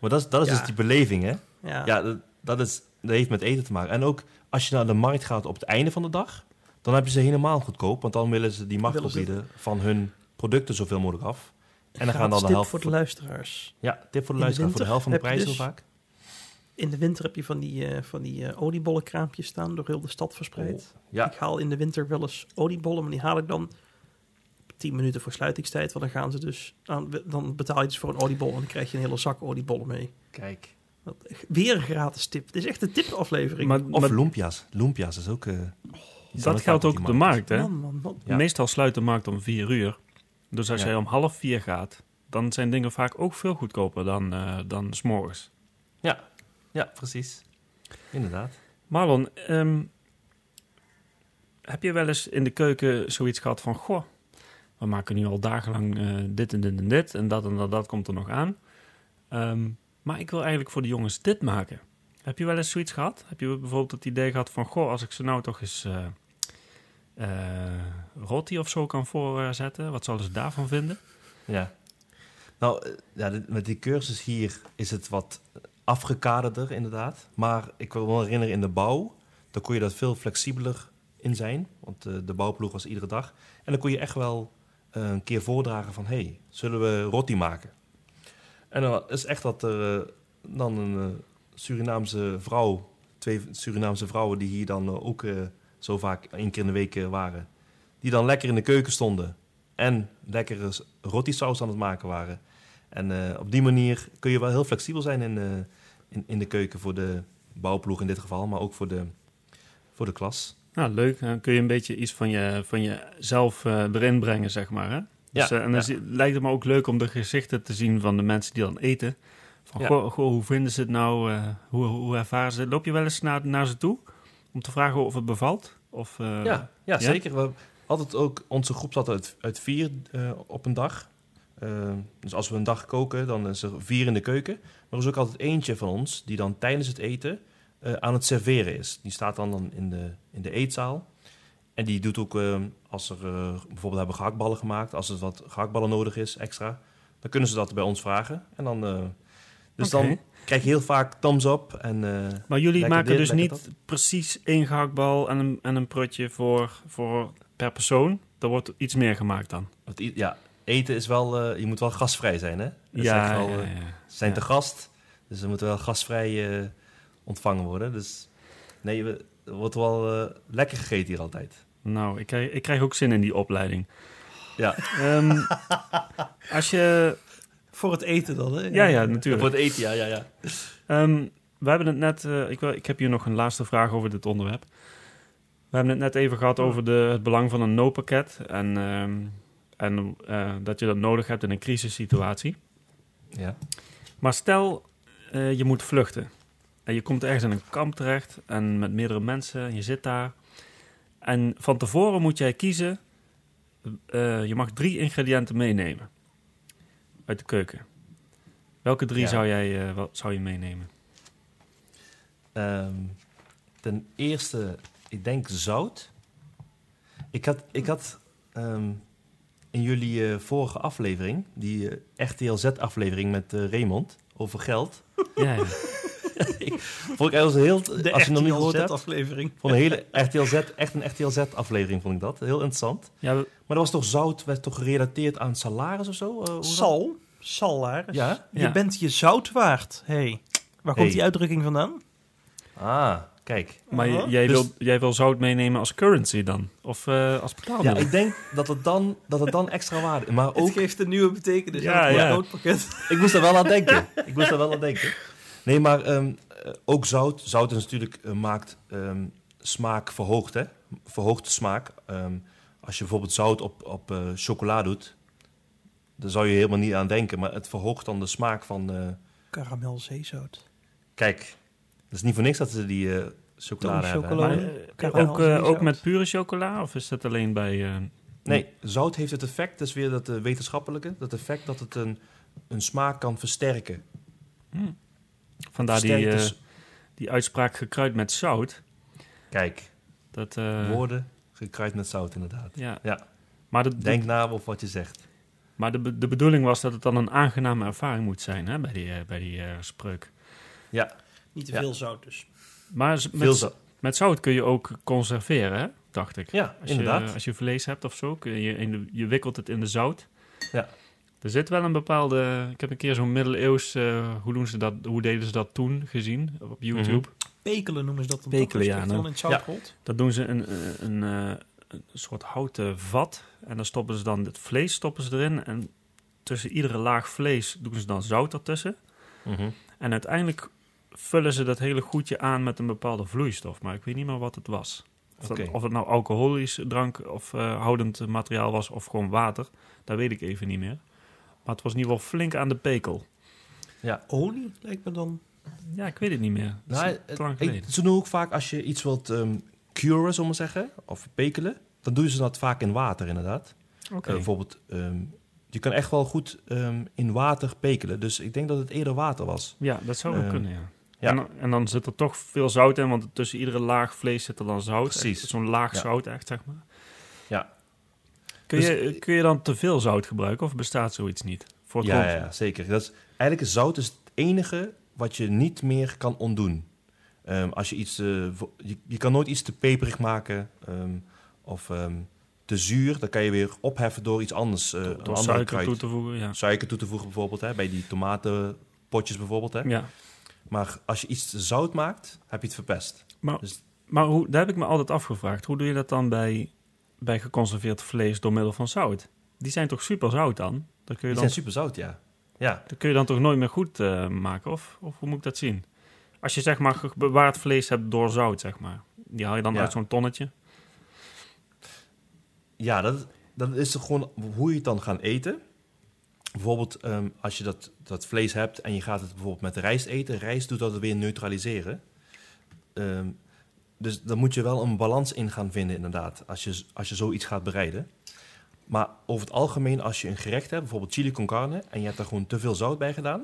Maar dat is, dat is Ja. dus die beleving, hè? ja. Ja, dat, dat, is, dat heeft met eten te maken. En ook als je naar de markt gaat op het einde van de dag, dan heb je ze helemaal goedkoop. Want dan willen ze die marktopbieden van hun producten zoveel mogelijk af. En dan gaan dan de tip helft voor de luisteraars. Ja, tip voor de In de luisteraar. Voor de helft van de prijs heb heel vaak. In de winter heb je van die, eh, van die eh, oliebollenkraampjes staan door heel de stad verspreid. Ja, Ik haal in de winter wel eens oliebollen, maar die haal ik dan 10 minuten voor sluitingstijd. Want dan gaan ze dus, aan, dan betaal je dus voor een oliebol en dan krijg je een hele zak oliebollen mee. kijk. Dat, weer een gratis tip. Het is echt een tipaflevering. Maar, Of maar lumpia's. Lumpia's is ook... eh, staan dat geldt ook op de markt, hè? man, man, man. Ja. Meestal sluit de markt om vier uur. Dus als Ja. jij om half vier gaat, dan zijn dingen vaak ook veel goedkoper dan, eh dan s'morgens. Ja, ja, precies. Inderdaad. Marlon, ehm, heb je wel eens in de keuken zoiets gehad van... Goh, we maken nu al dagenlang eh, dit en dit en dit en dat en dat, dat komt er nog aan. Ehm, maar ik wil eigenlijk voor de jongens dit maken. Heb je wel eens zoiets gehad? Heb je bijvoorbeeld het idee gehad van... Goh, als ik ze nou toch eens eh, eh roti of zo kan voorzetten. Wat zouden ze daarvan vinden? Ja. Nou, eh, ja, met die cursus hier is het wat afgekaderder inderdaad. Maar ik wil me herinneren in de bouw, dan kon je dat veel flexibeler in zijn. Want eh, de bouwploeg was iedere dag. En dan kon je echt wel een keer voordragen van... hey, zullen we roti maken? En dan is echt dat er dan een Surinaamse vrouw... twee Surinaamse vrouwen die hier dan ook zo vaak één keer in de week eh, waren... die dan lekker in de keuken stonden en lekkere roti-saus aan het maken waren. En eh, op die manier kun je wel heel flexibel zijn in, eh, in, in de keuken voor de bouwploeg in dit geval, maar ook voor de, voor de klas. Nou, leuk. Dan kun je een beetje iets van, je, van jezelf erin brengen, zeg maar. Hè? Dus, Ja, en dan ja. zie- lijkt het me ook leuk om de gezichten te zien van de mensen die dan eten. Van, Ja. goh, goh, hoe vinden ze het nou? hoe, hoe ervaren ze het? Loop je wel eens naar, naar ze toe om te vragen of het bevalt? Of, eh, ja, ja, ja? zeker. We altijd ook, onze groep zat uit, uit vier eh, op een dag. Eh, dus als we een dag koken, dan is er vier in de keuken. Maar er is ook altijd eentje van ons die dan tijdens het eten aan het serveren is. Die staat dan, dan in, de, in de eetzaal. En die doet ook, als er bijvoorbeeld hebben gehaktballen gemaakt, als er wat gehaktballen nodig is extra, dan kunnen ze dat bij ons vragen. En dan, dus dan krijg je heel vaak thumbs up. En, eh, Maar jullie maken dit, dus niet precies één gehaktbal en een, en een prutje voor, voor per persoon. Er wordt iets meer gemaakt dan. ja, eten is wel, eh, je moet wel gastvrij zijn, hè? Echt ja, wel, ja, eh, ja. Zijn Ja. te gast, dus ze moeten wel gastvrij eh, ontvangen worden. Dus nee, we, er wordt wel lekker gegeten hier altijd. Nou, ik krijg, ik krijg ook zin in die opleiding. Ja, Ehm, als je... Voor het eten dan, hè? Ja, ja, voor natuurlijk. het eten, ja, ja, ja. Ehm, we hebben het net... eh, ik, wil- ik heb hier nog een laatste vraag over dit onderwerp. We hebben het net even gehad over de, het belang van een no-pakket. En, ehm, en eh, dat je dat nodig hebt in een crisissituatie. ja. Maar stel, eh, je moet vluchten. En je komt ergens in een kamp terecht en met meerdere mensen. En je zit daar. En van tevoren moet jij kiezen. eh, je mag drie ingrediënten meenemen. Uit de keuken. Welke drie Ja. zou jij eh, wat zou je meenemen? Ehm, ten eerste, ik denk zout. Ik had, ik had ehm, in jullie eh, vorige aflevering, die eh, RTLZ-aflevering met Raymond over geld, Ja, ja. <laughs> <laughs> vond ik eigenlijk heel, De als je nog niet gehoord hebt, aflevering. vond een hele RTLZ, echt een RTLZ-aflevering vond ik dat, heel interessant. ja we- Maar dat was toch zout, werd toch gerelateerd aan salaris of zo? Eh, Sal, salaris. Ja? Je Ja. bent je zout waard. hey. waar komt Hey. die uitdrukking vandaan? Ah, kijk. maar jij, Dus- wil, jij wil zout meenemen als currency dan? Of eh, als Ja, betaalmiddel? ik denk dat het dan, dat het dan extra waarde... Maar ook, Het geeft een nieuwe betekenis Ja, aan het ja. ik moest er wel aan denken. Ik moest er wel aan denken. Nee, maar ehm, eh, ook zout. Zout is natuurlijk, eh, maakt ehm, smaak verhoogd, hè? Verhoogt de smaak. Ehm, als je bijvoorbeeld zout op, op eh, chocola doet, daar zou je helemaal niet aan denken. Maar het verhoogt dan de smaak van... eh, Karamel zeezout. kijk, het is niet voor niks dat ze die eh chocolade hebben. Maar, ook, eh, ook met pure chocola? Of is dat alleen bij... eh, Nee, zout heeft het effect, dat is weer dat wetenschappelijke, dat effect dat het een, een smaak kan versterken. hm. Vandaar die, eh, die uitspraak gekruid met zout. Kijk, Dat, eh, woorden gekruid met zout inderdaad. Ja. Ja. Maar, de, de- Denk na over wat je zegt. maar de, de bedoeling was dat het dan een aangename ervaring moet zijn hè, bij die, eh, bij die spreuk. Ja, Niet te Ja. veel zout dus. Maar met, zout. met zout kun je ook conserveren, hè? dacht ik. Ja, Als inderdaad. Je, als je vlees hebt of zo, kun je, in de, je wikkelt het in de zout. Ja. Er zit wel een bepaalde... Ik heb een keer zo'n middeleeuws... eh, hoe, doen ze dat, hoe deden ze dat toen gezien op YouTube? Pekelen noemen ze dat dan Pekelen, ja, echt nou. in Ja. Dat doen ze een, een, een, eh, een soort houten vat. En dan stoppen ze dan het vlees stoppen ze erin. En tussen iedere laag vlees doen ze dan zout ertussen. Mhm. En uiteindelijk vullen ze dat hele goedje aan met een bepaalde vloeistof. Maar ik weet niet meer wat het was. Of, dat- Oké. of het nou alcoholisch drank of eh, houdend materiaal was of gewoon water. Dat weet ik even niet meer. Maar het was in ieder geval flink aan de pekel. Olie lijkt me dan. Ja, ik weet het niet meer. Nou, lang ik, ze doen ook vaak als je iets wilt ehm curen, zullen we zeggen, of pekelen, dan doen ze dat vaak in water inderdaad. Oké. Eh, bijvoorbeeld, ehm, je kan echt wel goed ehm, in water pekelen. Dus ik denk dat het eerder water was. Ja, dat zou wel Eh, kunnen, ja. ja. En, dan- en dan zit er toch veel zout in, want tussen iedere laag vlees zit er dan zout. Precies. Zo'n laag Ja. zout echt, zeg maar. Kun, je, kun je dan te veel zout gebruiken of bestaat zoiets niet? Voor het Ja, ja, zeker. Dat is, eigenlijk is zout is het enige wat je niet meer kan ontdoen. Ehm, als je iets, eh, je, je kan nooit iets te peperig maken ehm, of ehm, te zuur. Dan kan je weer opheffen door iets anders, eh Door suiker kruid. toe te voegen, ja. Suiker toe te voegen bijvoorbeeld, hè, bij die tomatenpotjes bijvoorbeeld. Hè. ja. Maar als je iets zout maakt, heb je het verpest. Maar, Dus- maar hoe, daar heb ik me altijd afgevraagd. Hoe doe je dat dan bij, bij geconserveerd vlees door middel van zout? Die zijn toch super zout dan? Dat kun je Die dan, zijn super zout, ja. Ja, dat kun je dan toch nooit meer goed eh, maken? Of, of hoe moet ik dat zien? Als je zeg maar bewaard vlees hebt door zout, zeg maar. Die haal je dan Ja. uit zo'n tonnetje. Ja, dat, dat is toch gewoon hoe je het dan gaat eten. Bijvoorbeeld ehm, als je dat, dat vlees hebt en je gaat het bijvoorbeeld met rijst eten. Rijst doet dat weer neutraliseren. Ehm, dus dan moet je wel een balans in gaan vinden inderdaad, als je, als je zoiets gaat bereiden. Maar over het algemeen, als je een gerecht hebt, bijvoorbeeld chili con carne, en je hebt daar gewoon te veel zout bij gedaan,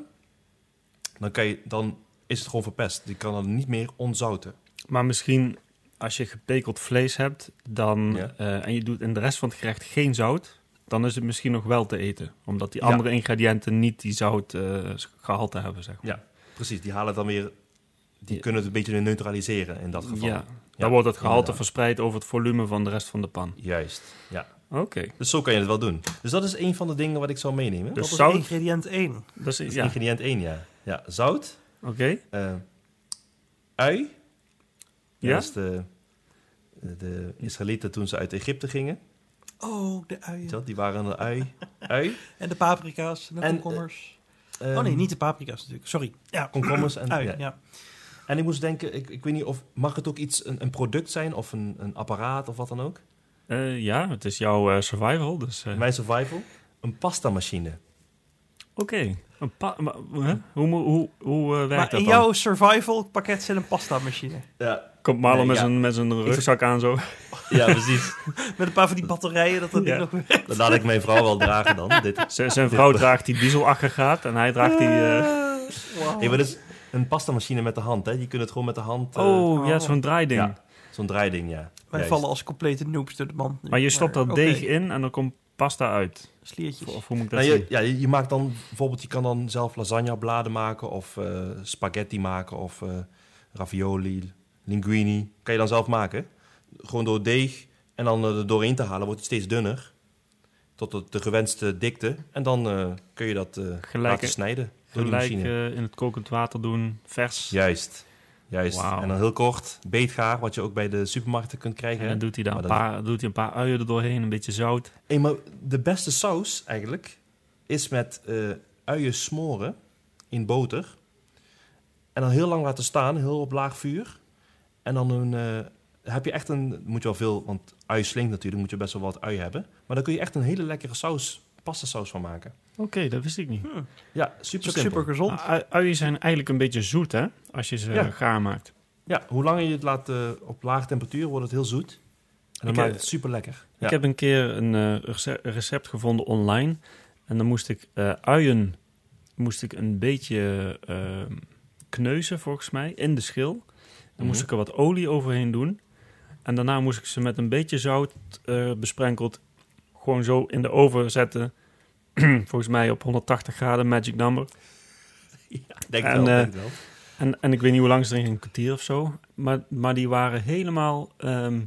dan, kan je, dan is het gewoon verpest. Je kan dan niet meer onzouten. Maar misschien als je gepekeld vlees hebt dan, Ja. eh, en je doet in de rest van het gerecht geen zout, dan is het misschien nog wel te eten. Omdat die Ja. andere ingrediënten niet die zoutgehalte hebben, zeg maar. Ja, precies. Die halen dan weer, die Ja. kunnen het een beetje neutraliseren in dat geval. Ja, dan wordt het gehalte inderdaad. verspreid over het volume van de rest van de pan. Juist, ja. Oké, Dus zo kan je het wel doen. Dus dat is een van de dingen wat ik zou meenemen. Dus dat is zout- ingrediënt 1. dat is, Dat is ja, oké. ingrediënt 1, ja. Ja, zout, eh, ui. Ja? Dat is de, de Israëlieten toen ze uit Egypte gingen. Oh, de uien. wel, die waren een ui. ui. <laughs> En de paprika's en de En, komkommers. Ehm, oh nee, niet de paprika's natuurlijk. Sorry. Ja, Komkommers en... ui, ja. ja. En ik moest denken, ik, ik weet niet of... Mag het ook iets, een, een product zijn of een, een apparaat of wat dan ook? Eh, ja, het is jouw eh, survival, dus... eh, Mijn survival. Een pastamachine. Oké, Een pa- hoe, hoe, hoe werkt Maar dat in dan? jouw survival pakket zit een pasta machine. Ja, Komt Marlon Nee, met, ja. zijn, met zijn rugzak aan zo. ja precies. <laughs> Met een paar van die batterijen dat dat Ja. ding nog weer... Dat laat ik mijn vrouw wel dragen dan. Dit. Zijn vrouw draagt die dieselaggregaat en hij draagt die... eh, <laughs> Wow. Hey, maar dat is een pastamachine met de hand, hè? Je kunt het gewoon met de hand... eh, oh, ja, oh. zo'n draaiding. Ja. Zo'n draaiding, ja. Wij Juist. vallen als complete noobs door de man. Maar je stopt dat deeg in en dan komt pasta uit. Sliertjes. Of, of hoe moet ik dat Nou, je, ja, je maakt dan bijvoorbeeld, je kan dan zelf lasagnebladen maken of eh, spaghetti maken of eh, ravioli, linguini. Kan je dan zelf maken. Gewoon door deeg en dan er doorheen te halen wordt het steeds dunner. Tot de gewenste dikte. En dan eh, kun je dat Gelijk- laten snijden door de Gelijk machine. eh, in het kokend water doen, vers. Juist. Juist. En dan heel kort, beetgaar, wat je ook bij de supermarkten kunt krijgen. En dan doet hij daar een paar, doet hij een paar uien er doorheen, een beetje zout. Hey, maar de beste saus eigenlijk is met eh uien smoren in boter. En dan heel lang laten staan, heel op laag vuur. En dan een, eh, heb je echt een, moet je wel veel, want ui slinkt natuurlijk, moet je best wel wat ui hebben. Maar dan kun je echt een hele lekkere saus, pasta saus van maken. Oké, dat wist ik niet. Hm, Ja, super super gezond. Ui- Uien zijn eigenlijk een beetje zoet, hè? Als je ze Ja. gaar maakt. Ja, hoe langer je het laat eh, op lage temperatuur, wordt het heel zoet. En dan Ik, maakt eh, het super lekker. Ja. Ik heb een keer een eh, rece- recept gevonden online. En dan moest ik eh, uien moest ik een beetje eh, kneuzen, volgens mij, in de schil. Dan moest Mhm. ik er wat olie overheen doen. En daarna moest ik ze met een beetje zout eh, besprenkeld gewoon zo in de oven zetten. <clears throat> volgens mij op 180 graden, magic number. <laughs> Ja, denk En, wel, eh, denk wel. En, en ik weet niet hoe lang ze erin een kwartier of zo. Maar, maar die waren helemaal... ehm,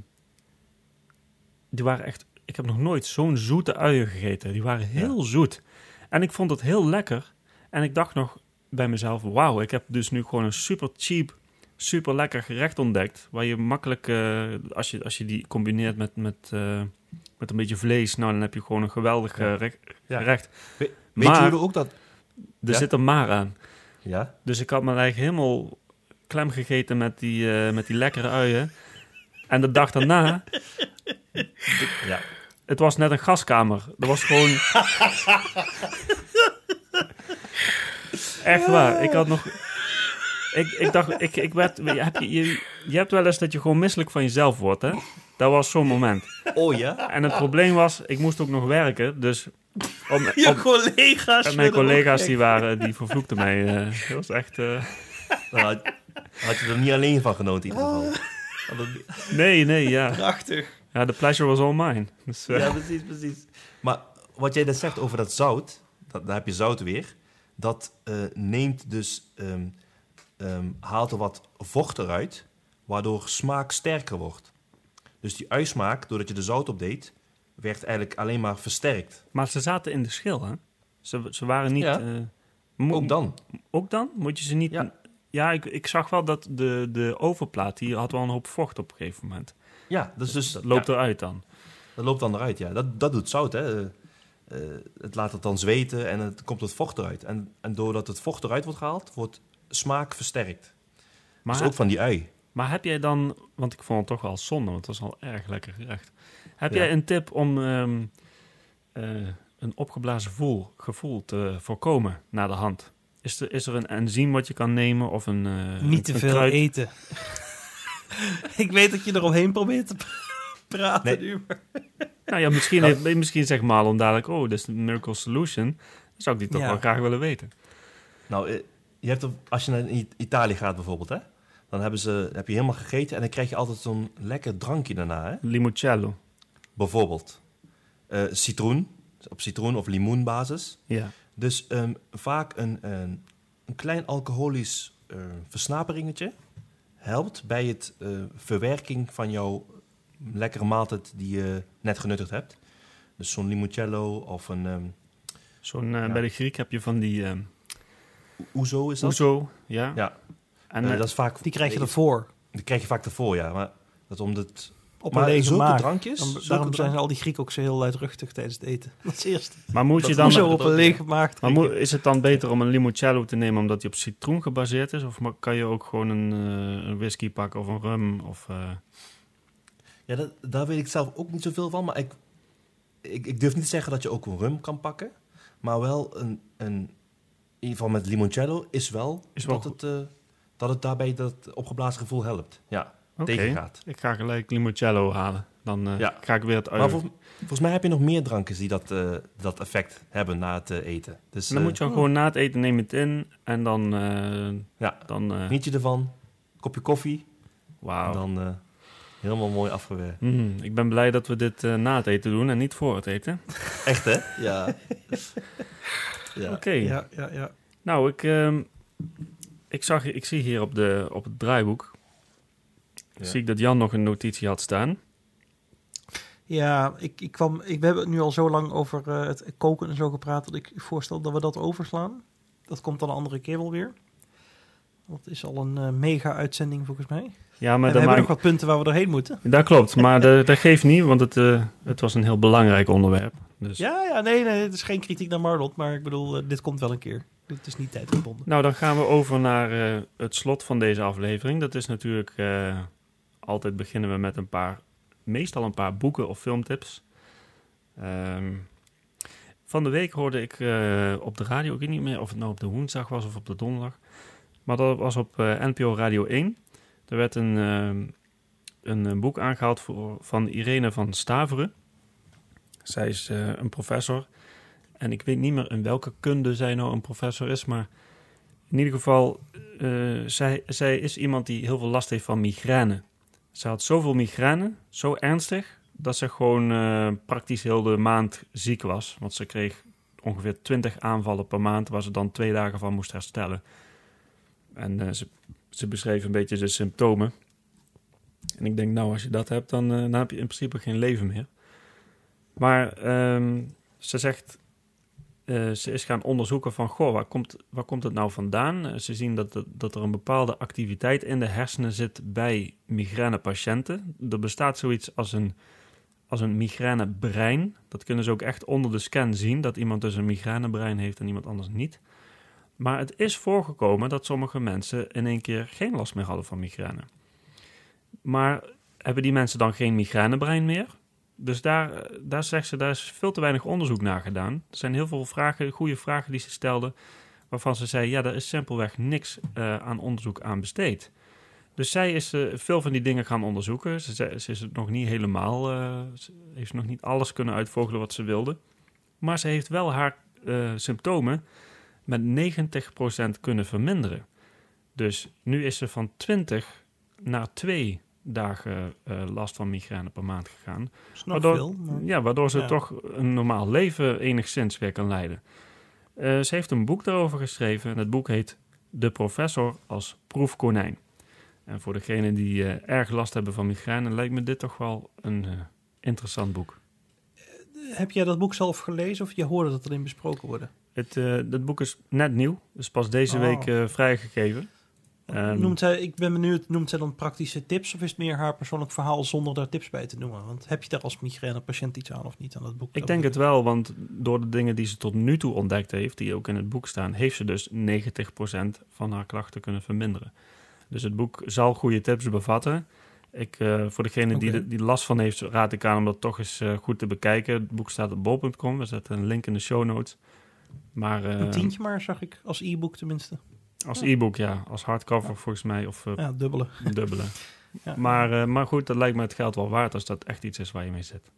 die waren echt... Ik heb nog nooit zo'n zoete uien gegeten. Die waren heel zoet. En ik vond het heel lekker. En ik dacht nog bij mezelf... Wauw, ik heb dus nu gewoon een super cheap, super lekker gerecht ontdekt. Waar je makkelijk... eh, als, je, als je die combineert met, met, eh, met een beetje vlees... Nou, dan heb je gewoon een geweldig eh, re- Ja. gerecht. Weet maar- jullie ook dat... Er Ja? zit een maar aan. Ja? Dus ik had me eigenlijk helemaal klem gegeten met die, eh, met die lekkere uien. En de dag daarna, <laughs> Ja. het was net een gaskamer. Er was gewoon... <laughs> Echt waar, ik had nog... Ik, ik dacht, ik, ik werd, heb je, je, je hebt wel eens dat je gewoon misselijk van jezelf wordt, hè? Dat was zo'n moment. Oh ja? En het probleem was, ik moest ook nog werken, dus... Om, Je om- collega's. en mijn collega's die waren, die vervloekten mij. eh, dat was echt... eh, Dan had, had je er niet alleen van genoten in ieder geval. Ah. Nee, nee, ja. Prachtig. Ja, de pleasure was all mine. Dus, eh, Ja, precies, precies. Maar wat jij net zegt over dat zout, dat, daar heb je zout weer. Dat eh, neemt dus, ehm, ehm, haalt er wat vocht eruit, waardoor smaak sterker wordt. Dus die uismaak, doordat je er zout op deed, werd eigenlijk alleen maar versterkt. Maar ze zaten in de schil, hè? Ze, ze waren niet... Ja. eh, Ook dan. Ook dan? Moet je ze niet... Ja, Ja. ik, ik zag wel dat de, de overplaat, die had wel een hoop vocht op een gegeven moment. Ja, dus, dus Dat loopt ja, eruit dan. dat loopt dan eruit. Ja. Dat, dat doet zout. Hè. Eh, eh, het laat het dan zweten en het komt het vocht eruit. En, en doordat het vocht eruit wordt gehaald, wordt smaak versterkt. Maar, dus ook van die ui. maar heb jij dan... Want ik vond het toch wel zonde, want het was al erg lekker gerecht. Heb Ja. jij een tip om ehm, eh, een opgeblazen voel, gevoel te voorkomen na de hand? Is er, is er een enzym wat je kan nemen of een... eh, Niet te een veel kruid? eten. <laughs> ik weet dat je eromheen probeert te <laughs> praten Nee. nu. maar- Nou ja, misschien, Nou. heeft, misschien zegt Marlon dadelijk... Oh, dit is de miracle solution. Dan zou ik die toch Ja. wel graag willen weten. Nou, eh, je hebt als je naar Italië gaat bijvoorbeeld, hè, dan hebben ze, heb je helemaal gegeten en dan krijg je altijd zo'n lekker drankje daarna. Hè? Limoncello. Bijvoorbeeld eh, citroen, op citroen- of limoenbasis. Ja. Dus ehm, vaak een, een, een klein alcoholisch eh, versnaperingetje helpt bij het eh, verwerking van jouw lekkere maaltijd die je net genuttigd hebt. Dus zo'n limoncello of een ehm Zo'n, Ja. Bij de Griek heb je van die ehm ouzo is dat? ouzo. Ja. Ja, En, Eh, dat is vaak... Die krijg je ervoor. Die krijg je vaak ervoor, ja. Maar dat om het... Op maar een lege zulke maag. drankjes... Dan- zulke daarom zijn al die Grieken ook zo heel luidruchtig tijdens het eten. <laughs> Dat is eerst. maar moet je dan... op een lege maag Maar drinken. moet- is het dan beter om een limoncello te nemen omdat hij op citroen gebaseerd is? Of ma- kan je ook gewoon een, eh, een whisky pakken of een rum? Of, eh, Ja, dat, daar weet ik zelf ook niet zoveel van. Maar ik, ik, ik durf niet te zeggen dat je ook een rum kan pakken. Maar wel een... een in ieder geval met limoncello is wel, Is wel dat, het, eh, dat het daarbij dat opgeblazen gevoel helpt. Ja, Oké, tegengaat. ik ga gelijk limoncello halen. Dan eh, Ja. ga ik weer het Maar uit. vol- volgens mij heb je nog meer drankjes die dat, eh, dat effect hebben na het eten. Dus En dan moet je dan gewoon na het eten neem je het in en dan... eh Ja. dan eh, geniet je ervan, kopje koffie, Wauw. en dan eh, helemaal mooi afgewerkt. Mm, ik ben blij dat we dit eh, na het eten doen en niet voor het eten. Echt hè? Ja. <laughs> ja. Oké. Ja, ja, ja. Nou, ik, ehm, ik, zag, ik zie hier op, de, op het draaiboek... Ja. zie ik dat Jan nog een notitie had staan. Ja, ik, ik kwam, ik, we hebben het nu al zo lang over eh, het koken en zo gepraat... dat ik voorstel dat we dat overslaan. Dat komt dan een andere keer wel weer. Dat is al een eh, mega-uitzending volgens mij. Ja, maar en we hebben nog wat punten waar we doorheen moeten. dat klopt, maar <laughs> dat geeft niet, want het, eh, het was een heel belangrijk onderwerp. Dus. Ja, ja, nee, nee, het is geen kritiek naar Marlot, maar ik bedoel, eh, dit komt wel een keer. Dit is niet tijdgebonden. Nou, dan gaan we over naar eh, het slot van deze aflevering. Dat is natuurlijk altijd beginnen we met een paar, meestal een paar boeken of filmtips. Ehm, van de week hoorde ik op de radio, ik weet niet meer of het nou op de woensdag was of op de donderdag, maar dat was op NPO Radio 1. Er werd een, ehm, een, eh, boek aangehaald voor, van Irene van Staveren. Zij is eh, een professor en ik weet niet meer in welke kunde zij nou een professor is, maar in ieder geval, eh, zij, zij is iemand die heel veel last heeft van migraine. Ze had zoveel migraine, zo ernstig, dat ze gewoon praktisch heel de maand ziek was. Want ze kreeg ongeveer 20 aanvallen per maand, waar ze dan twee dagen van moest herstellen. En ze, ze beschreef een beetje de symptomen. En ik denk, nou, als je dat hebt, dan, eh, dan heb je in principe geen leven meer. Maar ehm, ze zegt, eh, ze is gaan onderzoeken van, goh, waar komt, waar komt het nou vandaan? Eh, ze zien dat, dat er een bepaalde activiteit in de hersenen zit bij migrainepatiënten. Er bestaat zoiets als een, als een migrainebrein. Dat kunnen ze ook echt onder de scan zien, dat iemand dus een migrainebrein heeft en iemand anders niet. Maar het is voorgekomen dat sommige mensen in één keer geen last meer hadden van migraine. Maar hebben die mensen dan geen migrainebrein meer? Dus daar, eh, daar zegt ze, daar is veel te weinig onderzoek naar gedaan. Er zijn heel veel vragen, goede vragen die ze stelde, waarvan ze zei, ja, daar is simpelweg niks eh, aan onderzoek aan besteed. Dus zij is eh, veel van die dingen gaan onderzoeken. Ze, is het nog niet helemaal, ze heeft nog niet alles kunnen uitvogelen wat ze wilde. Maar ze heeft wel haar symptomen met 90% kunnen verminderen. Dus nu is ze van 20 naar 2 dagen eh, last van migraine per maand gegaan. Waardoor- veel. maar- Ja, waardoor ze Ja. toch een normaal leven enigszins weer kan leiden. Eh, ze heeft een boek daarover geschreven. En het boek heet De Professor als proefkonijn. En voor degenen die eh, erg last hebben van migraine, lijkt me dit toch wel een interessant boek. Heb jij dat boek zelf gelezen of je hoorde dat erin besproken worden? Het, eh, het boek is net nieuw, dus pas deze Oh. week eh, vrijgegeven. Ehm, noemt zij, ik ben benieuwd, noemt zij dan praktische tips of is het meer haar persoonlijk verhaal zonder daar tips bij te noemen? Want heb je daar als migrainepatiënt iets aan of niet aan dat boek? Ik denk het wel, want door de dingen die ze tot nu toe ontdekt heeft, die ook in het boek staan, heeft ze dus 90% van haar klachten kunnen verminderen. Dus het boek zal goede tips bevatten. Ik, eh, voor degene die, die last van heeft, raad ik aan om dat toch eens goed te bekijken. Het boek staat op bol.com. We zetten een link in de show notes. Maar eh, Een tientje maar, zag ik, als e-book tenminste. als e-book, ja. Als hardcover volgens mij, of eh, Ja, dubbele. dubbele. <laughs> Ja. Maar, eh, maar goed, dat lijkt me het geld wel waard als dat echt iets is waar je mee zit.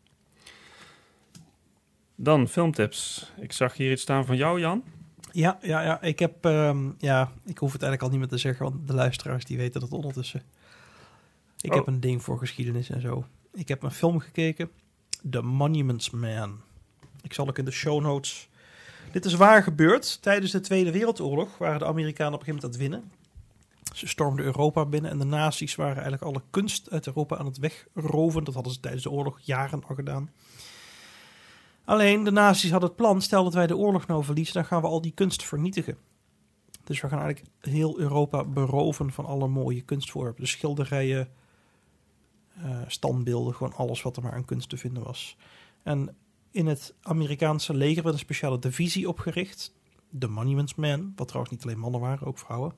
Dan filmtips. Ik zag hier iets staan van jou, Jan. Ja, ja, ja. Ik heb, ehm, ja, ik hoef het eigenlijk al niet meer te zeggen, want de luisteraars die weten dat ondertussen. Ik Oh. heb een ding voor geschiedenis en zo. Ik heb een film gekeken, The Monuments Man. Ik zal ook in de show notes. Dit is waar gebeurd. Tijdens de Tweede Wereldoorlog waren de Amerikanen op een gegeven moment aan het winnen. Ze stormden Europa binnen en de nazi's waren eigenlijk alle kunst uit Europa aan het wegroven. Dat hadden ze tijdens de oorlog jaren al gedaan. Alleen de nazi's hadden het plan, stel dat wij de oorlog nou verliezen, dan gaan we al die kunst vernietigen. Dus we gaan eigenlijk heel Europa beroven van alle mooie kunstvoorwerpen. Schilderijen, eh, standbeelden, gewoon alles wat er maar aan kunst te vinden was. En in het Amerikaanse leger werd een speciale divisie opgericht. De Monuments Men, wat trouwens niet alleen mannen waren, ook vrouwen.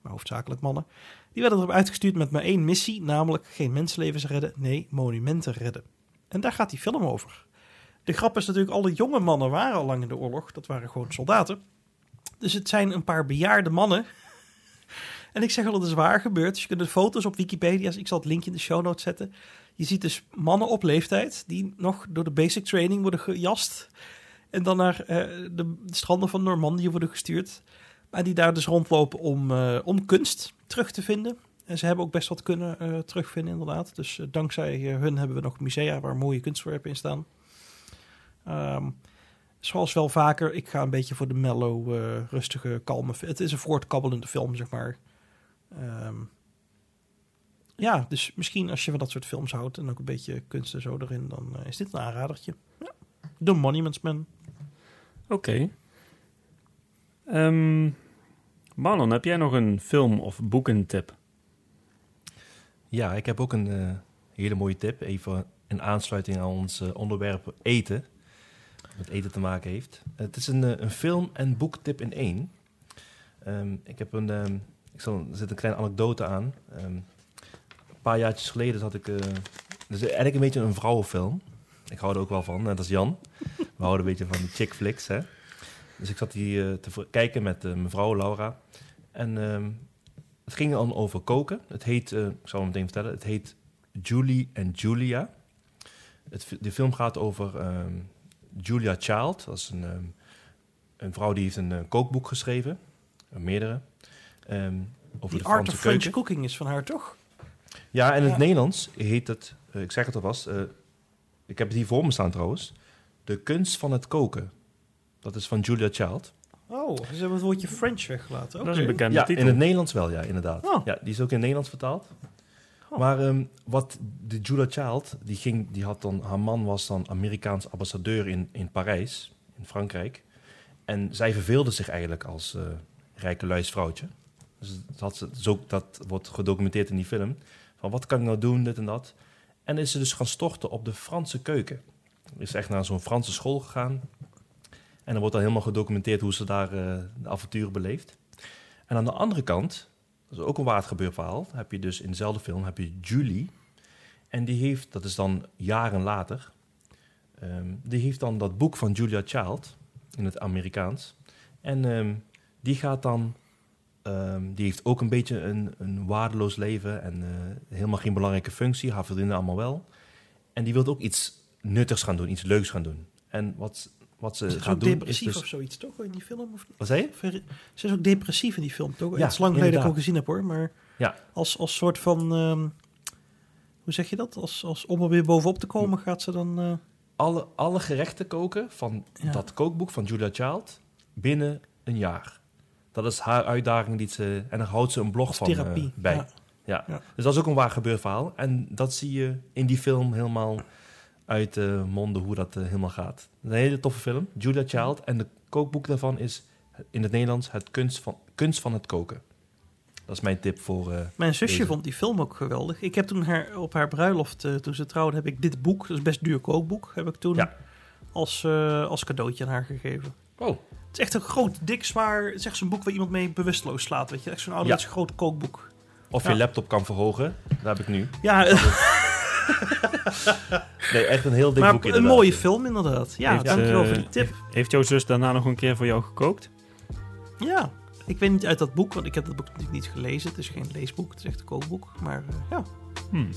Maar hoofdzakelijk mannen. Die werden erop uitgestuurd met maar één missie, namelijk geen mensenlevens redden, nee, monumenten redden. En daar gaat die film over. De grap is natuurlijk, alle jonge mannen waren al lang in de oorlog. Dat waren gewoon soldaten. Dus het zijn een paar bejaarde mannen. <laughs> En ik zeg al, het is waar gebeurd. Dus je kunt de foto's op Wikipedia, ik zal het linkje in de show notes zetten. Je ziet dus mannen op leeftijd die nog door de basic training worden gejast. En dan naar eh, de stranden van Normandië worden gestuurd. Maar die daar dus rondlopen om, eh, om kunst terug te vinden. En ze hebben ook best wat kunnen eh, terugvinden, inderdaad. Dus dankzij hun hebben we nog musea waar mooie kunstvoorwerpen in staan. Ehm, zoals wel vaker, ik ga een beetje voor de mellow, rustige, kalme... Het is een voortkabbelende film, zeg maar. Ehm, ja, dus misschien als je van dat soort films houdt... en ook een beetje kunst en zo erin... dan eh, is dit een aanradertje. Ja. The Monuments Man. Oké. Ehm, Marlon, heb jij nog een film- of boekentip? Ja, ik heb ook een eh, hele mooie tip. Even in aansluiting aan ons eh, onderwerp eten. Wat met eten te maken heeft. het is een, een film- en boektip in één. Ehm, ik heb een... ehm, ik zal, er zit een kleine anekdote aan. Ehm, een paar jaartjes geleden zat ik... is eigenlijk een beetje een vrouwenfilm. Ik hou er ook wel van, net als Jan. We houden een beetje van die chick flicks, hè. Dus ik zat die eh, te kijken met eh, mevrouw Laura. En ehm, het ging dan over koken. Het heet, ik zal het meteen vertellen, het heet Julie en Julia. Het, de film gaat over ehm, Julia Child. Dat is een, ehm, een vrouw die heeft een kookboek geschreven. Meerdere. Ehm, over Die de Art of French. Cooking is van haar, toch? Ja, en in het Ja. Nederlands heet het, eh, ik zeg het alvast, eh ik heb het hier voor me staan trouwens. De kunst van het koken. Dat is van Julia Child. Oh, ze hebben het woordje French weggelaten. Dat is een bekende ja, titel. in het Nederlands wel, ja, inderdaad. Oh. Ja, die is ook in het Nederlands vertaald. Oh. Maar ehm, wat de Julia Child, die, ging, die had dan, haar man was dan Amerikaans ambassadeur in, in Parijs, in Frankrijk. En zij verveelde zich eigenlijk als eh, rijke luisvrouwtje. Dus dat, had ze, zo, dat wordt gedocumenteerd in die film. Van wat kan ik nou doen, dit en dat. En is ze dus gaan storten op de Franse keuken. Is echt naar zo'n Franse school gegaan. En dan wordt dan helemaal gedocumenteerd hoe ze daar eh, de avonturen beleeft. En aan de andere kant, dat is ook een waard gebeurd verhaal, heb je dus in dezelfde film heb je Julie. En die heeft, dat is dan jaren later, ehm, die heeft dan dat boek van Julia Child in het Amerikaans. En ehm, die gaat dan, ehm, die heeft ook een beetje een, een waardeloos leven en eh, helemaal geen belangrijke functie, haar vriendinnen allemaal wel. En die wil ook iets nuttigs gaan doen, iets leuks gaan doen. En wat, wat ze Is het gaat ook doen is depressief dus... of zoiets, toch? In die film? Of niet? Wat zei je? Ze is ook depressief in die film, toch? Ja, het is lang geleden dat ik ook gezien heb, hoor. Maar Ja. als, als soort van... ehm, Hoe zeg je dat? Als, als om er weer bovenop te komen, gaat ze dan... eh, Alle, alle gerechten koken van Ja. dat kookboek van Julia Child binnen een jaar. Dat is haar uitdaging die ze... En daar houdt ze een blog van therapie. bij. Ja. Ja. Ja. Dus dat is ook een waar gebeurd verhaal. En dat zie je in die film helemaal uit de monden hoe dat eh, helemaal gaat. Een hele toffe film. Julia Child. En de kookboek daarvan is in het Nederlands het kunst van, kunst van het koken. Dat is mijn tip voor... eh, Mijn zusje Deze. vond die film ook geweldig. Ik heb toen haar, op haar bruiloft, toen ze trouwde, heb ik dit boek, dat is best duur kookboek, heb ik toen Ja. als, als cadeautje aan haar gegeven. Oh, Het is echt een groot, dik, zwaar, het is echt zo'n boek waar iemand mee bewusteloos slaat, weet je. Echt zo'n ouderwets groot kookboek. of Ja. je laptop kan verhogen. Dat heb ik nu. Ja, eh, <laughs> Nee, echt een heel dik maar boek een inderdaad. mooie film inderdaad. Ja, Heeft, dankjewel eh, voor die tip. Heeft jouw zus daarna nog een keer voor jou gekookt? Ja, ik weet niet uit dat boek, want ik heb dat boek natuurlijk niet gelezen. Het is geen leesboek, het is echt een kookboek. Maar eh, ja, Hmm.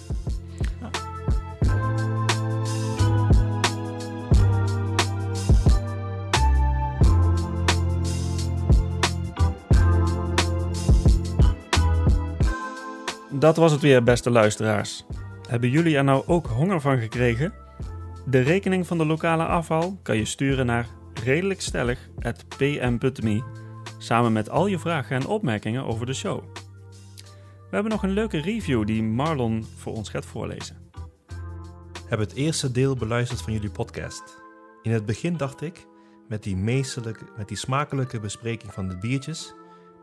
Ja. Dat was het weer, beste luisteraars. Hebben jullie er nou ook honger van gekregen? De rekening van de lokale afval kan je sturen naar redelijkstellig.pm.me samen met al je vragen en opmerkingen over de show. We hebben nog een leuke review die Marlon voor ons gaat voorlezen. Heb het eerste deel beluisterd van jullie podcast. In het begin dacht ik, met die, meestelijke, met die smakelijke bespreking van de biertjes,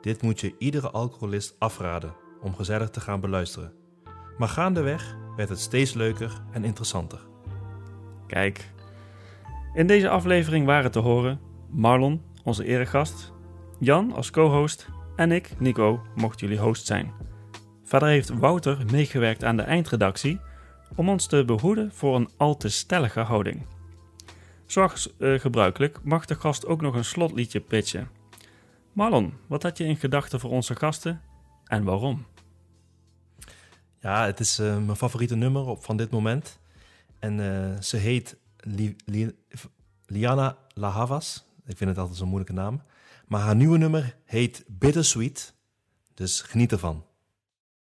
dit moet je iedere alcoholist afraden om gezellig te gaan beluisteren. Maar gaandeweg werd het steeds leuker en interessanter. Kijk, in deze aflevering waren te horen Marlon, onze eregast, Jan als co-host en ik, Nico, mocht jullie host zijn. Verder heeft Wouter meegewerkt aan de eindredactie om ons te behoeden voor een al te stellige houding. Zoals eh, gebruikelijk mag de gast ook nog een slotliedje pitchen. Marlon, wat had je in gedachten voor onze gasten en waarom? Ja, het is eh, mijn favoriete nummer op, van dit moment. En eh, ze heet Li- Li- Liana La Havas. Ik vind het altijd zo'n moeilijke naam. Maar haar nieuwe nummer heet Bittersweet. Dus geniet ervan.